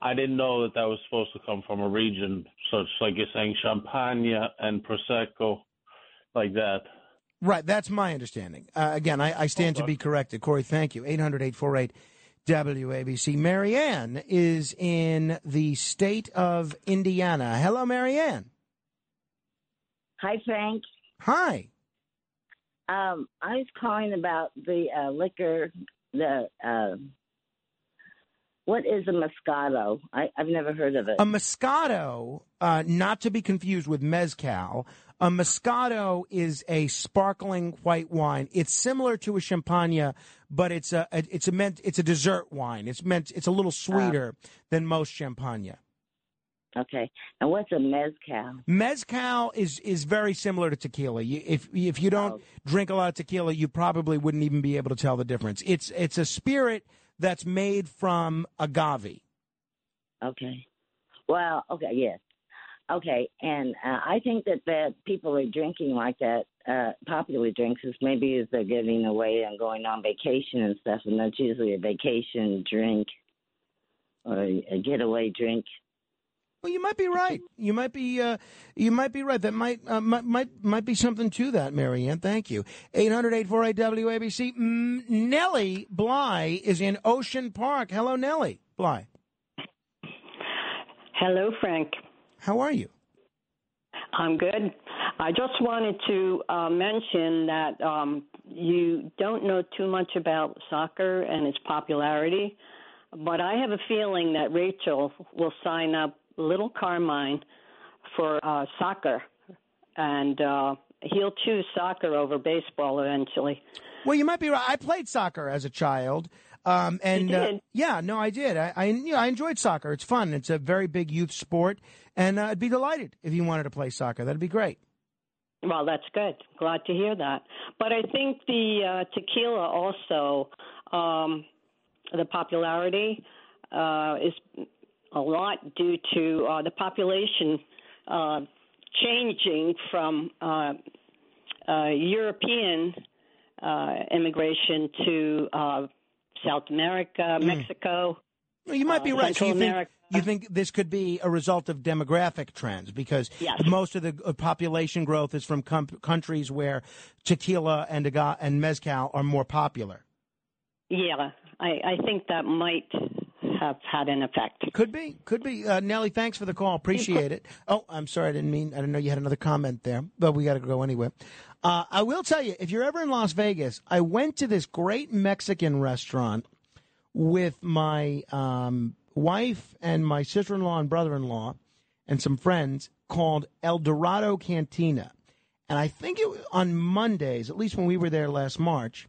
I didn't know that that was supposed to come from a region such like you're saying Champagne and Prosecco, like that. Right, that's my understanding. Uh, again, I, I stand to be corrected. Corey, thank you. 800 848 WABC. Marianne is in the state of Indiana. Hello, Marianne. Hi, Frank. Hi. Um, I was calling about the uh, liquor. The uh, what is a Moscato? I, I've never heard of it. A Moscato, uh, not to be confused with Mezcal, a Moscato is a sparkling white wine. It's similar to a Champagne, but it's a, it's a meant it's a dessert wine. It's meant it's a little oh. sweeter than most Champagne. Okay, and what's a mezcal? Mezcal is is very similar to tequila. You, if if you don't oh. drink a lot of tequila, you probably wouldn't even be able to tell the difference. It's it's a spirit that's made from agave. Okay. Well, okay, yes. Okay, and uh, I think that that people are drinking like that. Uh, popular drinks is maybe as they're getting away and going on vacation and stuff, and that's usually a vacation drink or a getaway drink. Well, you might be right. You might be uh, you might be right. That might uh, might might might be something to that, Marianne. Thank you. 800-848 WABC. Mm, Nellie Bly is in Ocean Park. Hello, Nellie Bly. Hello, Frank. How are you? I'm good. I just wanted to uh, mention that um, you don't know too much about soccer and its popularity, but I have a feeling that Rachel will sign up little Carmine for uh, soccer, and uh, he'll choose soccer over baseball eventually. Well, you might be right. I played soccer as a child. Um, and You uh, yeah, no, I did. I, I, you know, I enjoyed soccer. It's fun. It's a very big youth sport, and uh, I'd be delighted if you wanted to play soccer. That'd be great. Well, that's good. Glad to hear that. But I think the uh, tequila also, um, the popularity uh, is a lot due to uh, the population uh, changing from uh, uh, European uh, immigration to uh, South America, Mexico. Well, you might uh, be right. So Central you think America. you think this could be a result of demographic trends because most of the uh, population growth is from com- countries where tequila and aga- and mezcal are more popular. Yeah, I, I think that might have had an effect. Could be, could be. Uh, Nellie, thanks for the call. Appreciate it. Oh, I'm sorry, I didn't mean. I didn't know you had another comment there, but we got to go anyway. Uh, I will tell you, if you're ever in Las Vegas, I went to this great Mexican restaurant with my um, wife and my sister-in-law and brother-in-law and some friends called El Dorado Cantina. And I think it was on Mondays, at least when we were there last March,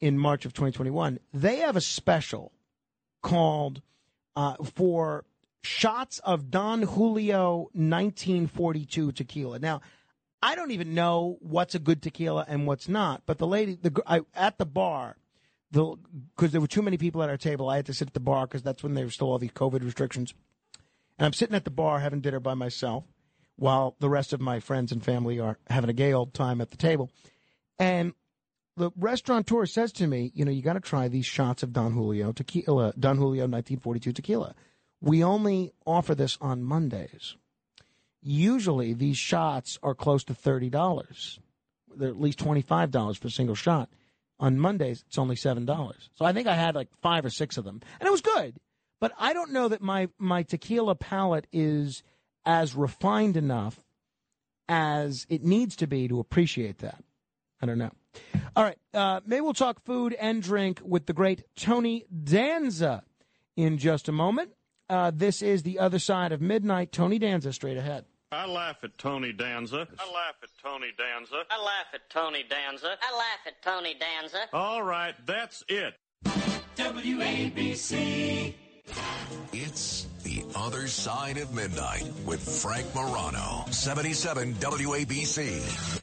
in March of 2021, they have a special called uh, for shots of Don Julio 1942 tequila. Now, I don't even know what's a good tequila and what's not, but the lady the I, at the bar, the because there were too many people at our table, I had to sit at the bar because that's when there were still all these COVID restrictions. And I'm sitting at the bar having dinner by myself while the rest of my friends and family are having a gay old time at the table. And the restaurateur says to me, you know, you got to try these shots of Don Julio tequila, Don Julio 1942 tequila. We only offer this on Mondays. Usually these shots are close to $30. They're at least $25 for a single shot. On Mondays, it's only $7. So I think I had like five or six of them. And it was good. But I don't know that my, my tequila palate is as refined enough as it needs to be to appreciate that. I don't know. All right. Uh, maybe we'll talk food and drink with the great Tony Danza in just a moment. Uh, this is The Other Side of Midnight. Tony Danza straight ahead. I laugh at Tony Danza. I laugh at Tony Danza. I laugh at Tony Danza. I laugh at Tony Danza. All right, that's it. WABC. It's The Other Side of Midnight with Frank Morano. 77 WABC.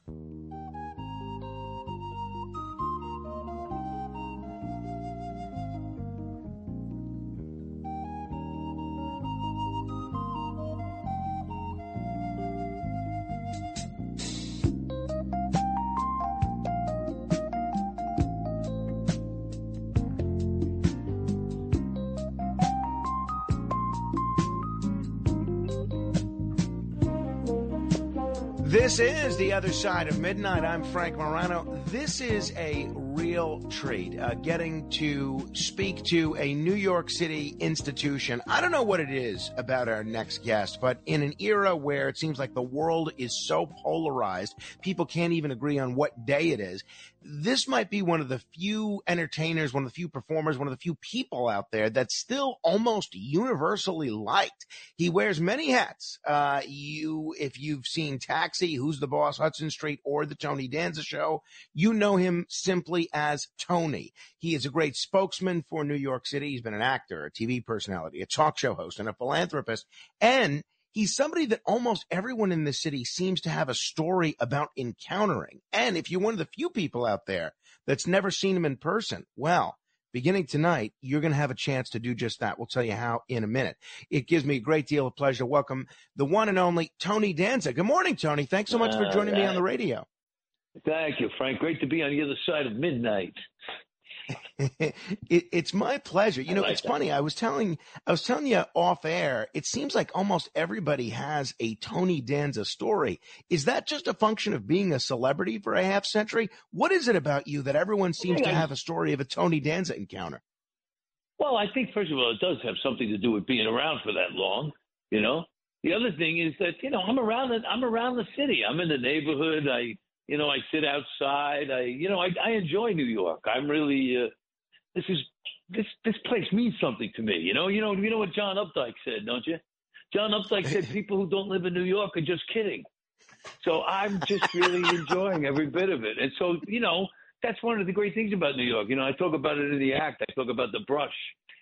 The Other Side of Midnight. I'm Frank Morano. This is a real treat, uh, getting to speak to a New York City institution. I don't know what it is about our next guest, but in an era where it seems like the world is so polarized, people can't even agree on what day it is. This might be one of the few entertainers, one of the few performers, one of the few people out there that's still almost universally liked. He wears many hats. Uh, you, if you've seen Taxi, Who's the Boss, Hudson Street, or the Tony Danza Show, you know him simply as Tony. He is a great spokesman for New York City. He's been an actor, a TV personality, a talk show host, and a philanthropist. And he's somebody that almost everyone in the city seems to have a story about encountering. And if you're one of the few people out there that's never seen him in person, well, beginning tonight, you're going to have a chance to do just that. We'll tell you how in a minute. It gives me a great deal of pleasure to welcome the one and only Tony Danza. Good morning, Tony. Thanks so much for oh, joining me on the radio. Thank you, Frank. Great to be on the other side of midnight. <laughs> it, it's my pleasure. You know, like it's that. funny. I was telling, I was telling you off air. It seems like almost everybody has a Tony Danza story. Is that just a function of being a celebrity for a half century? What is it about you that everyone seems to have a story of a Tony Danza encounter? Well, I think first of all, it does have something to do with being around for that long. You know, the other thing is that you know I'm around. I'm around the city. I'm in the neighborhood. I you know I sit outside. I you know I, I enjoy New York. I'm really uh, this is this this place means something to me. You know you know you know what John Updike said, don't you? John Updike said <laughs> people who don't live in New York are just kidding. So I'm just really <laughs> enjoying every bit of it. And so, you know, that's one of the great things about New York. You know, I talk about it in the act. I talk about the brush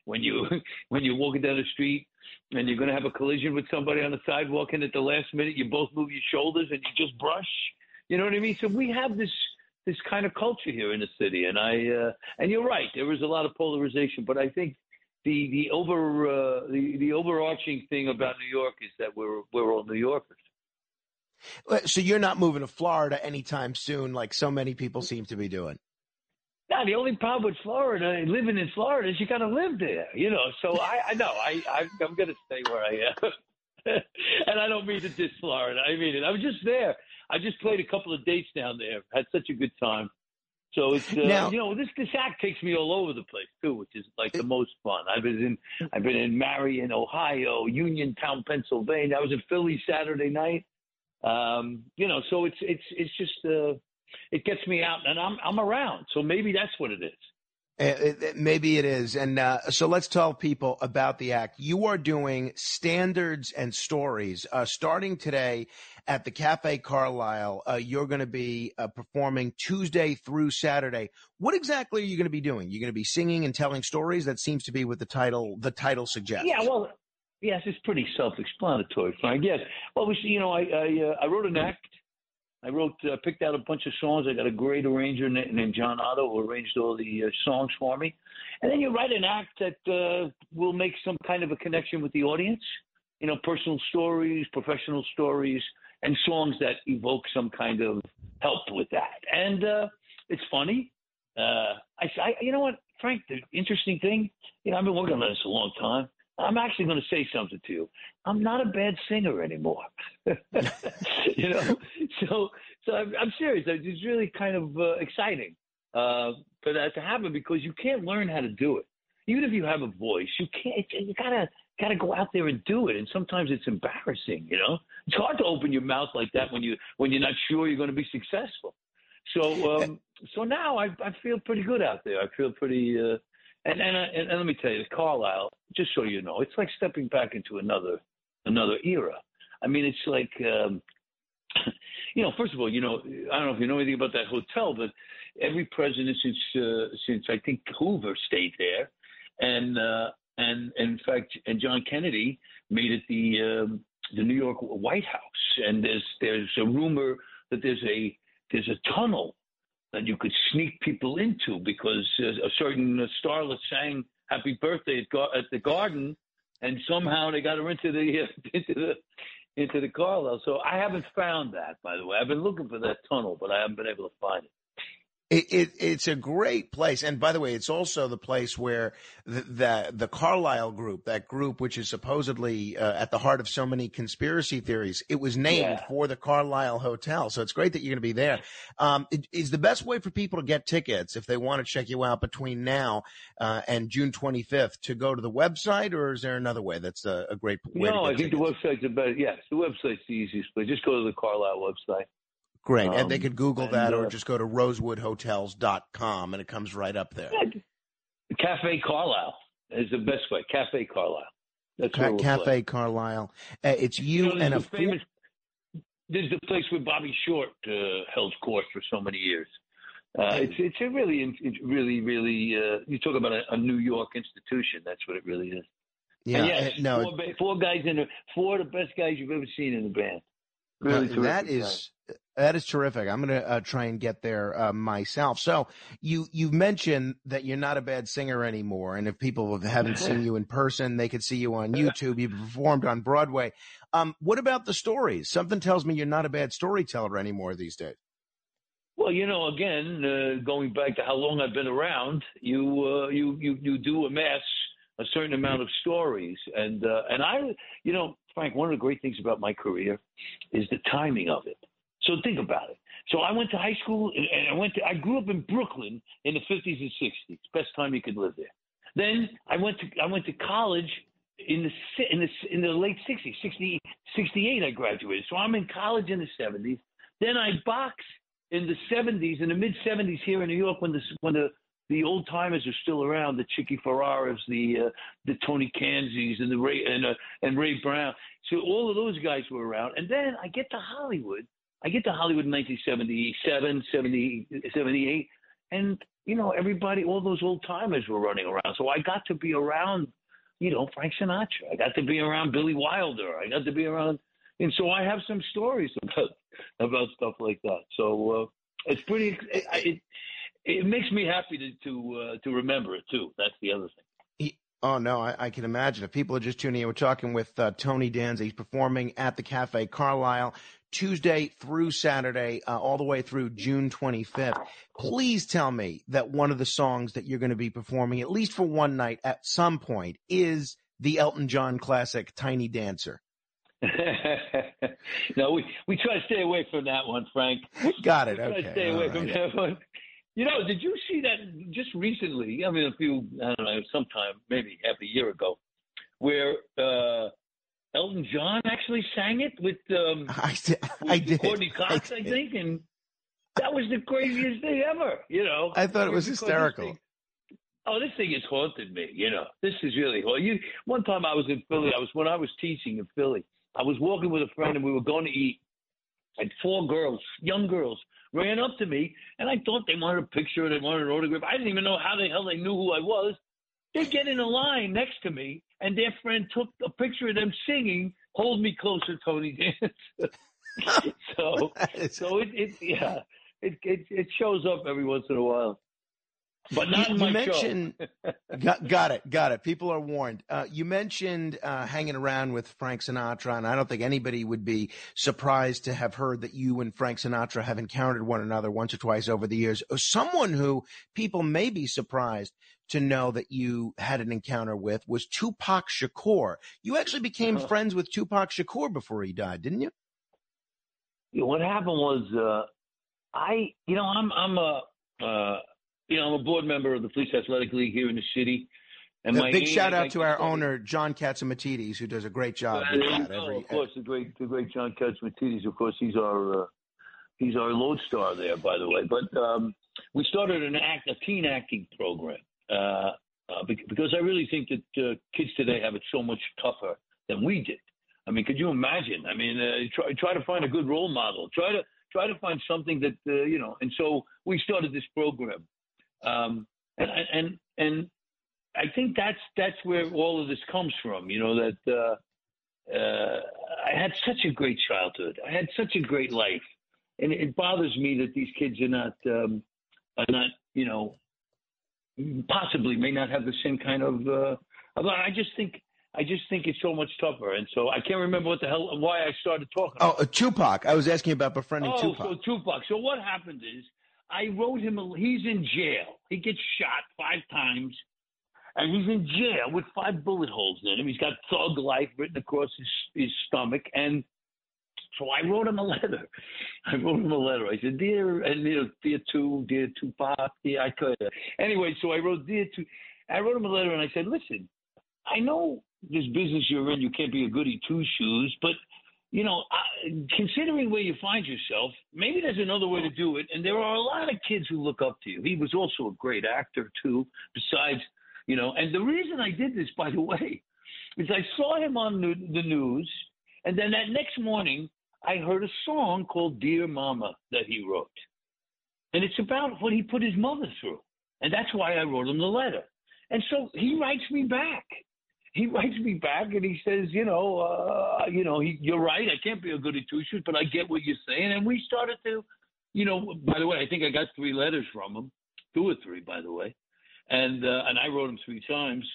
when you <laughs> when you're walking down the street and you're going to have a collision with somebody on the sidewalk, and at the last minute you both move your shoulders and you just brush. You know what I mean? So we have this this kind of culture here in the city, and I uh, and you're right. There is a lot of polarization, but I think the the over uh, the the overarching thing about New York is that we're we're all New Yorkers. So you're not moving to Florida anytime soon, like so many people seem to be doing. Now, the only problem with Florida, living in Florida, is you got to live there, you know. So I, I know I, I I'm going to stay where I am, <laughs> and I don't mean to diss Florida. I mean it. I was just there. I just played a couple of dates down there. Had such a good time. So it's uh, Now- you know this this act takes me all over the place too, which is like the most fun. I've been in I've been in Marion, Ohio, Uniontown, Pennsylvania. I was in Philly Saturday night. Um, you know, so it's it's it's just uh, it gets me out, and I'm I'm around. So maybe that's what it is. It- it- maybe it is. And uh, so let's tell people about the act. You are doing standards and stories uh, starting today at the Cafe Carlyle. Uh, you're going to be uh, performing Tuesday through Saturday. What exactly are you going to be doing? You're going to be singing and telling stories. That seems to be what the title the title suggests. Yeah, well, yes, it's pretty self-explanatory, Frank. Yes, well, we, see you know, I I, uh, I wrote an act. I wrote, uh, picked out a bunch of songs. I got a great arranger na- named John Otto who arranged all the uh, songs for me. And then you write an act that uh, will make some kind of a connection with the audience. you know, personal stories, professional stories, and songs that evoke some kind of help with that. And uh, it's funny. Uh, I, I, you know what, Frank? The interesting thing, you know, I've been working on this a long time. I'm actually going to say something to you. I'm not a bad singer anymore. <laughs> you know, so so I'm, I'm serious. It's really kind of uh, exciting uh, for that to happen because you can't learn how to do it. Even if you have a voice, you can't. You gotta gotta go out there and do it. And sometimes it's embarrassing. You know, it's hard to open your mouth like that when you when you're not sure you're going to be successful. So um, so now I I feel pretty good out there. I feel pretty. Uh, and and, and and let me tell you, Carlyle. Just so you know, it's like stepping back into another another era. I mean, it's like. Um, <clears throat> you know, first of all, you know, I don't know if you know anything about that hotel, but every president since uh, since I think Hoover stayed there, and uh, and, and in fact, and John Kennedy made it the um, the New York White House. And there's there's a rumor that there's a there's a tunnel that you could sneak people into because uh, a certain starlet sang "Happy Birthday" at, Gar- at the Garden, and somehow they got her into the uh, <laughs> into the into the Carlyle. So I haven't found that, by the way. I've been looking for that tunnel, but I haven't been able to find it. It, it, it's a great place, and by the way, it's also the place where the the, the Carlyle group, that group which is supposedly uh, at the heart of so many conspiracy theories, it was named Yeah. for the Carlyle Hotel. So it's great that you're going to be there. Um, it- is the best way for people to get tickets if they want to check you out between now uh, and June 25th to go to the website, or is there another way that's a, a great way? No, I think tickets? the website's the best. Yes, the website's the easiest place. Just go to the Carlyle website. Great, and they Um, could Google and, that, uh, or just go to rosewoodhotels.com, and it comes right up there. Cafe Carlyle is the best way. Cafe Carlyle. That's Ca- we'll Cafe play. Carlyle. Uh, it's you, know, and a famous. four- famous. There's the place where Bobby Short uh, held court for so many years. Uh, it's it's a really it's really really uh, you talk about a, a New York institution. That's what it really is. Yeah, yes, uh, no, four, four guys in the four of the best guys you've ever seen in the band. Really Uh, that terrific is that is terrific. I'm going to uh, try and get there uh, myself. So you you mentioned that you're not a bad singer anymore, and if people haven't seen you in person, they could see you on <laughs> YouTube. You've performed on Broadway. Um, what about the stories? Something tells me you're not a bad storyteller anymore these days. Well, you know, again, uh, going back to how long I've been around, you uh, you you you do amass a certain amount of stories, and uh, and I, you know, Frank, one of the great things about my career is the timing of it. So think about it. So I went to high school, and I went to I grew up in Brooklyn in the 50s and 60s. Best time you could live there. Then I went to I went to college in the in the in the late 60s, 60, 68 I graduated. So I'm in college in the 70s. Then I boxed in the 70s, in the mid 70s here in New York, when the when the the old timers are still around, the Chicky Ferraras, the uh, the Tony Kanzis, and the Ray and uh, and Ray Brown. So all of those guys were around, and then I get to Hollywood. I get to Hollywood in 1977, 70, 78, and you know everybody, all those old timers were running around. So I got to be around, you know, Frank Sinatra. I got to be around Billy Wilder. I got to be around, and so I have some stories <laughs> about about stuff like that. So uh, it's pretty. It, it, it makes me happy to to uh, to remember it too. That's the other thing. Oh no, I, I can imagine. If people are just tuning in, we're talking with uh, Tony Danza. He's performing at the Cafe Carlyle Tuesday through Saturday, uh, all the way through June 25th. Please tell me that one of the songs that you're going to be performing, at least for one night at some point, is the Elton John classic "Tiny Dancer." <laughs> no, we we try to stay away from that one, Frank. <laughs> Got it. We Okay. stay away all from that one. You know, did you see that just recently? I mean, a few, I don't know, sometime maybe half a year ago, where uh, Elton John actually sang it with um, <laughs> I did. I did. Courteney Cox, I, think, and that was the craziest thing ever. You know, I thought it was hysterical. thing- Oh, this thing has haunted me. You know, this is really haunted. You, one time I was in Philly. I was when I was teaching in Philly. I was walking with a friend and we were going to eat. And four girls, young girls, ran up to me, and I thought they wanted a picture, they wanted an autograph. I didn't even know how the hell they knew who I was. They get in a line next to me, and their friend took a picture of them singing "Hold Me Closer, Tony Dance." <laughs> so, <laughs> so it, it yeah, it, it it shows up every once in a while. But not you, you mentioned, <laughs> got, got it, got it. People are warned. Uh, you mentioned uh, hanging around with Frank Sinatra, and I don't think anybody would be surprised to have heard that you and Frank Sinatra have encountered one another once or twice over the years. Someone who people may be surprised to know that you had an encounter with was Tupac Shakur. You actually became Uh-huh. friends with Tupac Shakur before he died, didn't you? Yeah, what happened was uh, I, you know, I'm I'm a uh, you know I'm a board member of the Police Athletic League here in the city, and A my big shout out to our owner John Catsimatidis, who does a great job with that. go, Every, of course, the great, the great John Catsimatidis. Of course, he's our uh, he's our lodestar there, by the way. But um, we started an act, a teen acting program, uh, uh, because I really think that uh, kids today have it so much tougher than we did. I mean, could you imagine? I mean, uh, try try to find a good role model. Try to try to find something that uh, you know. And so we started this program, um, and and and I think that's that's where all of this comes from. You know that. Uh, uh, I had such a great childhood. I had such a great life, and it bothers me that these kids are not um, are not you know possibly may not have the same kind of. Uh, I just think I just think it's so much tougher, and so I can't remember what the hell why I started talking. oh, uh, Tupac. I was asking about befriending Oh, Tupac. so Tupac. So what happened is I wrote him. A, he's in jail. He gets shot five times, and he's in jail with five bullet holes in him. He's got "Thug Life" written across his his stomach, and so I wrote him a <laughs> letter. I wrote him a letter. I said, "Dear," and you know, "Dear two, dear Tupac." Yeah, I could. Anyway, so I wrote, "Dear two." I wrote him a letter, and I said, "Listen, I know this business you're in, you can't be a goody two shoes, but." You know, considering where you find yourself, maybe there's another way to do it. And there are a lot of kids who look up to you. He was also a great actor too. Besides, you know, and the reason I did this, by the way, is I saw him on the news, and then that next morning I heard a song called "Dear Mama" that he wrote, and it's about what he put his mother through, and that's why I wrote him the letter. And so he writes me back he writes me back and he says, you know, uh, you know, he, you're right. I can't be a goody two shoes, but I get what you're saying. And we started to, you know, by the way, I think I got three letters from him, two or three, by the way, and uh, and I wrote him three times.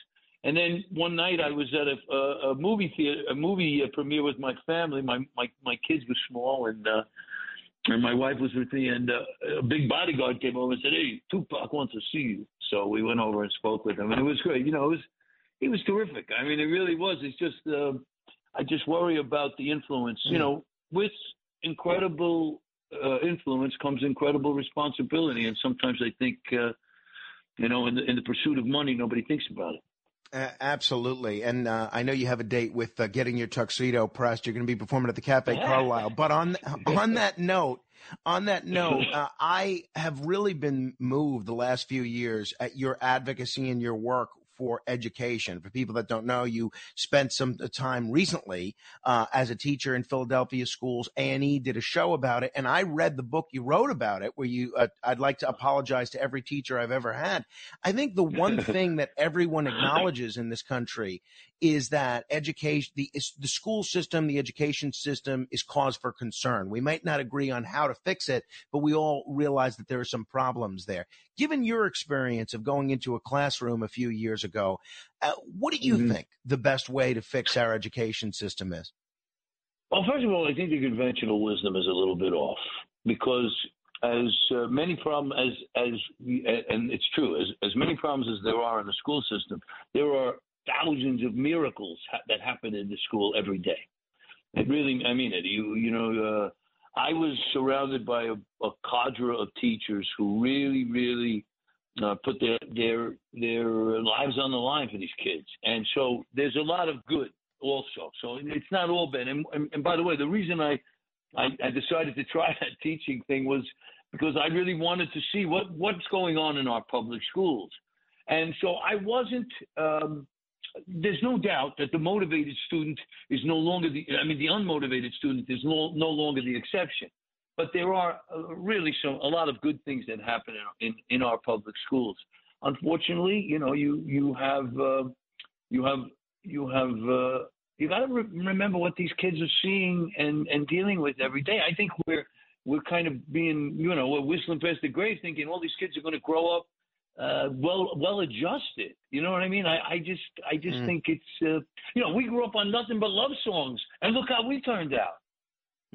And then one night I was at a, a, a movie theater, a movie uh, premiere with my family. My my my kids were small and. uh and my wife was with me, and uh, a big bodyguard came over and said, "Hey, Tupac wants to see you." So we went over and spoke with him, and it was great. You know, it was he was terrific. I mean, it really was. It's just uh, I just worry about the influence. You know, with incredible uh, influence comes incredible responsibility, and sometimes I think, uh, you know, in the in the pursuit of money, nobody thinks about it. Uh, absolutely, and uh, I know you have a date with uh, getting your tuxedo pressed. You're going to be performing at the Cafe Carlyle. But on on that note, on that <laughs> note, uh, I have really been moved the last few years at your advocacy and your work for education. For people that don't know, you spent some time recently uh, as a teacher in Philadelphia schools. A and E did a show about it, and I read the book you wrote about it. Where you, uh, I'd like to apologize to every teacher I've ever had. I think the one <laughs> thing that everyone acknowledges in this country is that education, the the school system, the education system is cause for concern. We might not agree on how to fix it, but we all realize that there are some problems there. Given your experience of going into a classroom a few years ago, uh, what do you Mhm. think the best way to fix our education system is? Well, first of all, I think the conventional wisdom is a little bit off because as uh, many problems as as and it's true as as many problems as there are in the school system, there are thousands of miracles ha- that happen in the school every day. It really, I mean it. You you know, uh, I was surrounded by a, a cadre of teachers who really really uh, put their their their lives on the line for these kids, and so there's a lot of good also. So it's not all bad. And, and, and by the way, the reason I, I I decided to try <laughs> that teaching thing was because I really wanted to see what what's going on in our public schools, and so I wasn't. Um, there's no doubt that the motivated student is no longer the. I mean, the unmotivated student is no no longer the exception. But there are uh, really some a lot of good things that happen in in, in our public schools. Unfortunately, you know, you you have uh, you have you have uh, you got to re- remember what these kids are seeing and and dealing with every day. I think we're we're kind of being you know we're whistling past the grave, thinking all these kids are going to grow up uh, well well adjusted. You know what I mean? I, I just I just Mm. think it's uh, you know we grew up on nothing but love songs, and look how we turned out.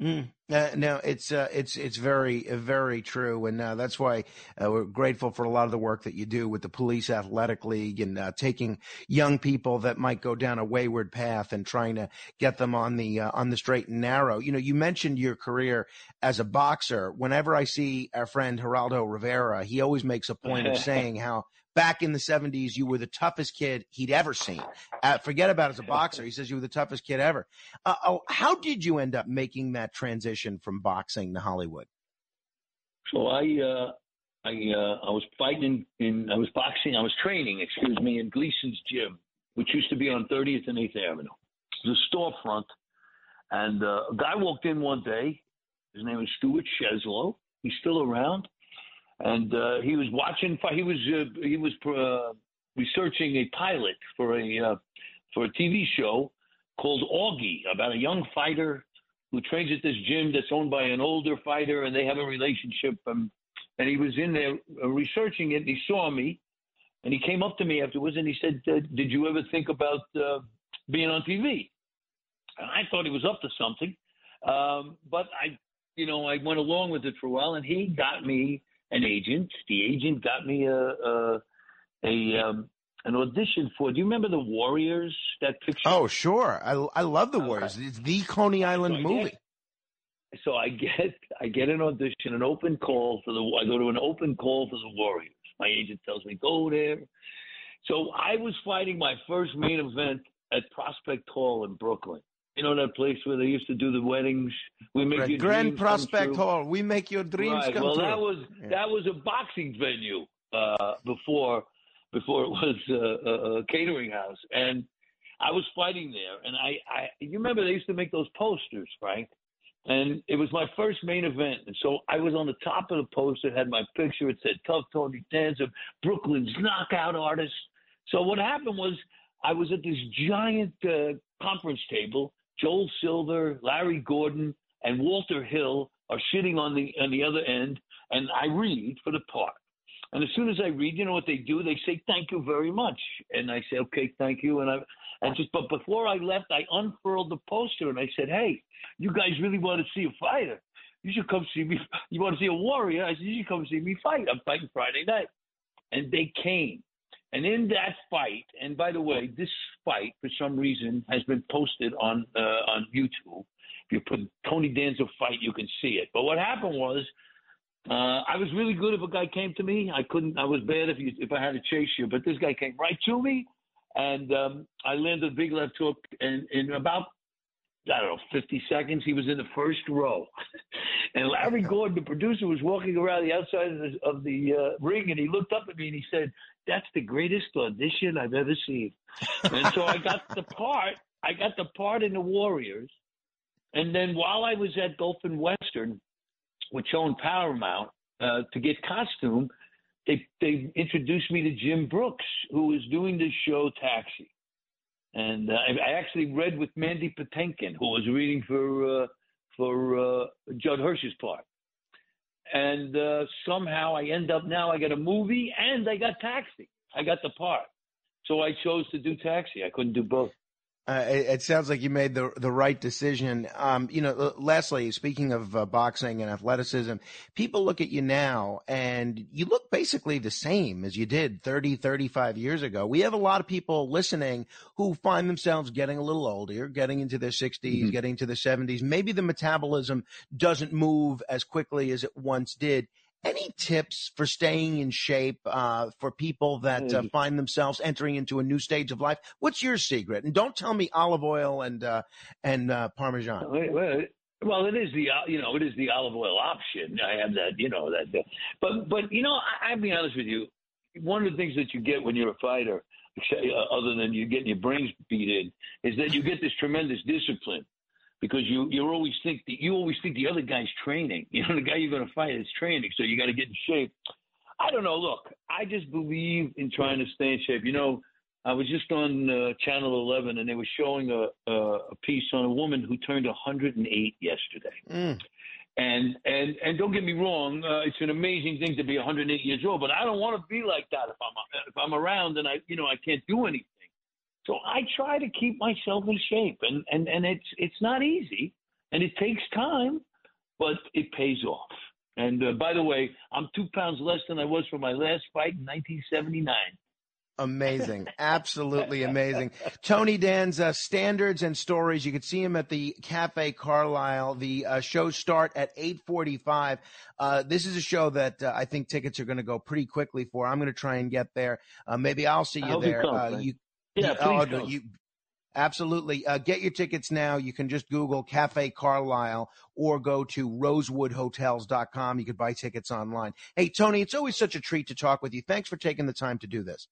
Mm. Uh, no, it's uh, it's it's very very true, and uh, that's why uh, we're grateful for a lot of the work that you do with the Police Athletic League and uh, taking young people that might go down a wayward path and trying to get them on the uh, on the straight and narrow. You know, you mentioned your career as a boxer. Whenever I see our friend Geraldo Rivera, he always makes a point of <laughs> saying how back in the 70s you were the toughest kid he'd ever seen. Uh, forget about as a boxer. He says you were the toughest kid ever. Uh, oh, how did you end up making that transition from boxing to Hollywood? So I uh, I uh, I was fighting in I was boxing I was training excuse me in Gleason's gym, which used to be on 30th and 8th Avenue. the storefront, and uh, a guy walked in one day. His name was Stuart Cheslow. He's still around, and uh, he was watching. He was uh, he was uh, researching a pilot for a uh, for a TV show called Augie about a young fighter who trains at this gym that's owned by an older fighter, and they have a relationship. Um, and he was in there uh, researching it, and he saw me, and he came up to me afterwards, and he said, uh, "Did you ever think about being on TV?" And I thought he was up to something, um, but I, you know, I went along with it for a while, and he got me an agent. The agent got me a a, a um, an audition for. Do you remember the Warriors? That picture. Oh, sure. I, I love the Warriors. It's the Coney Island movie. so I get I get an audition, an open call for the I go to an open call for the Warriors. My agent tells me go there. So I was fighting my first main event at Prospect Hall in Brooklyn. You know that place where they used to do the weddings. We make your Grand dreams come Prospect? Hall. We make your dreams right. come well, true. that was that was a boxing venue uh, before before it was uh, a, a catering house, and I was fighting there. And I, I, you remember they used to make those posters, Frank, and it was my first main event. And so I was on the top of the poster, had my picture. It said "Tough Tony Danza, Brooklyn's knockout artist." So what happened was I was at this giant uh, conference table. Joel Silver, Larry Gordon, and Walter Hill are sitting on the on the other end, and I read for the part. And as soon as I read, you know what they do? They say thank you very much, and I say okay, thank you. And I and just but before I left, I unfurled the poster and I said, hey, you guys really want to see a fighter? You should come see me. <laughs> You want to see a warrior? I said you should come see me fight. I'm fighting Friday night, and they came. And in that fight, and by the way, this fight for some reason has been posted on uh, on YouTube. If you put Tony Danza fight, you can see it. But what happened was, uh, I was really good if a guy came to me. I couldn't. I was bad if you if I had to chase you. But this guy came right to me, and um, I landed a big left hook. And in about I don't know 50 seconds, he was in the first row. <laughs> and Larry <laughs> Gordon, the producer, was walking around the outside of the, of the uh, ring, and he looked up at me and he said, "That's the greatest audition I've ever seen." and so I got the part. I got the part in the Warriors. And then while I was at Gulf and Western, which owned Paramount, uh, to get costume, they they introduced me to Jim Brooks, who was doing the show Taxi. And uh, I, actually read with Mandy Patinkin, who was reading for uh, for uh, Judd Hirsch's part. And uh, somehow I end up now I got a movie and I got Taxi. I got the part. So I chose to do Taxi. I couldn't do both. Uh, it, it sounds like you made the the right decision. Um, you know, Leslie, speaking of uh, boxing and athleticism, people look at you now and you look basically the same as you did 30, 35 years ago. We have a lot of people listening who find themselves getting a little older, getting into their 60s, Mm-hmm. getting to the 70s. Maybe the metabolism doesn't move as quickly as it once did. Any tips for staying in shape uh, for people that uh, Mm. find themselves entering into a new stage of life? What's your secret? And don't tell me olive oil and uh, and uh, parmesan. Well, well, it is the uh, you know it is the olive oil option. I have that you know that, but but you know I, I'll be honest with you. One of the things that you get when you're a fighter, uh, other than you getting your brains beat in, is that you get this tremendous discipline because you you always think that you always think the other guy's training. <laughs> You know the guy you're going to fight is training, so you got to get in shape. I don't know. Look, I just believe in trying to stay in shape. You know, I was just on uh, Channel 11 and they were showing a, a, a piece on a woman who turned 108 yesterday. Mm. And and and don't get me wrong, uh, it's an amazing thing to be 108 years old, but I don't want to be like that if I'm if I'm around and I you know I can't do anything. So I try to keep myself in shape, and and and it's it's not easy, and it takes time, but it pays off. And uh, by the way, I'm two pounds less than I was for my last fight in 1979. Amazing. <laughs> Absolutely amazing. Tony Danza, Standards and Stories. You can see him at the Cafe Carlyle. The uh, shows start at 845. Uh, this is a show that uh, I think tickets are going to go pretty quickly for. I'm going to try and get there. Uh, maybe I'll see you there. Uh, you, Yeah, please oh, no, you, Absolutely. Uh, get your tickets now. You can just Google Cafe Carlyle or go to rosewoodhotels.com. You could buy tickets online. Hey, Tony, it's always such a treat to talk with you. Thanks for taking the time to do this.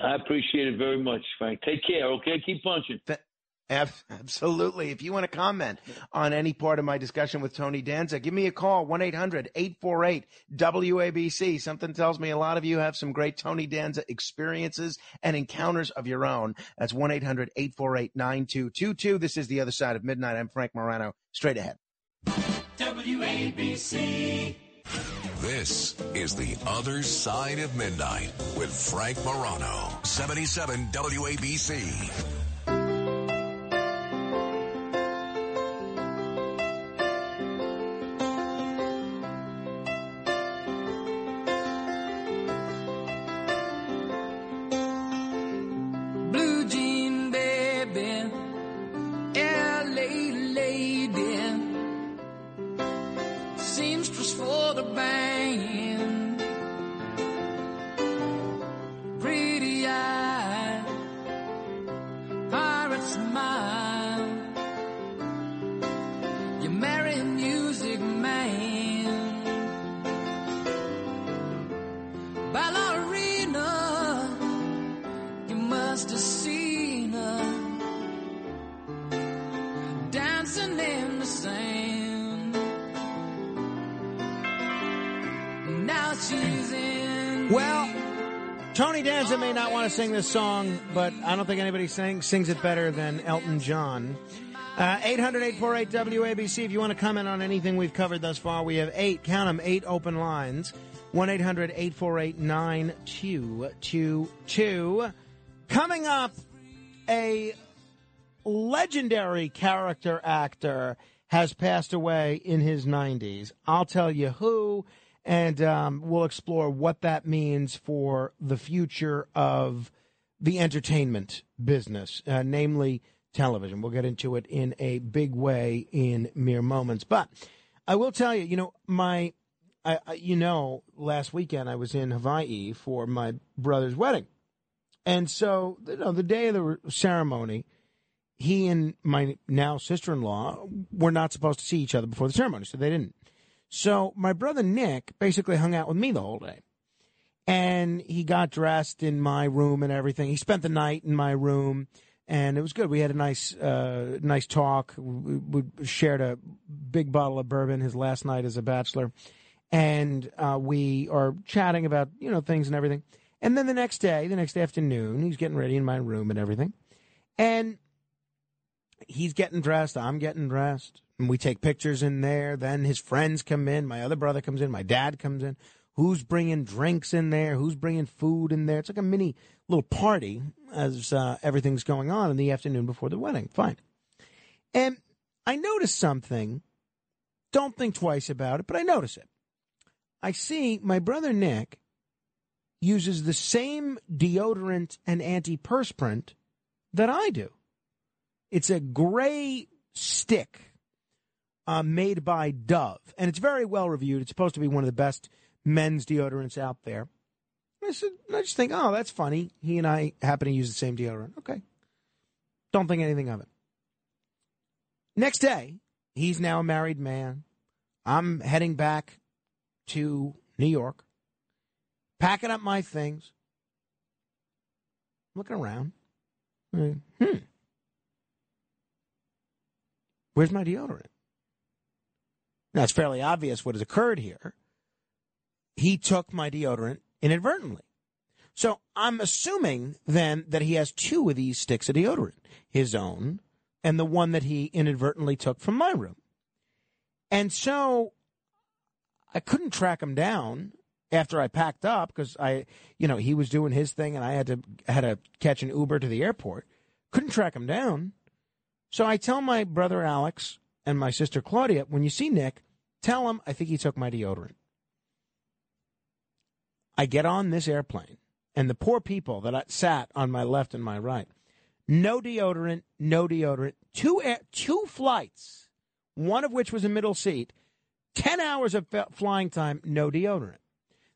I appreciate it very much, Frank. Take care, okay? Keep punching. Ab- <laughs> Absolutely. If you want to comment on any part of my discussion with Tony Danza, give me a call, 1 800 848 WABC. Something tells me a lot of you have some great Tony Danza experiences and encounters of your own. That's 1 800 848 9222. This is The Other Side of Midnight. I'm Frank Morano. Straight ahead. WABC. This is The Other Side of Midnight with Frank Morano, 77 WABC. This song, but I don't think anybody sing, sings it better than Elton John. Uh, 800 848 WABC. If you want to comment on anything we've covered thus far, we have eight, count them, eight open lines. 1 800 848 9222. Coming up, a legendary character actor has passed away in his 90s. I'll tell you who, and um, we'll explore what that means for the future of the entertainment business, uh, namely television. We'll get into it in a big way in mere moments. But I will tell you, you know, my, I, I, you know, last weekend I was in Hawaii for my brother's wedding. And so, you know, the day of the ceremony, he and my now sister in law were not supposed to see each other before the ceremony, so they didn't. So my brother Nick basically hung out with me the whole day. And he got dressed in my room and everything. He spent the night in my room and it was good. We had a nice, uh, nice talk. We, we shared a big bottle of bourbon his last night as a bachelor. And, uh, we are chatting about, you know, things and everything. And then the next day, the next afternoon, he's getting ready in my room and everything. And he's getting dressed. I'm getting dressed. And we take pictures in there. Then his friends come in. My other brother comes in. My dad comes in. Who's bringing drinks in there? Who's bringing food in there? It's like a mini little party as uh, everything's going on in the afternoon before the wedding. Fine. And I notice something. Don't think twice about it, but I notice it. I see my brother Nick uses the same deodorant and antiperspirant that I do. It's a gray stick uh, made by Dove, and it's very well reviewed. It's supposed to be one of the best men's deodorants out there. I said, I just think, oh, that's funny. He and I happen to use the same deodorant. Okay. Don't think anything of it. Next day, he's now a married man. I'm heading back to New York, packing up my things, looking around. Hmm. Where's my deodorant? Now, it's fairly obvious what has occurred here. He took my deodorant inadvertently. So I'm assuming then that he has two of these sticks of deodorant his own and the one that he inadvertently took from my room. And so I couldn't track him down after I packed up because I, you know, he was doing his thing and I had to had to catch an Uber to the airport. Couldn't track him down. So I tell my brother Alex and my sister Claudia, when you see Nick, tell him I think he took my deodorant. I get on this airplane, and the poor people that I sat on my left and my right, no deodorant, no deodorant, two air, two flights, one of which was a middle seat, ten hours of flying time, no deodorant.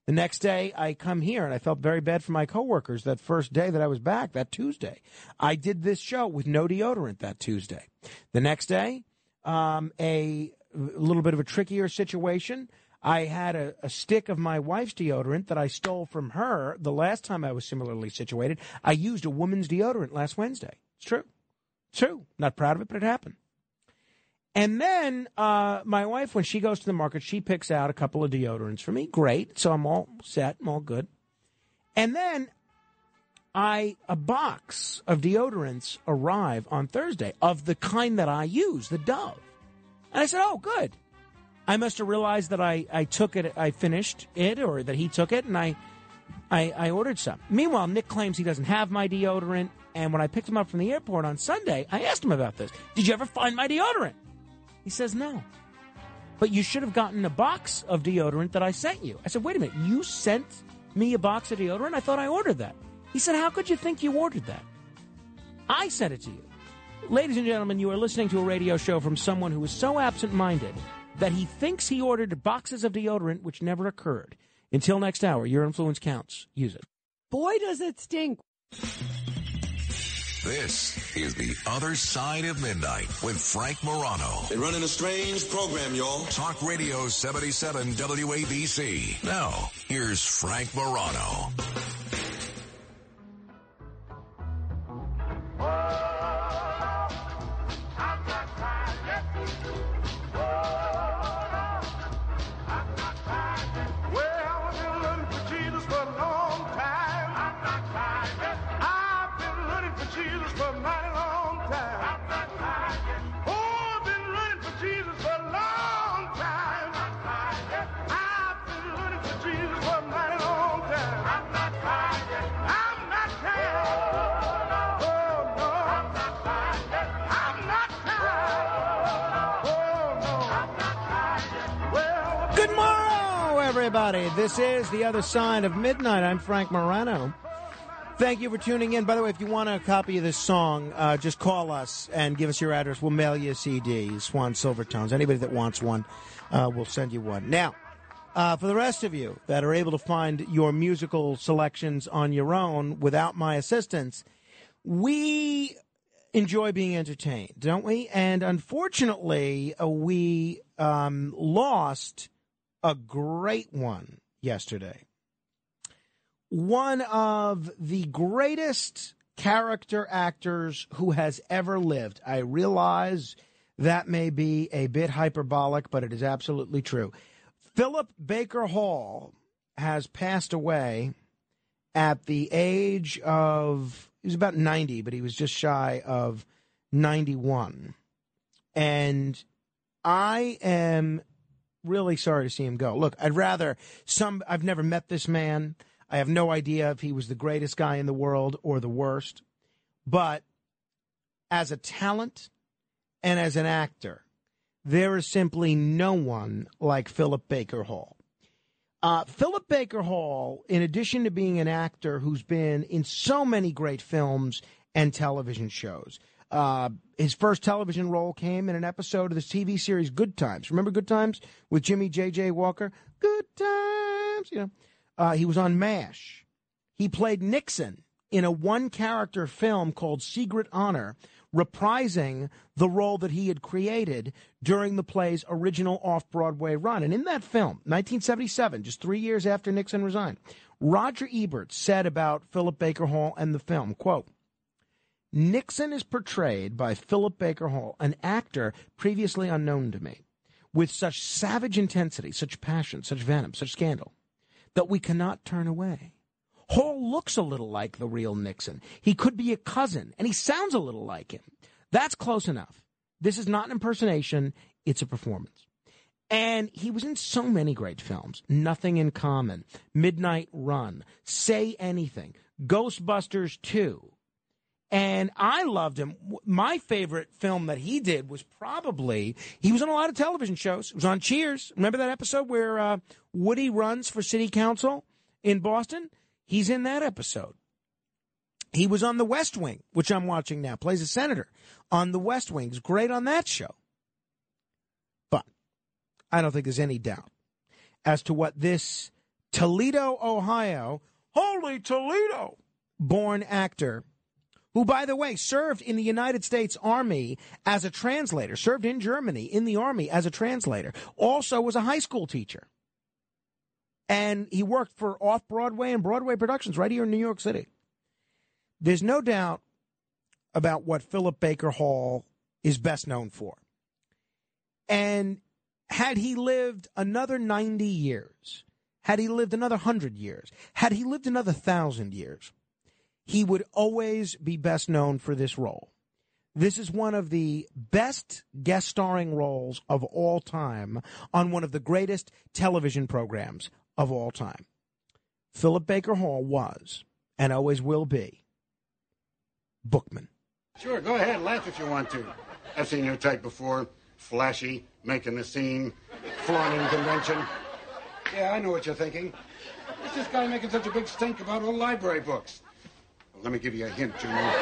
The next day, I come here and I felt very bad for my coworkers that first day that I was back, that Tuesday. I did this show with no deodorant that Tuesday. The next day, um, a, a little bit of a trickier situation. I had a, a stick of my wife's deodorant that I stole from her the last time I was similarly situated. I used a woman's deodorant last Wednesday. It's true. It's true. Not proud of it, but it happened. And then uh, my wife, when she goes to the market, she picks out a couple of deodorants for me. Great. So I'm all set. I'm all good. And then I a box of deodorants arrive on Thursday of the kind that I use, the Dove. And I said, "Oh, good." I must have realized that I, I took it, I finished it, or that he took it, and I, I I ordered some. Meanwhile, Nick claims he doesn't have my deodorant. And when I picked him up from the airport on Sunday, I asked him about this. Did you ever find my deodorant? He says no. But you should have gotten a box of deodorant that I sent you. I said, wait a minute, you sent me a box of deodorant? I thought I ordered that. He said, how could you think you ordered that? I sent it to you. Ladies and gentlemen, you are listening to a radio show from someone who is so absent minded that he thinks he ordered boxes of deodorant which never occurred. Until next hour, your influence counts. Use it. Boy, does it stink. This is The Other Side of Midnight with Frank Morano. They're running a strange program, y'all. Talk Radio 77 WABC. Now, here's Frank Morano. Everybody. This is The Other Side of Midnight. I'm Frank Morano. Thank you for tuning in. By the way, if you want a copy of this song, uh, just call us and give us your address. We'll mail you a CD, Swan Silvertones. Anybody that wants one, uh, we'll send you one. Now, uh, for the rest of you that are able to find your musical selections on your own without my assistance, we enjoy being entertained, don't we? And unfortunately, uh, we um, lost a great one yesterday. One of the greatest character actors who has ever lived. I realize that may be a bit hyperbolic, but it is absolutely true. Philip Baker Hall has passed away at the age of, he was about 90, but he was just shy of 91. And I am really sorry to see him go. Look, I'd rather some, I've never met this man. I have no idea if he was the greatest guy in the world or the worst. But as a talent and as an actor, there is simply no one like Philip Baker Hall. Uh, Philip Baker Hall, in addition to being an actor who's been in so many great films and television shows, uh, his first television role came in an episode of the TV series Good Times. Remember Good Times with Jimmie J.J. Walker? Good Times, you know. Uh, he was on MASH. He played Nixon in a one character film called Secret Honor, reprising the role that he had created during the play's original off Broadway run. And in that film, 1977, just three years after Nixon resigned, Roger Ebert said about Philip Baker Hall and the film, quote, Nixon is portrayed by Philip Baker Hall, an actor previously unknown to me, with such savage intensity, such passion, such venom, such scandal, that we cannot turn away. Hall looks a little like the real Nixon. He could be a cousin, and he sounds a little like him. That's close enough. This is not an impersonation, it's a performance. And he was in so many great films Nothing in Common, Midnight Run, Say Anything, Ghostbusters 2. And I loved him. My favorite film that he did was probably, he was on a lot of television shows. It was on Cheers. Remember that episode where uh, Woody runs for city council in Boston? He's in that episode. He was on The West Wing, which I'm watching now, plays a senator on The West Wing. He's great on that show. But I don't think there's any doubt as to what this Toledo, Ohio, holy Toledo, born actor, who, by the way, served in the United States Army as a translator, served in Germany in the Army as a translator, also was a high school teacher. And he worked for off Broadway and Broadway productions right here in New York City. There's no doubt about what Philip Baker Hall is best known for. And had he lived another 90 years, had he lived another 100 years, had he lived another 1,000 years, he would always be best known for this role. This is one of the best guest starring roles of all time on one of the greatest television programs of all time. Philip Baker Hall was, and always will be, Bookman. Sure, go ahead, laugh if you want to. I've seen your type before. Flashy, making the scene, flaunting convention. Yeah, I know what you're thinking. What's this guy making such a big stink about old library books? Well, let me give you a hint, Junior.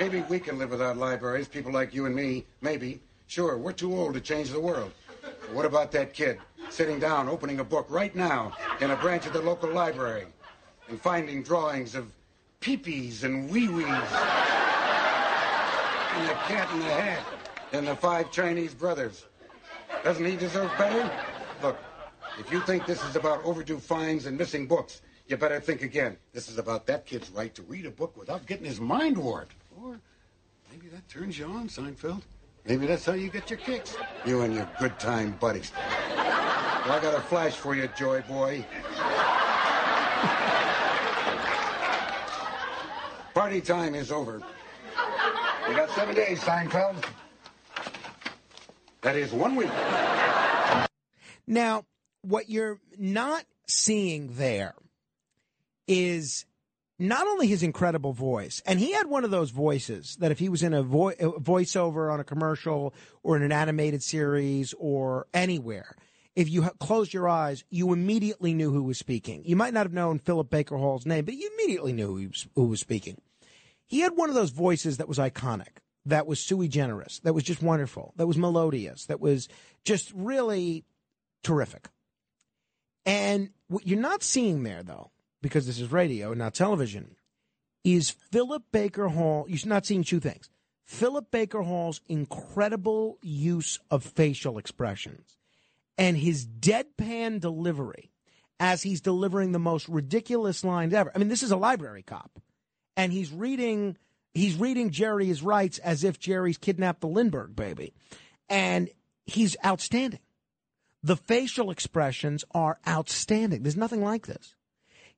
Maybe we can live without libraries, people like you and me. Maybe. Sure, we're too old to change the world. But what about that kid sitting down, opening a book right now in a branch of the local library and finding drawings of peepees and wee-wees and the cat in the hat and the five Chinese brothers? Doesn't he deserve better? Look, if you think this is about overdue fines and missing books, you better think again. This is about that kid's right to read a book without getting his mind warped. Or maybe that turns you on, Seinfeld. Maybe that's how you get your kicks. You and your good time buddies. Well, I got a flash for you, Joy Boy. Party time is over. You got seven days, Seinfeld. That is one week. Now, what you're not seeing there is not only his incredible voice, and he had one of those voices that if he was in a, vo- a voiceover on a commercial or in an animated series or anywhere, if you ha- closed your eyes, you immediately knew who was speaking. You might not have known Philip Baker Hall's name, but you immediately knew who was, who was speaking. He had one of those voices that was iconic, that was sui generis, that was just wonderful, that was melodious, that was just really terrific. And what you're not seeing there, though, because this is radio and not television, is Philip Baker Hall. You're not seeing two things. Philip Baker Hall's incredible use of facial expressions and his deadpan delivery as he's delivering the most ridiculous lines ever. I mean, this is a library cop, and he's reading he's reading Jerry's rights as if Jerry's kidnapped the Lindbergh baby, and he's outstanding. The facial expressions are outstanding. There's nothing like this.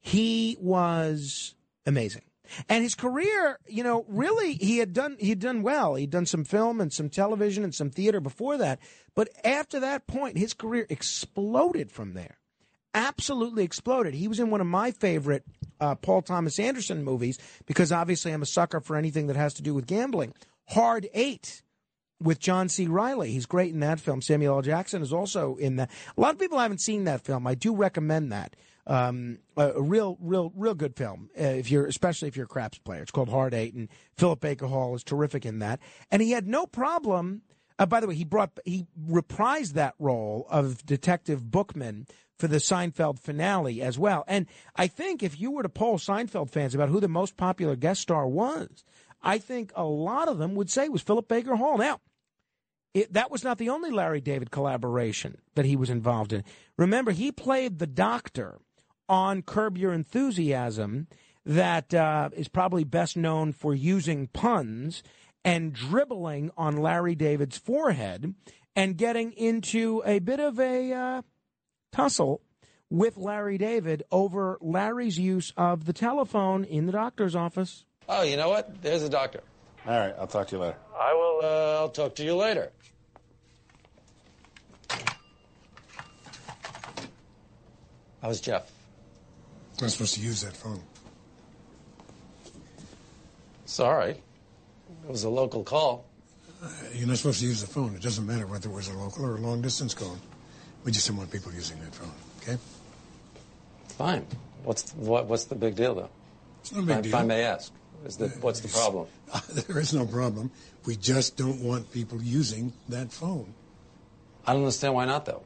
He was amazing. And his career, you know, really he had done he had done well. He'd done some film and some television and some theater before that. But after that point, his career exploded from there. Absolutely exploded. He was in one of my favorite uh, Paul Thomas Anderson movies because obviously I'm a sucker for anything that has to do with gambling. Hard Eight with John C. Reilly. He's great in that film. Samuel L. Jackson is also in that. A lot of people haven't seen that film. I do recommend that. Um, a, real, real, real good film. Uh, if you're, especially if you're a craps player, it's called Hard Eight, and Philip Baker Hall is terrific in that. And he had no problem. Uh, by the way, he brought he reprised that role of Detective Bookman for the Seinfeld finale as well. And I think if you were to poll Seinfeld fans about who the most popular guest star was, I think a lot of them would say it was Philip Baker Hall. Now, it, that was not the only Larry David collaboration that he was involved in. Remember, he played the doctor on Curb Your Enthusiasm that uh, is probably best known for using puns and dribbling on Larry David's forehead and getting into a bit of a uh, tussle with Larry David over Larry's use of the telephone in the doctor's office. Oh, you know what? There's a doctor. All right, I'll talk to you later. I will. Uh, I'll talk to you later. I was Jeff. I'm not supposed to use that phone. Sorry. It was a local call. Uh, You're not supposed to use the phone. It doesn't matter whether it was a local or a long distance call. We just don't want people using that phone, okay? Fine. What's what, what's the big deal, though? It's no big if deal. I may ask, is the, what's the problem? <laughs> there is no problem. We just don't want people using that phone. I don't understand why not, though.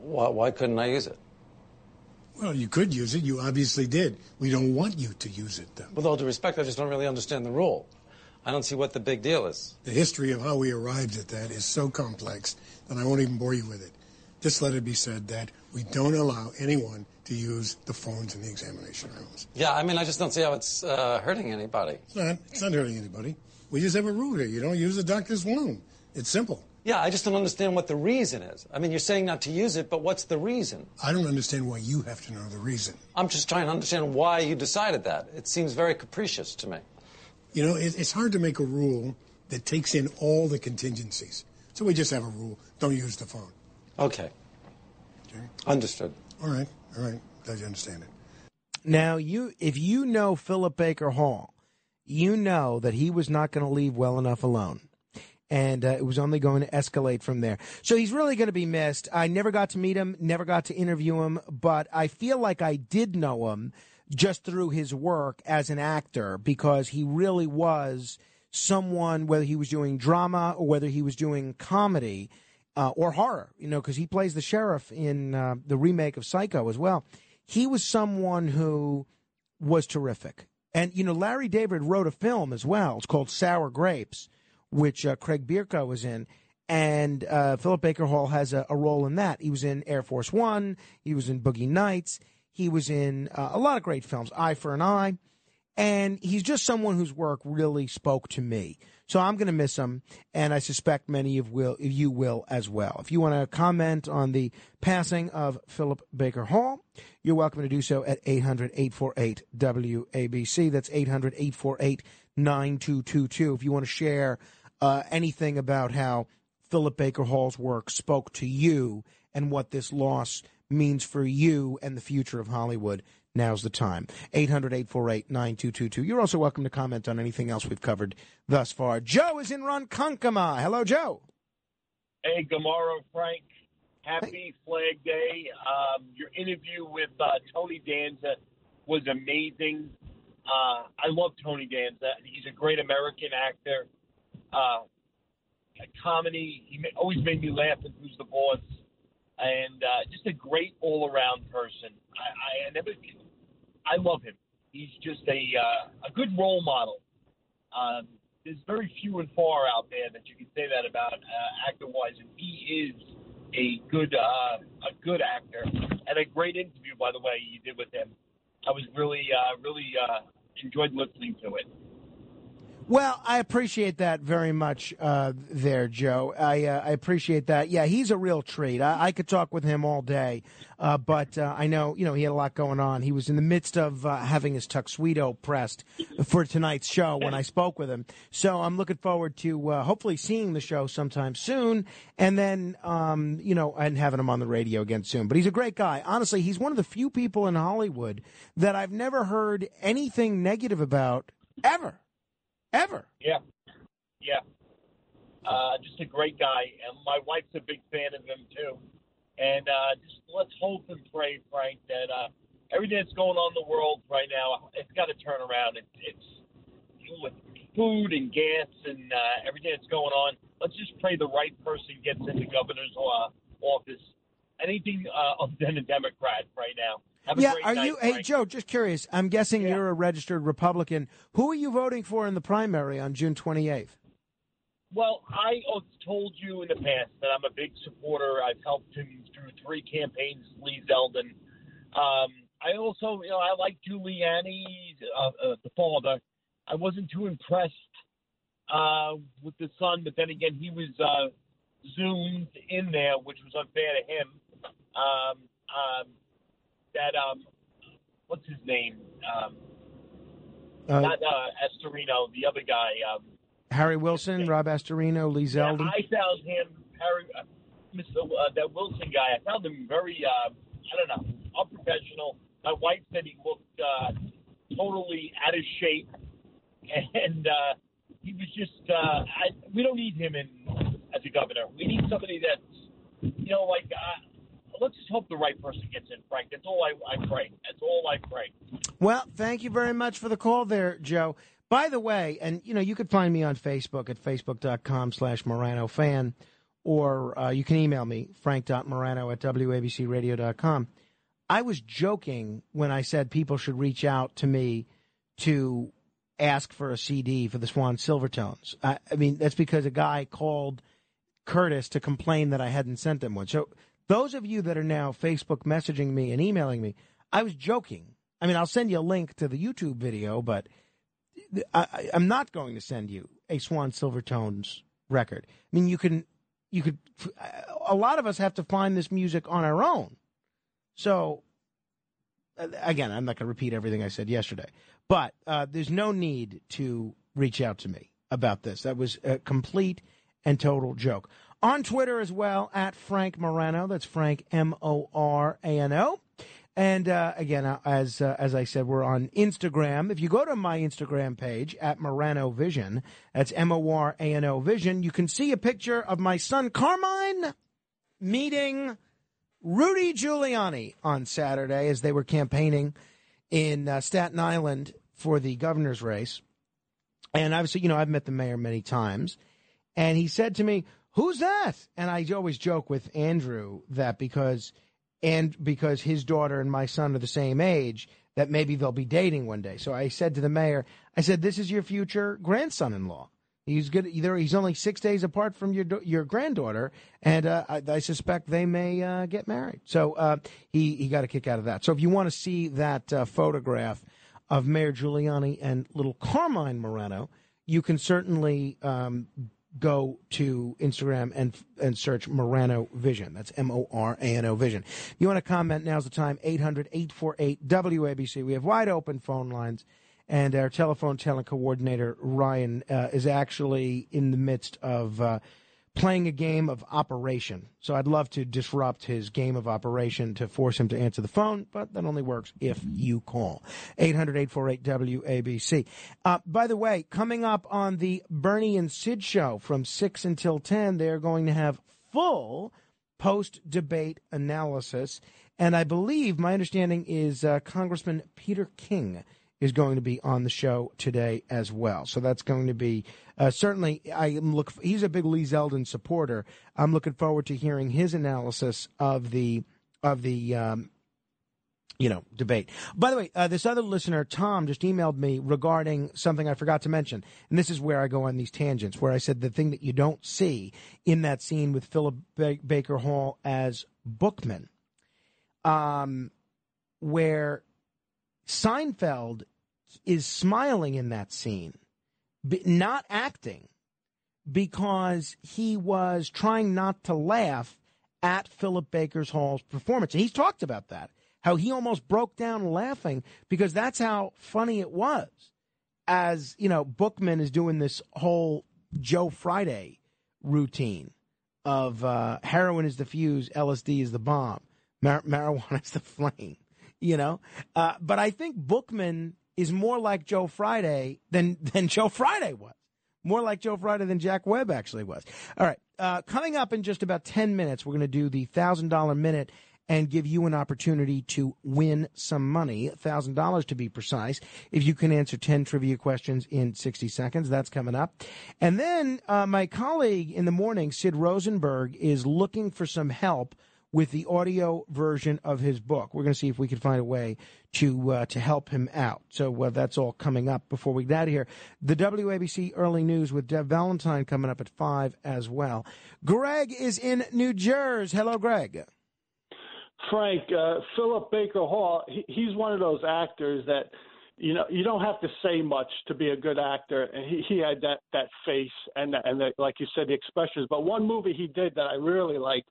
Why, why couldn't I use it? Well, you could use it. You obviously did. We don't want you to use it, though. With all due respect, I just don't really understand the rule. I don't see what the big deal is. The history of how we arrived at that is so complex that I won't even bore you with it. Just let it be said that we don't allow anyone to use the phones in the examination rooms. Yeah, I mean, I just don't see how it's uh, hurting anybody. It's not. It's not hurting anybody. We just have a rule here. You don't use the doctor's phone. It's simple. Yeah, I just don't understand what the reason is. I mean, you're saying not to use it, but what's the reason? I don't understand why you have to know the reason. I'm just trying to understand why you decided that. It seems very capricious to me. You know, it, it's hard to make a rule that takes in all the contingencies. So we just have a rule: don't use the phone. Okay. Understood. All right. All right. Glad you understand it. Now, you if you know Philip Baker Hall, you know that he was not going to leave well enough alone. And uh, it was only going to escalate from there. So he's really going to be missed. I never got to meet him, never got to interview him, but I feel like I did know him just through his work as an actor because he really was someone, whether he was doing drama or whether he was doing comedy uh, or horror, you know, because he plays the sheriff in uh, the remake of Psycho as well. He was someone who was terrific. And, you know, Larry David wrote a film as well. It's called Sour Grapes, which uh, Craig Bierko was in. And uh, Philip Baker Hall has a, a role in that. He was in Air Force One. He was in Boogie Nights. He was in uh, a lot of great films, Eye for an Eye. And he's just someone whose work really spoke to me. So I'm going to miss him, and I suspect many of will you will as well. If you want to comment on the passing of Philip Baker Hall, you're welcome to do so at 800-848-WABC. That's 800-848-9222. If you want to share uh, anything about how Philip Baker Hall's work spoke to you and what this loss means for you and the future of Hollywood, now's the time. 800 848 9222. You're also welcome to comment on anything else we've covered thus far. Joe is in Ronkonkoma. Hello, Joe. Hey, Gamaro, Frank. Happy Flag Day. Um, your interview with uh, Tony Danza was amazing. Uh, I love Tony Danza. He's a great American actor. Uh, comedy. He always made me laugh in Who's the Boss. And uh, just a great all-around person. I, I, I never, I love him. He's just a uh, a good role model. Um, there's very few and far out there that you can say that about uh, actor-wise, and he is a good uh, a good actor and a great interview, by the way, you did with him. I was really uh, really uh, enjoyed listening to it. Well, I appreciate that very much uh, there, Joe. I, uh, I appreciate that. Yeah, he's a real treat. I, I could talk with him all day, uh, but uh, I know, you know, he had a lot going on. He was in the midst of uh, having his tuxedo pressed for tonight's show when I spoke with him. So I'm looking forward to uh, hopefully seeing the show sometime soon and then, um, you know, and having him on the radio again soon. But he's a great guy. Honestly, he's one of the few people in Hollywood that I've never heard anything negative about ever. Ever. Yeah, yeah. Uh, just a great guy, and my wife's a big fan of him too. And uh, just let's hope and pray, Frank, that uh, everything that's going on in the world right now, it's got to turn around. It, it's with food and gas and uh, everything that's going on. Let's just pray the right person gets in the governor's uh, office. Anything uh, other than a Democrat right now. Have a yeah, are night, you? Hey, Joe, just curious. I'm guessing you're a registered Republican. Who are you voting for in the primary on June 28th? Well, I told you in the past that I'm a big supporter. I've helped him through three campaigns, Lee Zeldin. Um, I also, you know, I like Giuliani, uh, uh, the father. I wasn't too impressed uh, with the son, but then again, he was uh, zoomed in there, which was unfair to him. Um, um, that um, what's his name? Um, Uh, not uh, Astorino, the other guy. Um, Harry Wilson, Rob Astorino, Lee Zeldin. I found him, Harry, uh, Mr. Uh, that Wilson guy. I found him very uh, I don't know, unprofessional. My wife said he looked uh, totally out of shape, and uh, he was just. Uh, I, we don't need him in as a governor. We need somebody that's, you know, like. Uh, let's just hope the right person gets in, Frank. That's all I, I pray. That's all I pray. Well, thank you very much for the call there, Joe. By the way, and you know, you could find me on Facebook at facebook.com slash Morano fan, or uh, you can email me, frank.morano at wabcradio.com. I was joking when I said people should reach out to me to ask for a CD for the Swan Silvertones. I, I mean, that's because a guy called Curtis to complain that I hadn't sent them one. So those of you that are now Facebook messaging me and emailing me, I was joking. I mean, I'll send you a link to the YouTube video, but I, am not going to send you a Swan Silvertones record. I mean, you can, you could. A lot of us have to find this music on our own. So, again, I'm not going to repeat everything I said yesterday, but uh, there's no need to reach out to me about this. That was a complete and total joke. On Twitter as well, at Frank Morano. That's Frank M O R A N O. And uh, again, uh, as uh, as I said, we're on Instagram. If you go to my Instagram page at Morano Vision, that's M O R A N O Vision, you can see a picture of my son Carmine meeting Rudy Giuliani on Saturday as they were campaigning in uh, Staten Island for the governor's race. And obviously, you know, I've met the mayor many times, and he said to me, "Who's that?" And I always joke with Andrew that because and because his daughter and my son are the same age, that maybe they'll be dating one day. So I said to the mayor, I said, "This is your future grandson-in-law. He's good. Either he's only six days apart from your your granddaughter, and uh, I, I, suspect they may uh, get married." So uh, he he got a kick out of that. So if you want to see that uh, photograph of Mayor Giuliani and little Carmine Morano, you can certainly um, go to Instagram and and search Morano Vision. That's M O R A N O Vision. You want to comment, now's the time 800 848 WABC. We have wide open phone lines, and our telephone talent coordinator, Ryan, uh, is actually in the midst of. Uh, playing a game of operation. So I'd love to disrupt his game of operation to force him to answer the phone, but that only works if you call. 800-848-WABC. Uh, by the way, coming up on the Bernie and Sid show from 6 until 10, they're going to have full post-debate analysis. And I believe, my understanding is uh, Congressman Peter King is going to be on the show today as well. So that's going to be uh, certainly. I am look. He's a big Lee Zeldin supporter. I'm looking forward to hearing his analysis of the of the. Um, you know, debate. By the way, uh, this other listener, Tom, just emailed me regarding something I forgot to mention. And this is where I go on these tangents, where I said the thing that you don't see in that scene with Philip ba- Baker Hall as Bookman, um, where Seinfeld is smiling in that scene, not acting, because he was trying not to laugh at Philip Baker's Hall's performance. And he's talked about that, how he almost broke down laughing because that's how funny it was. As, you know, Bookman is doing this whole Joe Friday routine of uh, heroin is the fuse, LSD is the bomb, mar- marijuana <laughs> is the flame, you know? Uh, but I think Bookman is more like Joe Friday than than Joe Friday was. More like Joe Friday than Jack Webb actually was. All right, uh, coming up in just about ten minutes, we're going to do the thousand dollar minute and give you an opportunity to win some money, thousand dollars to be precise, if you can answer ten trivia questions in sixty seconds. That's coming up, and then uh, my colleague in the morning, Sid Rosenberg, is looking for some help with the audio version of his book. We're going to see if we can find a way to uh, to help him out. So that's all coming up before we get out of here. The WABC early news with Deb Valentine coming up at five as well. Greg is in New Jersey. Hello, Greg. Frank, uh, Philip Baker Hall. He, he's one of those actors that you know you don't have to say much to be a good actor and he, he had that that face and and the, like you said the expressions but one movie he did that i really liked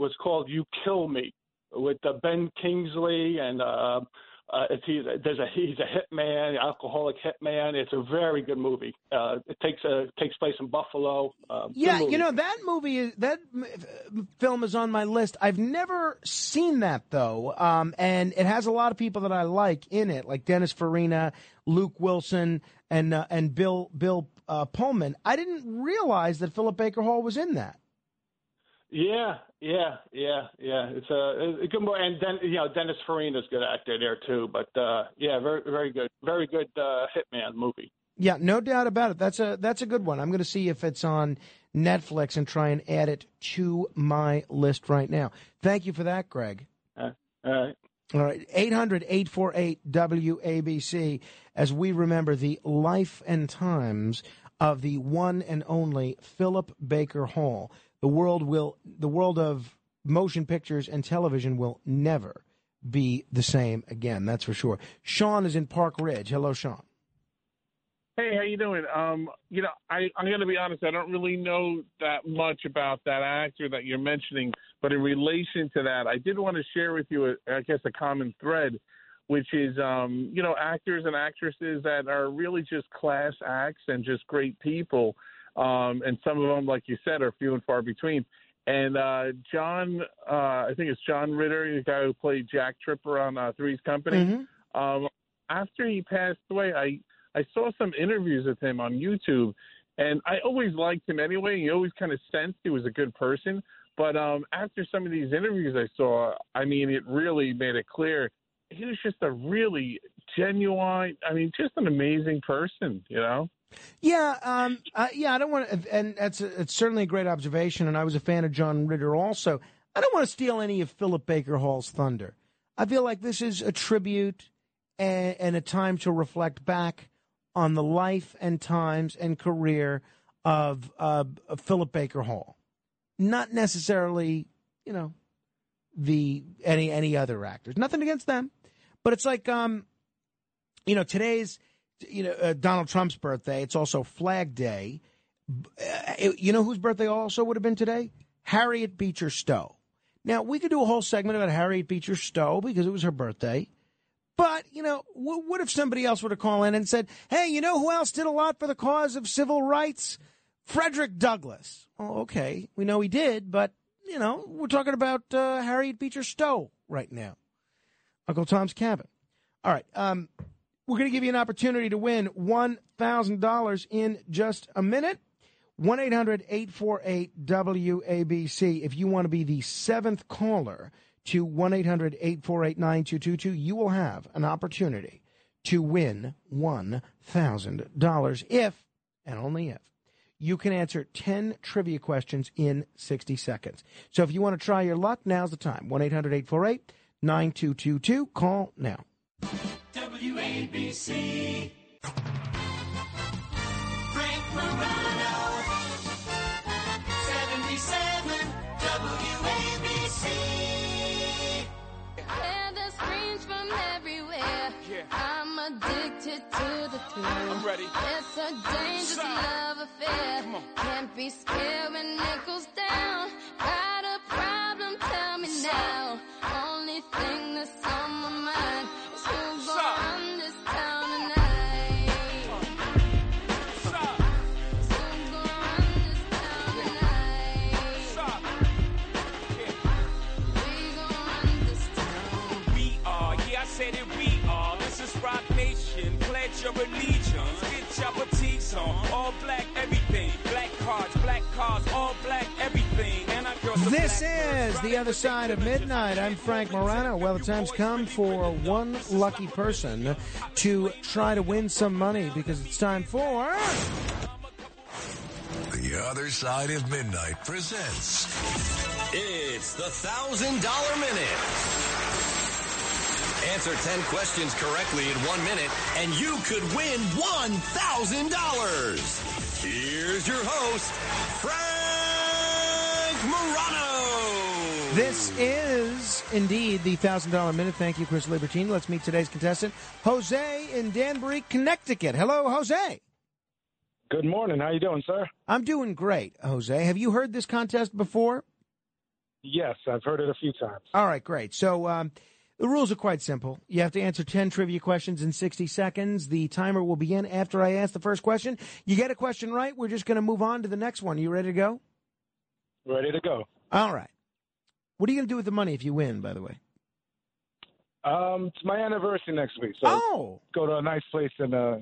was called You Kill Me with uh, Ben Kingsley and uh, Uh, it's, he's a, there's a he's a hitman, alcoholic hitman. It's a very good movie. Uh, it takes a takes place in Buffalo. Uh, Yeah, you know that movie is that film is on my list. I've never seen that though, um, and it has a lot of people that I like in it, like Dennis Farina, Luke Wilson, and uh, and Bill Bill uh, Pullman. I didn't realize that Philip Baker Hall was in that. Yeah, yeah, yeah, yeah. It's a, a good movie, and then you know Dennis Farina's a good actor there too. But uh, yeah, very very good, very good uh, hitman movie. Yeah, no doubt about it. That's a that's a good one. I'm going to see if it's on Netflix and try and add it to my list right now. Thank you for that, Greg. Uh, all right. All right, 800 848 WABC as we remember the life and times of the one and only Philip Baker Hall. The world will the world of motion pictures and television will never be the same again, that's for sure. Sean is in Park Ridge. Hello, Sean. Hey, how you doing? Um, you know, I, I'm going to be honest. I don't really know that much about that actor that you're mentioning, but in relation to that, I did want to share with you, a, I guess, a common thread, which is, um, you know, actors and actresses that are really just class acts and just great people, um, and some of them, like you said, are few and far between. And uh, John, uh, I think it's John Ritter, the guy who played Jack Tripper on uh, Three's Company. Um, after he passed away, I I saw some interviews with him on YouTube, and I always liked him anyway. You always kind of sensed he was a good person. But um, after some of these interviews I saw, I mean, it really made it clear he was just a really genuine. I mean, just an amazing person. You know. Yeah, um, uh, yeah. I don't want to, and that's a, it's certainly a great observation. And I was a fan of John Ritter also. I don't want to steal any of Philip Baker Hall's thunder. I feel like this is a tribute and, and a time to reflect back on the life and times and career of, uh, of Philip Baker Hall, not necessarily, you know, the any any other actors. Nothing against them, but it's like, um, you know, today's you know uh, Donald Trump's birthday. It's also Flag Day. Uh, you know whose birthday also would have been today? Harriet Beecher Stowe. Now we could do a whole segment about Harriet Beecher Stowe because it was her birthday. But you know, w- what if somebody else were to call in and said, "Hey, you know who else did a lot for the cause of civil rights? Frederick Douglass." Okay, we know he did, but you know, we're talking about uh, Harriet Beecher Stowe right now. Uncle Tom's Cabin. All right. Um, we're going to give you an opportunity to win $1,000 in just a minute. 1 800 848 WABC. If you want to be the seventh caller to 1 800 848 9222, you will have an opportunity to win $1,000 if, and only if, you can answer 10 trivia questions in 60 seconds. So if you want to try your luck, now's the time. 1 800 848 9222. Call now. WABC. Frank Morano. 77 WABC. Hear the screams from everywhere. I'm addicted to the thrill. I'm ready. It's a dangerous Stop. love affair. Can't be scared when it goes down. Got This is The Other Side of Midnight. I'm Frank Morano. Well, the time's come for one lucky person to try to win some money because it's time for. The Other Side of Midnight presents. It's the thousand dollar minute. Answer 10 questions correctly in one minute, and you could win $1,000. Here's your host, Frank Morano. This is indeed the $1,000 minute. Thank you, Chris Libertine. Let's meet today's contestant, Jose in Danbury, Connecticut. Hello, Jose. Good morning. How you doing, sir? I'm doing great, Jose. Have you heard this contest before? Yes, I've heard it a few times. All right, great. So um, The rules are quite simple. You have to answer 10 trivia questions in 60 seconds. The timer will begin after I ask the first question. You get a question right, we're just going to move on to the next one. You ready to go? Ready to go. All right. What are you going to do with the money if you win, by the way? Um, it's my anniversary next week, so oh. go to a nice place and uh,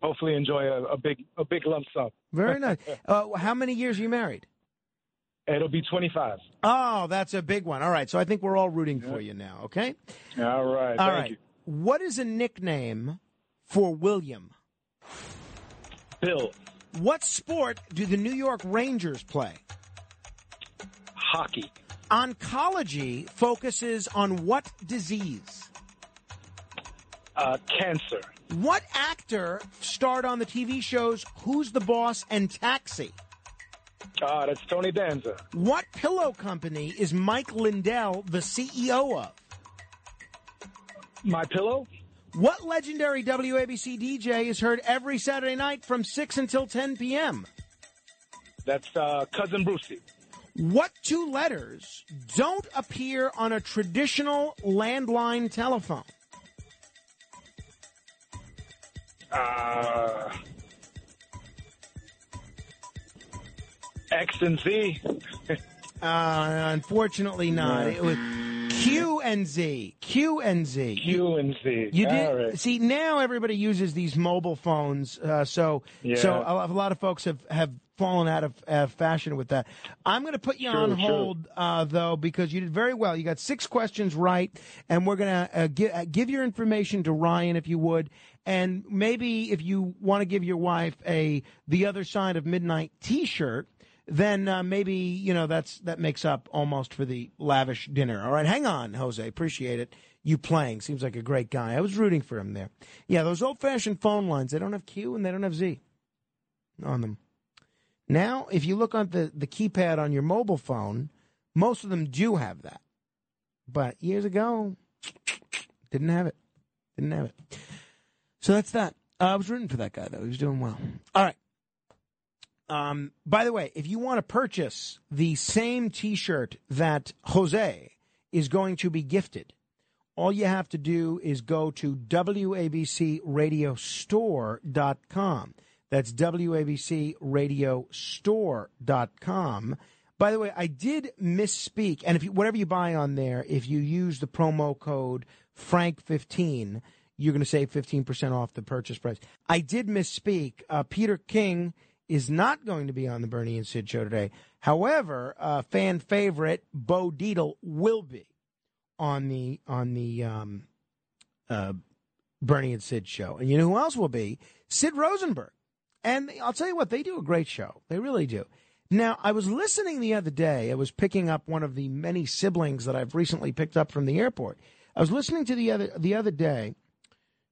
hopefully enjoy a, a big a big lump sum. Very <laughs> nice. Uh, how many years are you married? It'll be twenty five. Oh, that's a big one. All right. So I think we're all rooting for you now, okay? All right. All thank right. you. What is a nickname for William? Bill. What sport do the New York Rangers play? Hockey. Oncology focuses on what disease? Uh, cancer. What actor starred on the TV shows Who's the Boss and Taxi? Ah, that's Tony Danza. What pillow company is Mike Lindell the CEO of? My pillow. What legendary WABC DJ is heard every Saturday night from 6 until 10 p.m.? That's uh, cousin Brucie. What two letters don't appear on a traditional landline telephone? Uh, X and Z. <laughs> Uh, unfortunately, not. No. It was Q and Z. Q and Z. Q and Z. You did right. see now everybody uses these mobile phones, uh, so so Yeah. a lot, a lot of folks have have fallen out of uh, fashion with that. I'm going to put you on hold uh, though because you did very well. You got six questions right, and we're going to uh, gi- uh, give your information to Ryan if you would, and maybe if you want to give your wife a the other side of midnight T-shirt. Then uh, maybe you know that's that makes up almost for the lavish dinner. All right, hang on, Jose. Appreciate it. You playing seems like a great guy. I was rooting for him there. Yeah, those old-fashioned phone lines. They don't have Q and they don't have Z on them. Now, if you look on the the keypad on your mobile phone, most of them do have that. But years ago, didn't have it. Didn't have it. So that's that. Uh, I was rooting for that guy though. He was doing well. All right. Um, by the way, if you want to purchase the same T-shirt that Jose is going to be gifted, all you have to do is go to WABCRadiostore.com. That's WABCRadiostore.com. By the way, I did misspeak, and if you, whatever you buy on there, if you use the promo code Frank15, you're going to save 15% off the purchase price. I did misspeak. Uh, Peter King is not going to be on the Bernie and Sid show today. However, uh, fan favorite Bo Dietl will be on the on the um, uh, Bernie and Sid show. And you know who else will be? Sid Rosenberg. And I'll tell you what, they do a great show. They really do. Now, I was listening the other day. I was picking up one of the many siblings that I've recently picked up from the airport. I was listening to the other the other day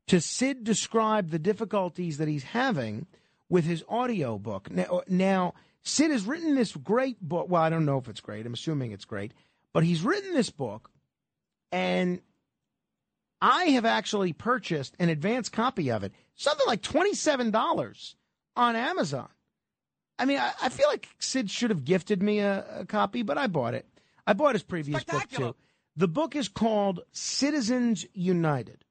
to Sid describe the difficulties that he's having with his audio book. Now, now Sid has written this great book. Well, I don't know if it's great. I'm assuming it's great, but he's written this book, and I have actually purchased an advance copy of it, something like twenty seven dollars on Amazon. I mean, I, I feel like Sid should have gifted me a, a copy, but I bought it. I bought his previous book too. The book is called Citizens United.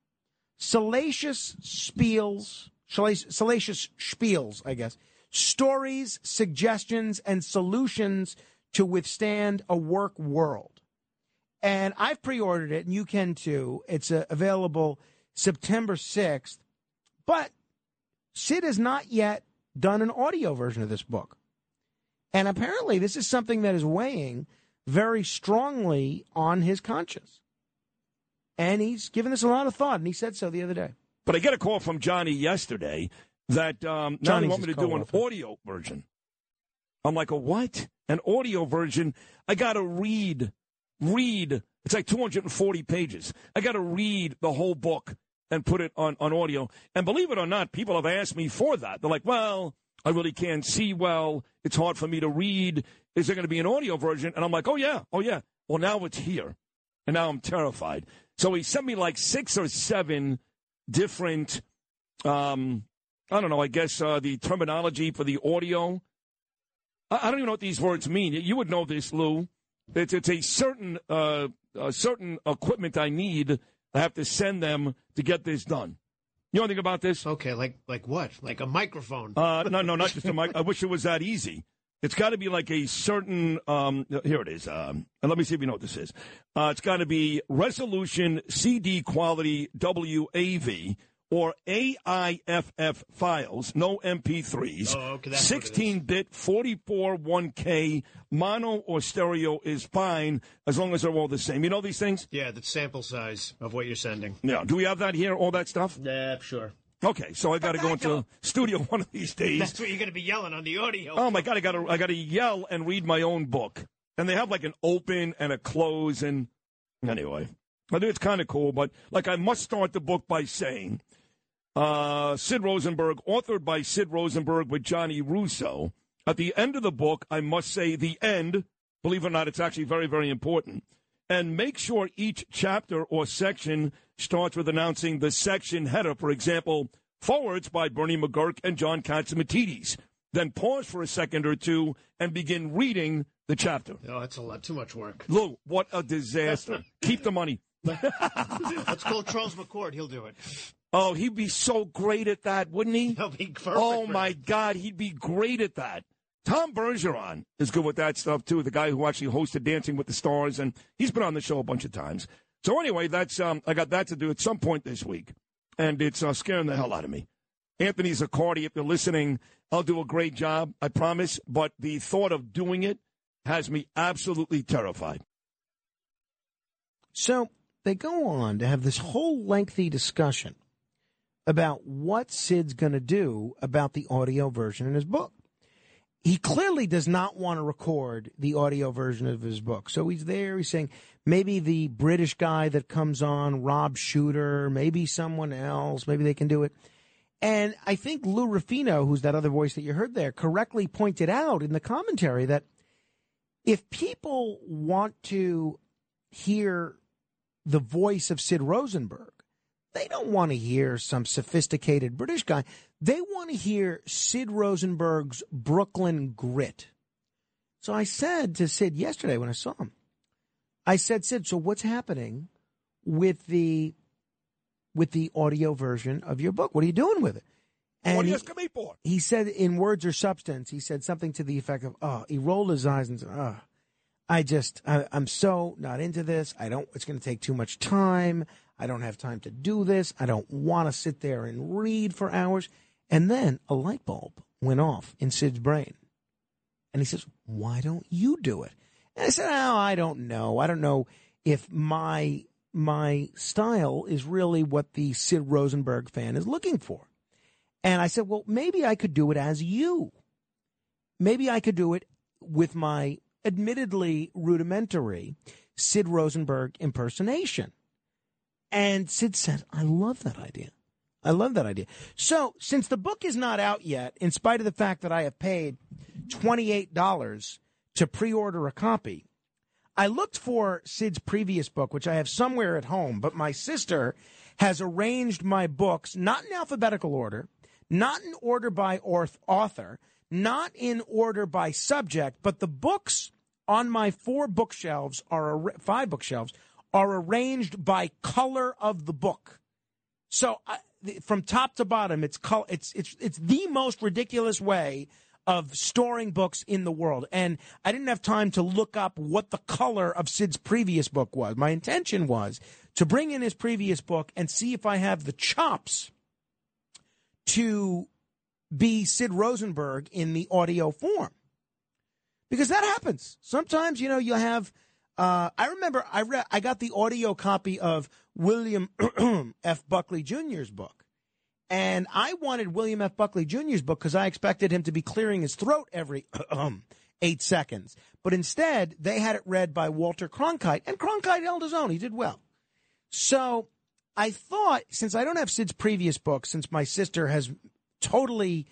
Salacious spiels, salacious spiels, I guess. Stories, suggestions, and solutions to withstand a work world. And I've pre-ordered it, and you can too. It's uh, available September sixth, but Sid has not yet done an audio version of this book. And apparently, this is something that is weighing very strongly on his conscience. And he's given this a lot of thought, and he said so the other day. But I get a call from Johnny yesterday that um, Johnny's want me to do an audio version. I'm like, a what? An audio version? I got to read, read. It's like 240 pages. I got to read the whole book and put it on, on audio. And believe it or not, people have asked me for that. They're like, well, I really can't see well. It's hard for me to read. Is there going to be an audio version? And I'm like, oh, yeah, oh, yeah. Well, now it's here. And now I'm terrified. So he sent me like six or seven different, um, I don't know, I guess uh, the terminology for the audio. I, I don't even know what these words mean. You would know this, Lou. It's it's a certain uh, a certain equipment I need. I have to send them to get this done. You know anything about this? Okay, like like what? Like a microphone? Uh, no, no, not just a mic. I wish it was that easy. It's got to be like a certain. Um, here it is. Um, and let me see if you know what this is. Uh, it's got to be resolution CD quality WAV or AIFF files, no MP3s. Oh, okay, that's what it is. 16 bit, 44 1K, mono or stereo is fine as long as they're all the same. You know these things? Yeah, the sample size of what you're sending. Yeah. Do we have that here? All that stuff? Yeah, sure. Okay, so I got to go into the studio one of these days. That's what you're going to be yelling on the audio. Oh my god, I gotta I gotta yell and read my own book. And they have like an open and a close and anyway. I think it's kind of cool, but like I must start the book by saying uh, Sid Rosenberg, authored by Sid Rosenberg with Johnny Russo. At the end of the book, I must say the end, believe it or not, it's actually very, very important. And make sure each chapter or section starts with announcing the section header. For example, forwards by Bernie McGuirk and John Catsimatidis. Then pause for a second or two and begin reading the chapter. Oh, that's a lot too much work. Lou, what a disaster. <laughs> Keep the money. Let's call Charles McCord. He'll do it. Oh, he'd be so great at that, wouldn't he? He'll be perfect. Oh my it. God, he'd be great at that. Tom Bergeron is good with that stuff too. The guy who actually hosted Dancing with the Stars, and he's been on the show a bunch of times. So anyway, that's um, I got that to do at some point this week, and it's uh, scaring the hell out of me. Anthony Zaccardi, if you're listening, I'll do a great job, I promise. But the thought of doing it has me absolutely terrified. So they go on to have this whole lengthy discussion about what Sid's going to do about the audio version in his book. He clearly does not want to record the audio version of his book. So he's there, he's saying maybe the British guy that comes on, Rob Shooter, maybe someone else, maybe they can do it. And I think Lou Rufino, who's that other voice that you heard there, correctly pointed out in the commentary that if people want to hear the voice of Sid Rosenberg, they don't want to hear some sophisticated British guy. They want to hear Sid Rosenberg's Brooklyn grit. So I said to Sid yesterday when I saw him, I said, Sid, so what's happening with the with the audio version of your book? What are you doing with it? what are he- you asking me for? he said in words or substance, he said something to the effect of, "Oh," he rolled his eyes and said, "Oh, I just, I, I'm so not into this. I don't. It's going to take too much time. I don't have time to do this. I don't want to sit there and read for hours." And then a light bulb went off in Sid's brain, and he says, "Why don't you do it?" And I said, "Oh, I don't know. I don't know if my my style is really what the Sid Rosenberg fan is looking for." And I said, well, maybe I could do it as you. Maybe I could do it with my admittedly rudimentary Sid Rosenberg impersonation. And Sid said, I love that idea. I love that idea. So, since the book is not out yet, in spite of the fact that I have paid $28 to pre order a copy, I looked for Sid's previous book, which I have somewhere at home, but my sister has arranged my books not in alphabetical order, not in order by author, not in order by subject, but the books on my four bookshelves are ar- five bookshelves are arranged by color of the book. So I, from top to bottom, it's col- it's it's it's the most ridiculous way of storing books in the world. And I didn't have time to look up what the color of Sid's previous book was. My intention was to bring in his previous book and see if I have the chops to be Sid Rosenberg in the audio form. Because that happens. Sometimes, you know, you have uh, I remember I read I got the audio copy of William <clears throat> F. Buckley Jr.'s book. And I wanted William F. Buckley Jr.'s book because I expected him to be clearing his throat every <clears throat> eight seconds. But instead, they had it read by Walter Cronkite, and Cronkite held his own. He did well. So I thought, since I don't have Sid's previous book, since my sister has totally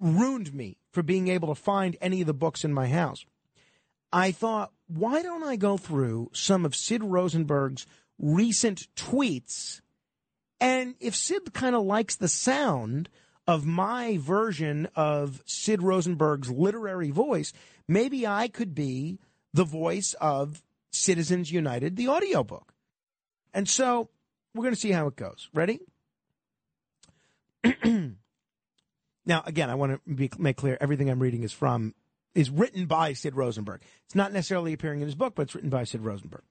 ruined me for being able to find any of the books in my house, I thought, why don't I go through some of Sid Rosenberg's recent tweets? And if Sid kind of likes the sound of my version of Sid Rosenberg's literary voice, maybe I could be the voice of Citizens United, the audiobook. And so we're going to see how it goes. Ready? <clears throat> now, again, I want to be, make clear everything I'm reading is from is written by Sid Rosenberg. It's not necessarily appearing in his book, but it's written by Sid Rosenberg.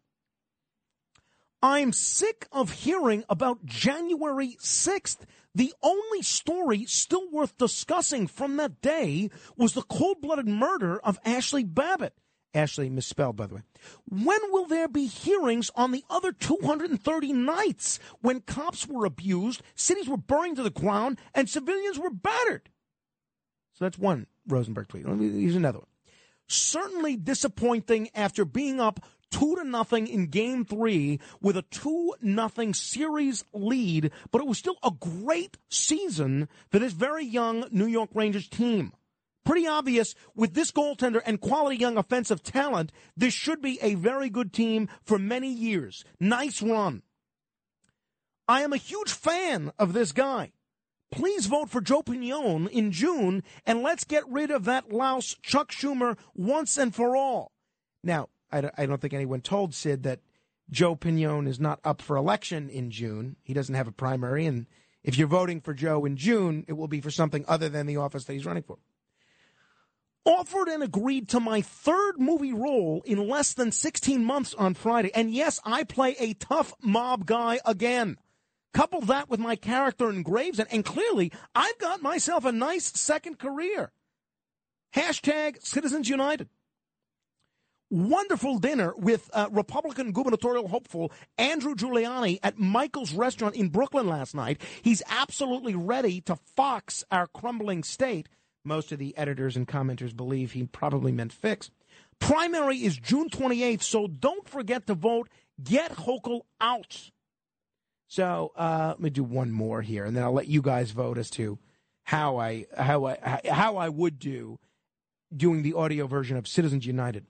I'm sick of hearing about January 6th. The only story still worth discussing from that day was the cold blooded murder of Ashley Babbitt. Ashley misspelled, by the way. When will there be hearings on the other 230 nights when cops were abused, cities were burned to the ground, and civilians were battered? So that's one Rosenberg tweet. Let me use another one. Certainly disappointing after being up two to nothing in game three with a two nothing series lead, but it was still a great season for this very young New York Rangers team. Pretty obvious with this goaltender and quality young offensive talent, this should be a very good team for many years. Nice run. I am a huge fan of this guy. Please vote for Joe Pinion in June and let's get rid of that louse Chuck Schumer once and for all. Now, I don't, think anyone told Sid that Joe Pinion is not up for election in June. He doesn't have a primary, and if you're voting for Joe in June, it will be for something other than the office that he's running for. Offered and agreed to my third movie role in less than 16 months on Friday. And yes, I play a tough mob guy again. Couple that with my character in Graves, and, and clearly I've got myself a nice second career. Hashtag Citizens United wonderful dinner with uh, Republican gubernatorial hopeful Andrew Giuliani at Michael's restaurant in Brooklyn last night. He's absolutely ready to fox our crumbling state. Most of the editors and commenters believe he probably meant fix. Primary is June 28th, so don't forget to vote. Get Hochul out. So uh, let me do one more here, and then I'll let you guys vote as to how I how I how I would do doing the audio version of Citizens United.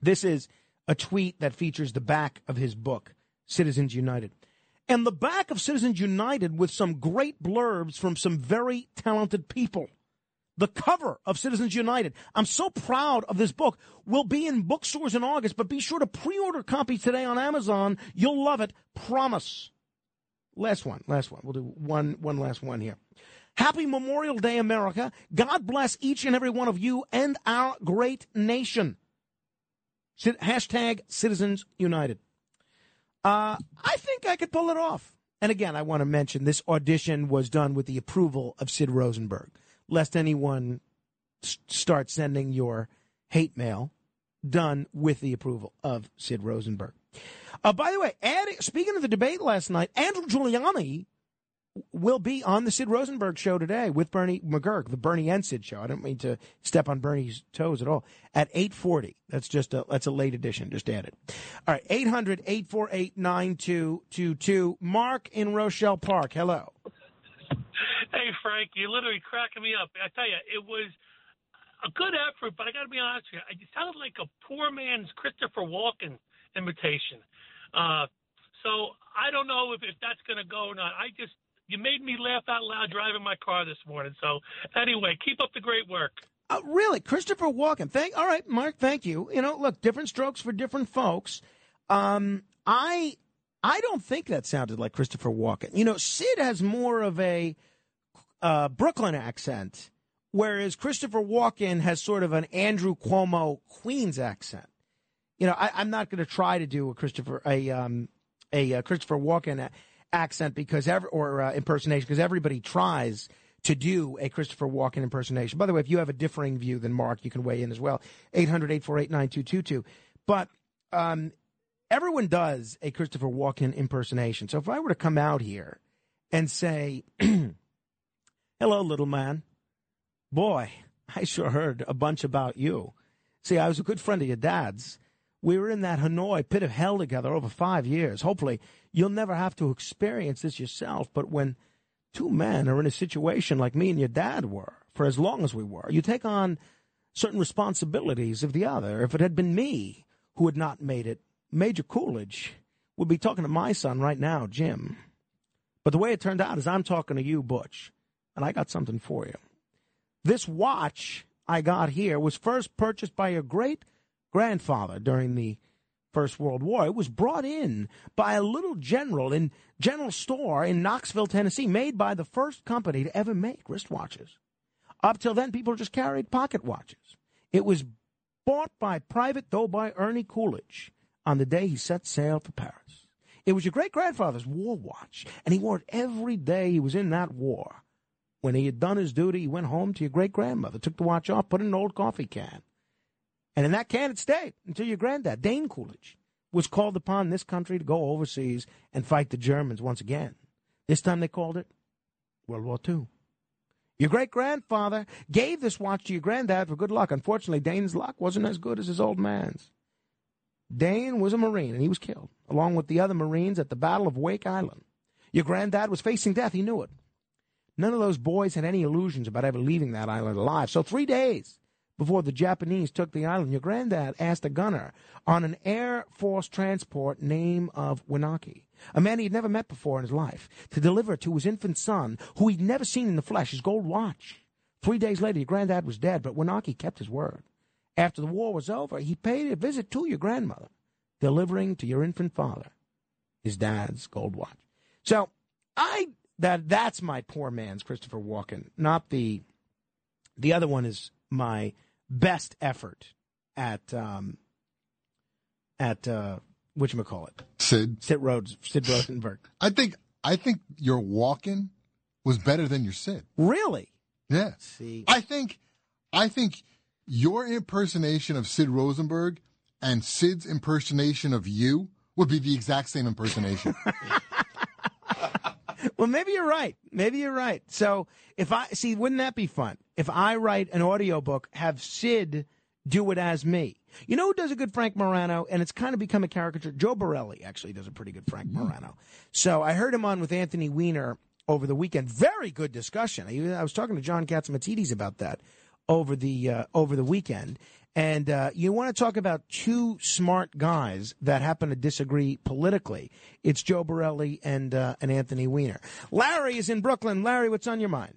This is a tweet that features the back of his book, Citizens United. And the back of Citizens United with some great blurbs from some very talented people. The cover of Citizens United. I'm so proud of this book. Will be in bookstores in August, but be sure to pre-order copies today on Amazon. You'll love it. Promise. Last one. Last one. We'll do one, one last one here. Happy Memorial Day, America. God bless each and every one of you and our great nation. Hashtag Citizens United. Uh, I think I could pull it off. And again, I want to mention this audition was done with the approval of Sid Rosenberg, lest anyone s- start sending your hate mail. Done with the approval of Sid Rosenberg. Uh, by the way, adding, speaking of the debate last night, Andrew Giuliani will be on the Sid Rosenberg show today with Bernie McGuirk, the Bernie and Sid show. I don't mean to step on Bernie's toes at all. At 840. That's just a, that's a late edition. Just added. All right. 800 848 9222. Mark in Rochelle Park. Hello. <laughs> Hey, Frank, you're literally cracking me up. I tell you, it was a good effort, but I got to be honest with you. It sounded like a poor man's Christopher Walken imitation. Uh, so I don't know if, if that's going to go or not. I just, you made me laugh out loud driving my car this morning. So anyway, keep up the great work. Uh, really, Christopher Walken. Thank. All right, Mark. Thank you. You know, look, different strokes for different folks. Um, I I don't think that sounded like Christopher Walken. You know, Sid has more of a uh, Brooklyn accent, whereas Christopher Walken has sort of an Andrew Cuomo Queens accent. You know, I, I'm not going to try to do a Christopher a um, a uh, Christopher Walken a- accent because every or uh, impersonation because everybody tries to do a Christopher Walken impersonation. By the way, if you have a differing view than Mark, you can weigh in as well. 800-848-9222. But um, everyone does a Christopher Walken impersonation. So if I were to come out here and say, <clears throat> "Hello, little man," boy, I sure heard a bunch about you. See, I was a good friend of your dad's. We were in that Hanoi pit of hell together over five years. Hopefully, you'll never have to experience this yourself. But when two men are in a situation like me and your dad were, for as long as we were, you take on certain responsibilities of the other. If it had been me who had not made it, Major Coolidge would be talking to my son right now, Jim. But the way it turned out is I'm talking to you, Butch, and I got something for you. This watch I got here was first purchased by your great grandfather during the First World War. It was brought in by a little general in general store in Knoxville, Tennessee, made by the first company to ever make wristwatches. Up till then, people just carried pocket watches. It was bought by Private Doughboy Ernie Coolidge on the day he set sail for Paris. It was your great grandfather's war watch, and he wore it every day he was in that war. When he had done his duty, he went home to your great grandmother, took the watch off, put it in an old coffee can. And in that can it stayed until your granddad, Dane Coolidge, was called upon this country to go overseas and fight the Germans once again. This time they called it World War II. Your great grandfather gave this watch to your granddad for good luck. Unfortunately, Dane's luck wasn't as good as his old man's. Dane was a Marine and he was killed, along with the other Marines at the Battle of Wake Island. Your granddad was facing death. He knew it. None of those boys had any illusions about ever leaving that island alive. So, three days before the Japanese took the island, your granddad asked a gunner on an Air Force transport name of Winocki, a man he had never met before in his life, to deliver to his infant son, who he'd never seen in the flesh, his gold watch. Three days later, your granddad was dead, but Winocki kept his word. After the war was over, he paid a visit to your grandmother, delivering to your infant father his dad's gold watch. So I that that's my poor man's Christopher Walken, not the the other one is my best effort at um at uh whatchamacallit. Sid. Sid Rhodes Sid Rosenberg. <laughs> I think I think your Walken was better than your Sid. Really? Yeah. See. I think I think your impersonation of Sid Rosenberg and Sid's impersonation of you would be the exact same impersonation. <laughs> Well, maybe you're right. Maybe you're right. So if I see, wouldn't that be fun? If I write an audiobook, have Sid do it as me. You know who does a good Frank Morano, and it's kind of become a caricature. Joe Borelli actually does a pretty good Frank mm-hmm. Morano. So I heard him on with Anthony Weiner over the weekend. Very good discussion. I, I was talking to John Catsimatidis about that over the uh, over the weekend. And uh, you want to talk about two smart guys that happen to disagree politically? It's Joe Borelli and uh, and Anthony Weiner. Larry is in Brooklyn. Larry, what's on your mind?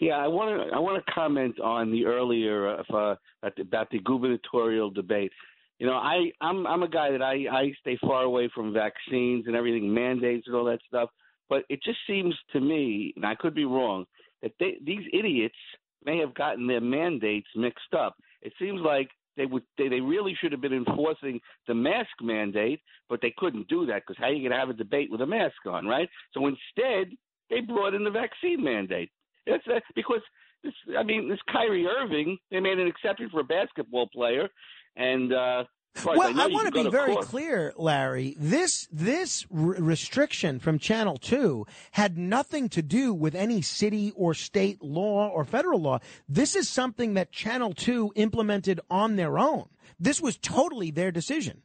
Yeah, I want to I want to comment on the earlier uh, uh, about the gubernatorial debate. You know, I I'm I'm a guy that I I stay far away from vaccines and everything, mandates and all that stuff. But it just seems to me, and I could be wrong, that they, these idiots may have gotten their mandates mixed up. It seems like they would they, they really should have been enforcing the mask mandate, but they couldn't do that because how are you going to have a debate with a mask on, right? So instead, they brought in the vaccine mandate. That's uh, because this. I mean, this Kyrie Irving, they made an exception for a basketball player, and uh, Well, know, I want to be very court. clear, Larry. This this r- restriction from Channel Two had nothing to do with any city or state law or federal law. This is something that Channel Two implemented on their own. This was totally their decision.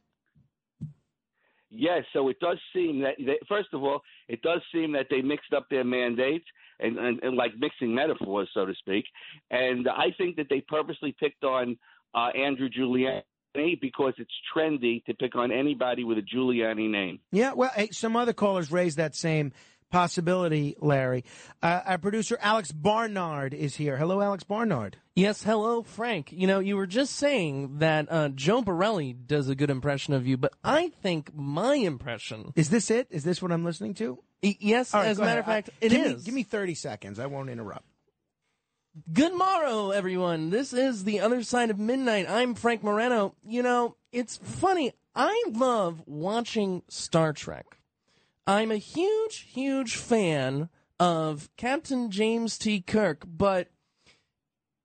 Yes, so it does seem that, that first of all, it does seem that they mixed up their mandates and, and, and like mixing metaphors, so to speak. And I think that they purposely picked on uh, Andrew Giuliani because it's trendy to pick on anybody with a Giuliani name. Yeah, well, hey, some other callers raised that same possibility, Larry. Uh, our producer Alex Barnard is here. Hello, Alex Barnard. Yes, hello, Frank. You know, you were just saying that uh, Joe Borelli does a good impression of you, but I think my impression. Is this it? Is this what I'm listening to? yes, All right, as a matter ahead. of fact, I- it give is. Me, give me 30 seconds. I won't interrupt. Good morrow, everyone. This is The Other Side of Midnight. I'm Frank Morano. You know, it's funny. I love watching Star Trek. I'm a huge, huge fan of Captain James T. Kirk, but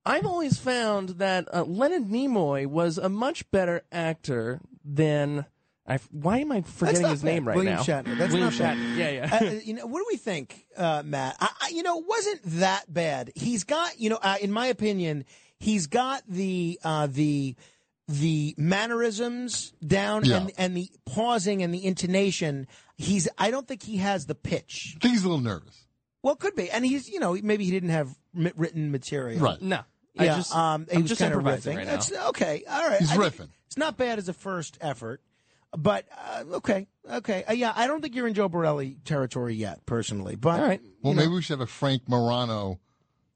I've always found that uh, Leonard Nimoy was a much better actor than. I, why am I forgetting his name bad. right William now? Shatner. That's William not bad. Shatner. Yeah, yeah. Uh, you know, what do we think, uh, Matt? I, I, you know, it wasn't that bad. He's got, you know, uh, in my opinion, he's got the uh, the the mannerisms down Yeah. and and the pausing and the intonation. He's. I don't think he has the pitch. I think he's a little nervous. Well, could be, and he's. You know, maybe he didn't have written material. Right. No. I Yeah, just- um, he I'm was just kind of improvising riffing. right now. It's okay. All right. He's I think riffing. It's not bad as a first effort, but uh, okay, okay. Uh, yeah, I don't think you're in Joe Borelli territory yet, personally. But Well, you know. maybe we should have a Frank Morano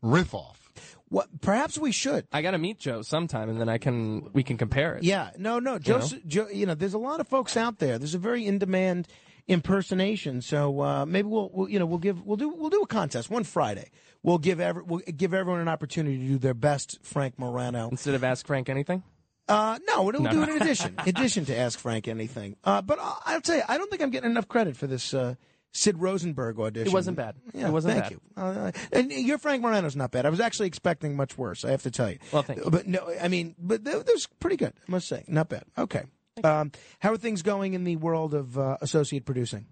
riff off. What? Perhaps we should. I got to meet Joe sometime, and then I can we can compare it. Yeah, no, no, Joe. know? Joe you know, there's a lot of folks out there. There's a very in demand impersonation. So uh, maybe we'll, we'll, you know, we'll give, we'll do, we'll do a contest one Friday. We'll give every, we'll give everyone an opportunity to do their best, Frank Morano. Instead of ask Frank anything. Uh, no, we'll No, do no. it in <laughs> addition, addition to ask Frank anything. Uh, but I'll tell you, I don't think I'm getting enough credit for this uh, Sid Rosenberg audition. It wasn't bad. Yeah, it wasn't bad. thank bad. you. Uh, and your Frank Morano's not bad. I was actually expecting much worse. I have to tell you. Well, thank you. But no, I mean, but that, that was pretty good. I must say, not bad. Okay. Um, how are things going in the world of uh, associate producing?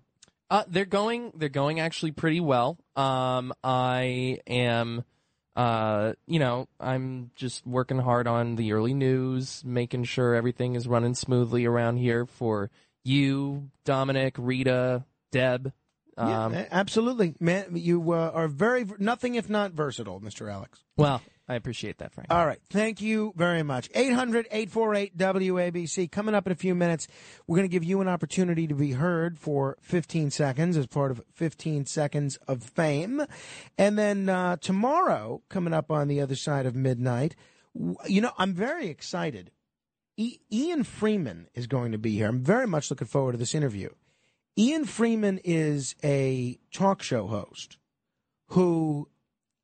Uh, they're going. They're going actually pretty well. Um, I am, uh, you know, I'm just working hard on the early news, making sure everything is running smoothly around here for you, Dominic, Rita, Deb. Yeah, Um, a- absolutely, man. You uh, are very nothing if not versatile, Mr. Alex. well, I appreciate that, Frank. All right. Thank you very much. 800 848 WABC. Coming up in a few minutes, we're going to give you an opportunity to be heard for 15 seconds as part of 15 Seconds of Fame. And then uh, tomorrow, coming up on the other side of midnight, you know, I'm very excited. E- Ian Freeman is going to be here. I'm very much looking forward to this interview. Ian Freeman is a talk show host who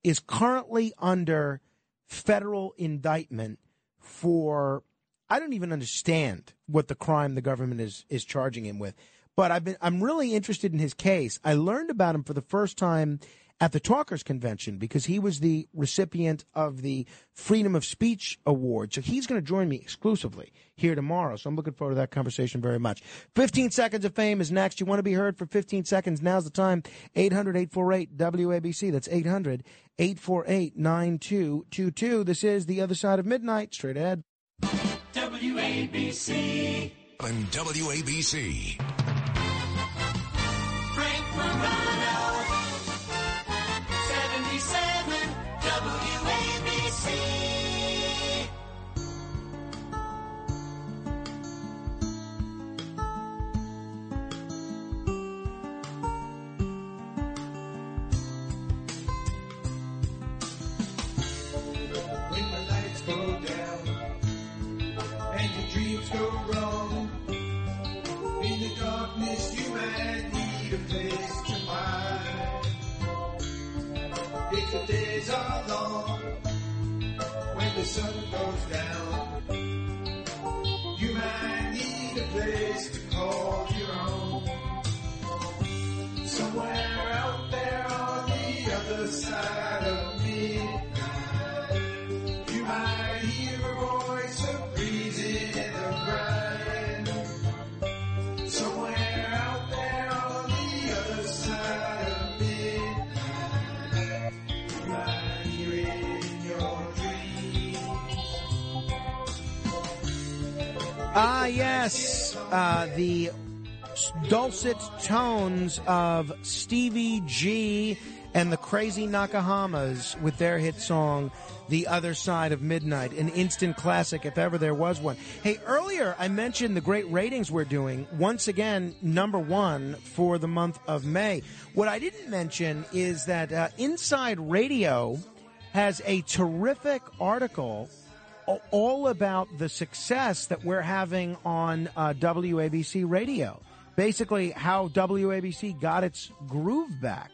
is currently under federal indictment for I don't even understand what the crime the government is is charging him with. But I've been I'm really interested in his case. I learned about him for the first time at the Talkers Convention because he was the recipient of the Freedom of Speech Award. So he's going to join me exclusively here tomorrow. So I'm looking forward to that conversation very much. 15 seconds of fame is next. You want to be heard for 15 seconds? Now's the time. 800 848 WABC. That's 800 848 9222. This is The Other Side of Midnight. Straight ahead. WABC. On WABC. The sun goes down, Ah, yes. Uh, the dulcet tones of Stevie G and the Crazy Nakahamas with their hit song, The Other Side of Midnight, an instant classic if ever there was one. Hey, earlier I mentioned the great ratings we're doing. Once again, number one for the month of May. What I didn't mention is that uh, Inside Radio has a terrific article all about the success that we're having on uh, WABC radio. Basically, how WABC got its groove back.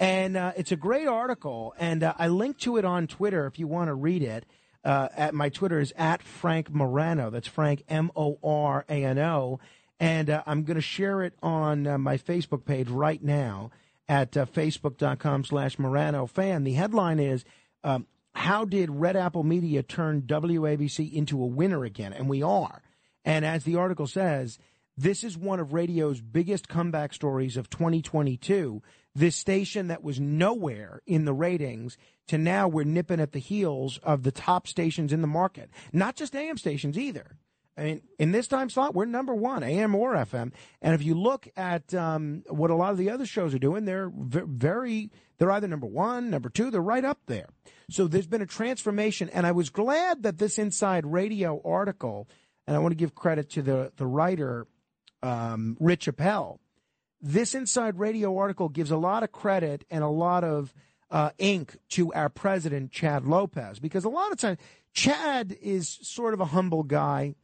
And uh, it's a great article, and uh, I linked to it on Twitter if you want to read it. Uh, at my Twitter is at Frank Morano. That's Frank M O R A N O, and uh, I'm going to share it on uh, my Facebook page right now at facebook.com/slash Morano fan. The headline is um, "How did Red Apple Media turn WABC into a winner again?" And we are. And as the article says, this is one of radio's biggest comeback stories of 2022. This station that was nowhere in the ratings to now we're nipping at the heels of the top stations in the market. Not just AM stations either. I mean, in this time slot, we're number one, AM or FM. And if you look at um, what a lot of the other shows are doing, they're ve- very, they're either number one, number two, they're right up there. So there's been a transformation. And I was glad that this Inside Radio article, and I want to give credit to the, the writer, um, Rich Appel. This Inside Radio article gives a lot of credit and a lot of uh, ink to our president, Chad Lopez, because a lot of times Chad is sort of a humble guy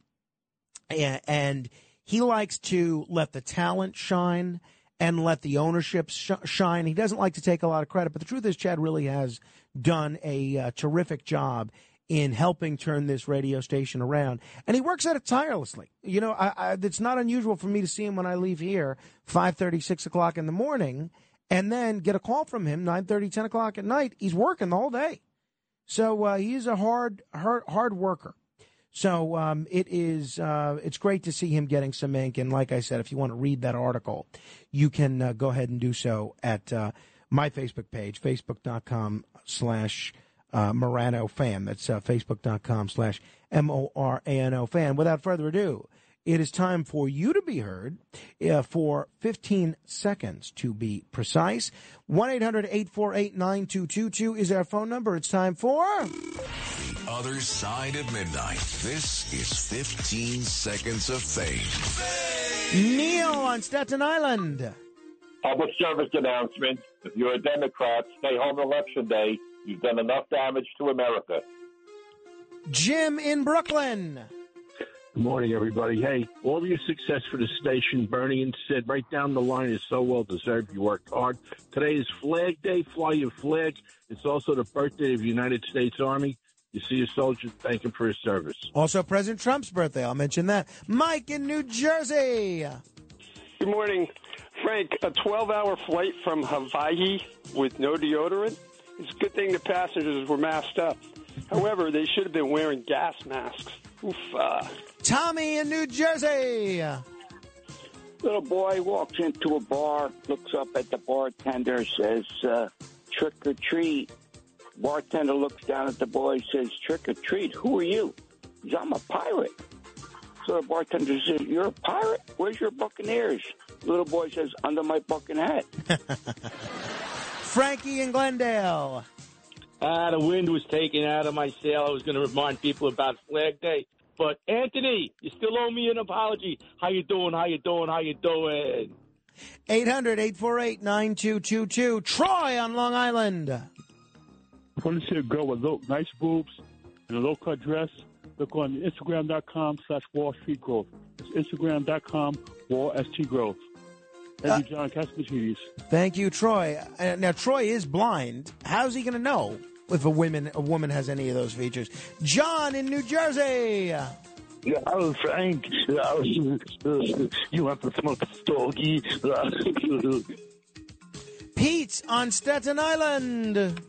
and, and he likes to let the talent shine and let the ownership sh- shine. He doesn't like to take a lot of credit, but the truth is, Chad really has done a uh, terrific job in helping turn this radio station around, and he works at it tirelessly. You know, I, I, it's not unusual for me to see him when I leave here, five thirty, six o'clock in the morning, and then get a call from him nine thirty, ten o'clock at night. He's working the whole day, so uh, he's a hard, hard, hard worker. So um, it is. Uh, it's great to see him getting some ink. And like I said, if you want to read that article, you can uh, go ahead and do so at uh, my Facebook page, facebook.com slash uh, Morano fan. That's uh, facebook.com slash M O R A N O fan. Without further ado, it is time for you to be heard uh, for 15 seconds to be precise. 1 800 848 9222 is our phone number. It's time for. The other side of midnight. This is 15 seconds of fame. Neil on Staten Island. Public service announcement. If you're a Democrat, stay home election day. You've done enough damage to America. Jim in Brooklyn. Good morning, everybody. Hey, all your success for the station, Bernie and Sid, right down the line is so well deserved. You worked hard. Today is Flag Day. Fly your flag. It's also the birthday of the United States Army. You see a soldier, thank him for his service. Also, President Trump's birthday. I'll mention that. Mike in New Jersey. Good morning. Frank, a 12 hour flight from Hawaii with no deodorant? It's a good thing the passengers were masked up. However, they should have been wearing gas masks. Oof. Uh. Tommy in New Jersey. Little boy walks into a bar, looks up at the bartender, says, uh, trick or treat. Bartender looks down at the boy, says, trick or treat. Who are you? He says, I'm a pirate. So the bartender says, You're a pirate? Where's your buccaneers? Little boy says, Under my bucking hat. <laughs> Frankie in Glendale. Ah, the wind was taken out of my sail. I was going to remind people about Flag Day. But Anthony, you still owe me an apology. How you doing? How you doing? How you doing? 800 848 9222. Troy on Long Island. I want to see a girl with low, nice boobs and a low cut dress. Look on Instagram.com slash Wall Street Growth. It's Instagram.com Wall ST Growth. Thank you, John Catsimatidis. Thank you, Troy. Uh, now, Troy is blind. How's he going to know if a woman a woman has any of those features? John in New Jersey. Yeah, I was Frank, uh, you want to smoke stogie? <laughs> Pete on Staten Island.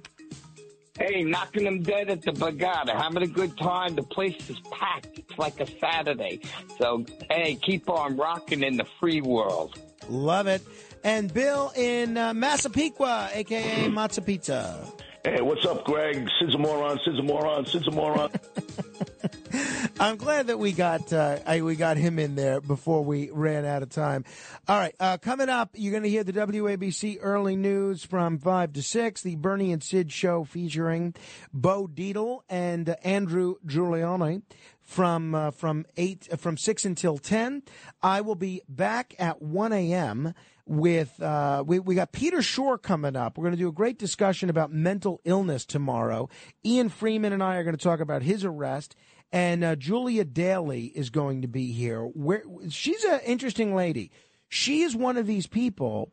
Hey, knocking them dead at the Bagada, having a good time. The place is packed. It's like a Saturday. So, hey, keep on rocking in the free world. Love it. And Bill in uh, Massapequa, aka Matza Pizza. Hey, what's up, Greg? Sid's a moron, Sid's a moron, Sid's a moron. <laughs> I'm glad that we got uh, I, we got him in there before we ran out of time. All right, uh, coming up, you're going to hear the WABC early news from five to six. The Bernie and Sid show featuring Bo Dietl and uh, Andrew Giuliani from uh, from eight from six until ten. I will be back at one a.m. with uh, we we got Peter Shore coming up. We're going to do a great discussion about mental illness tomorrow. Ian Freeman and I are going to talk about his arrest. And uh, Julia Daly is going to be here. Where she's an interesting lady. She is one of these people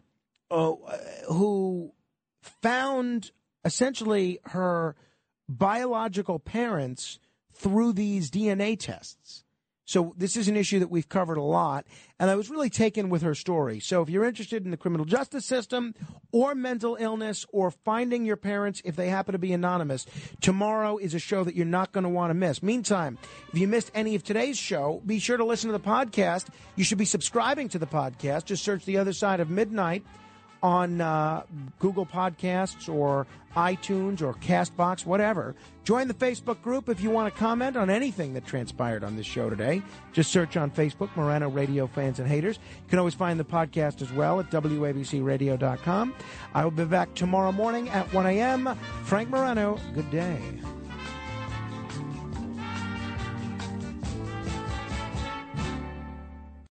uh, who found essentially her biological parents through these DNA tests. So this is an issue that we've covered a lot, and I was really taken with her story. So if you're interested in the criminal justice system or mental illness or finding your parents if they happen to be anonymous, tomorrow is a show that you're not going to want to miss. Meantime, if you missed any of today's show, be sure to listen to the podcast. You should be subscribing to the podcast. Just search The Other Side of Midnight on uh, Google Podcasts or iTunes or Castbox, whatever. Join the Facebook group if you want to comment on anything that transpired on this show today. Just search on Facebook, Morano Radio Fans and Haters. You can always find the podcast as well at WABCRadio.com. I will be back tomorrow morning at 1 a.m. Frank Morano, good day.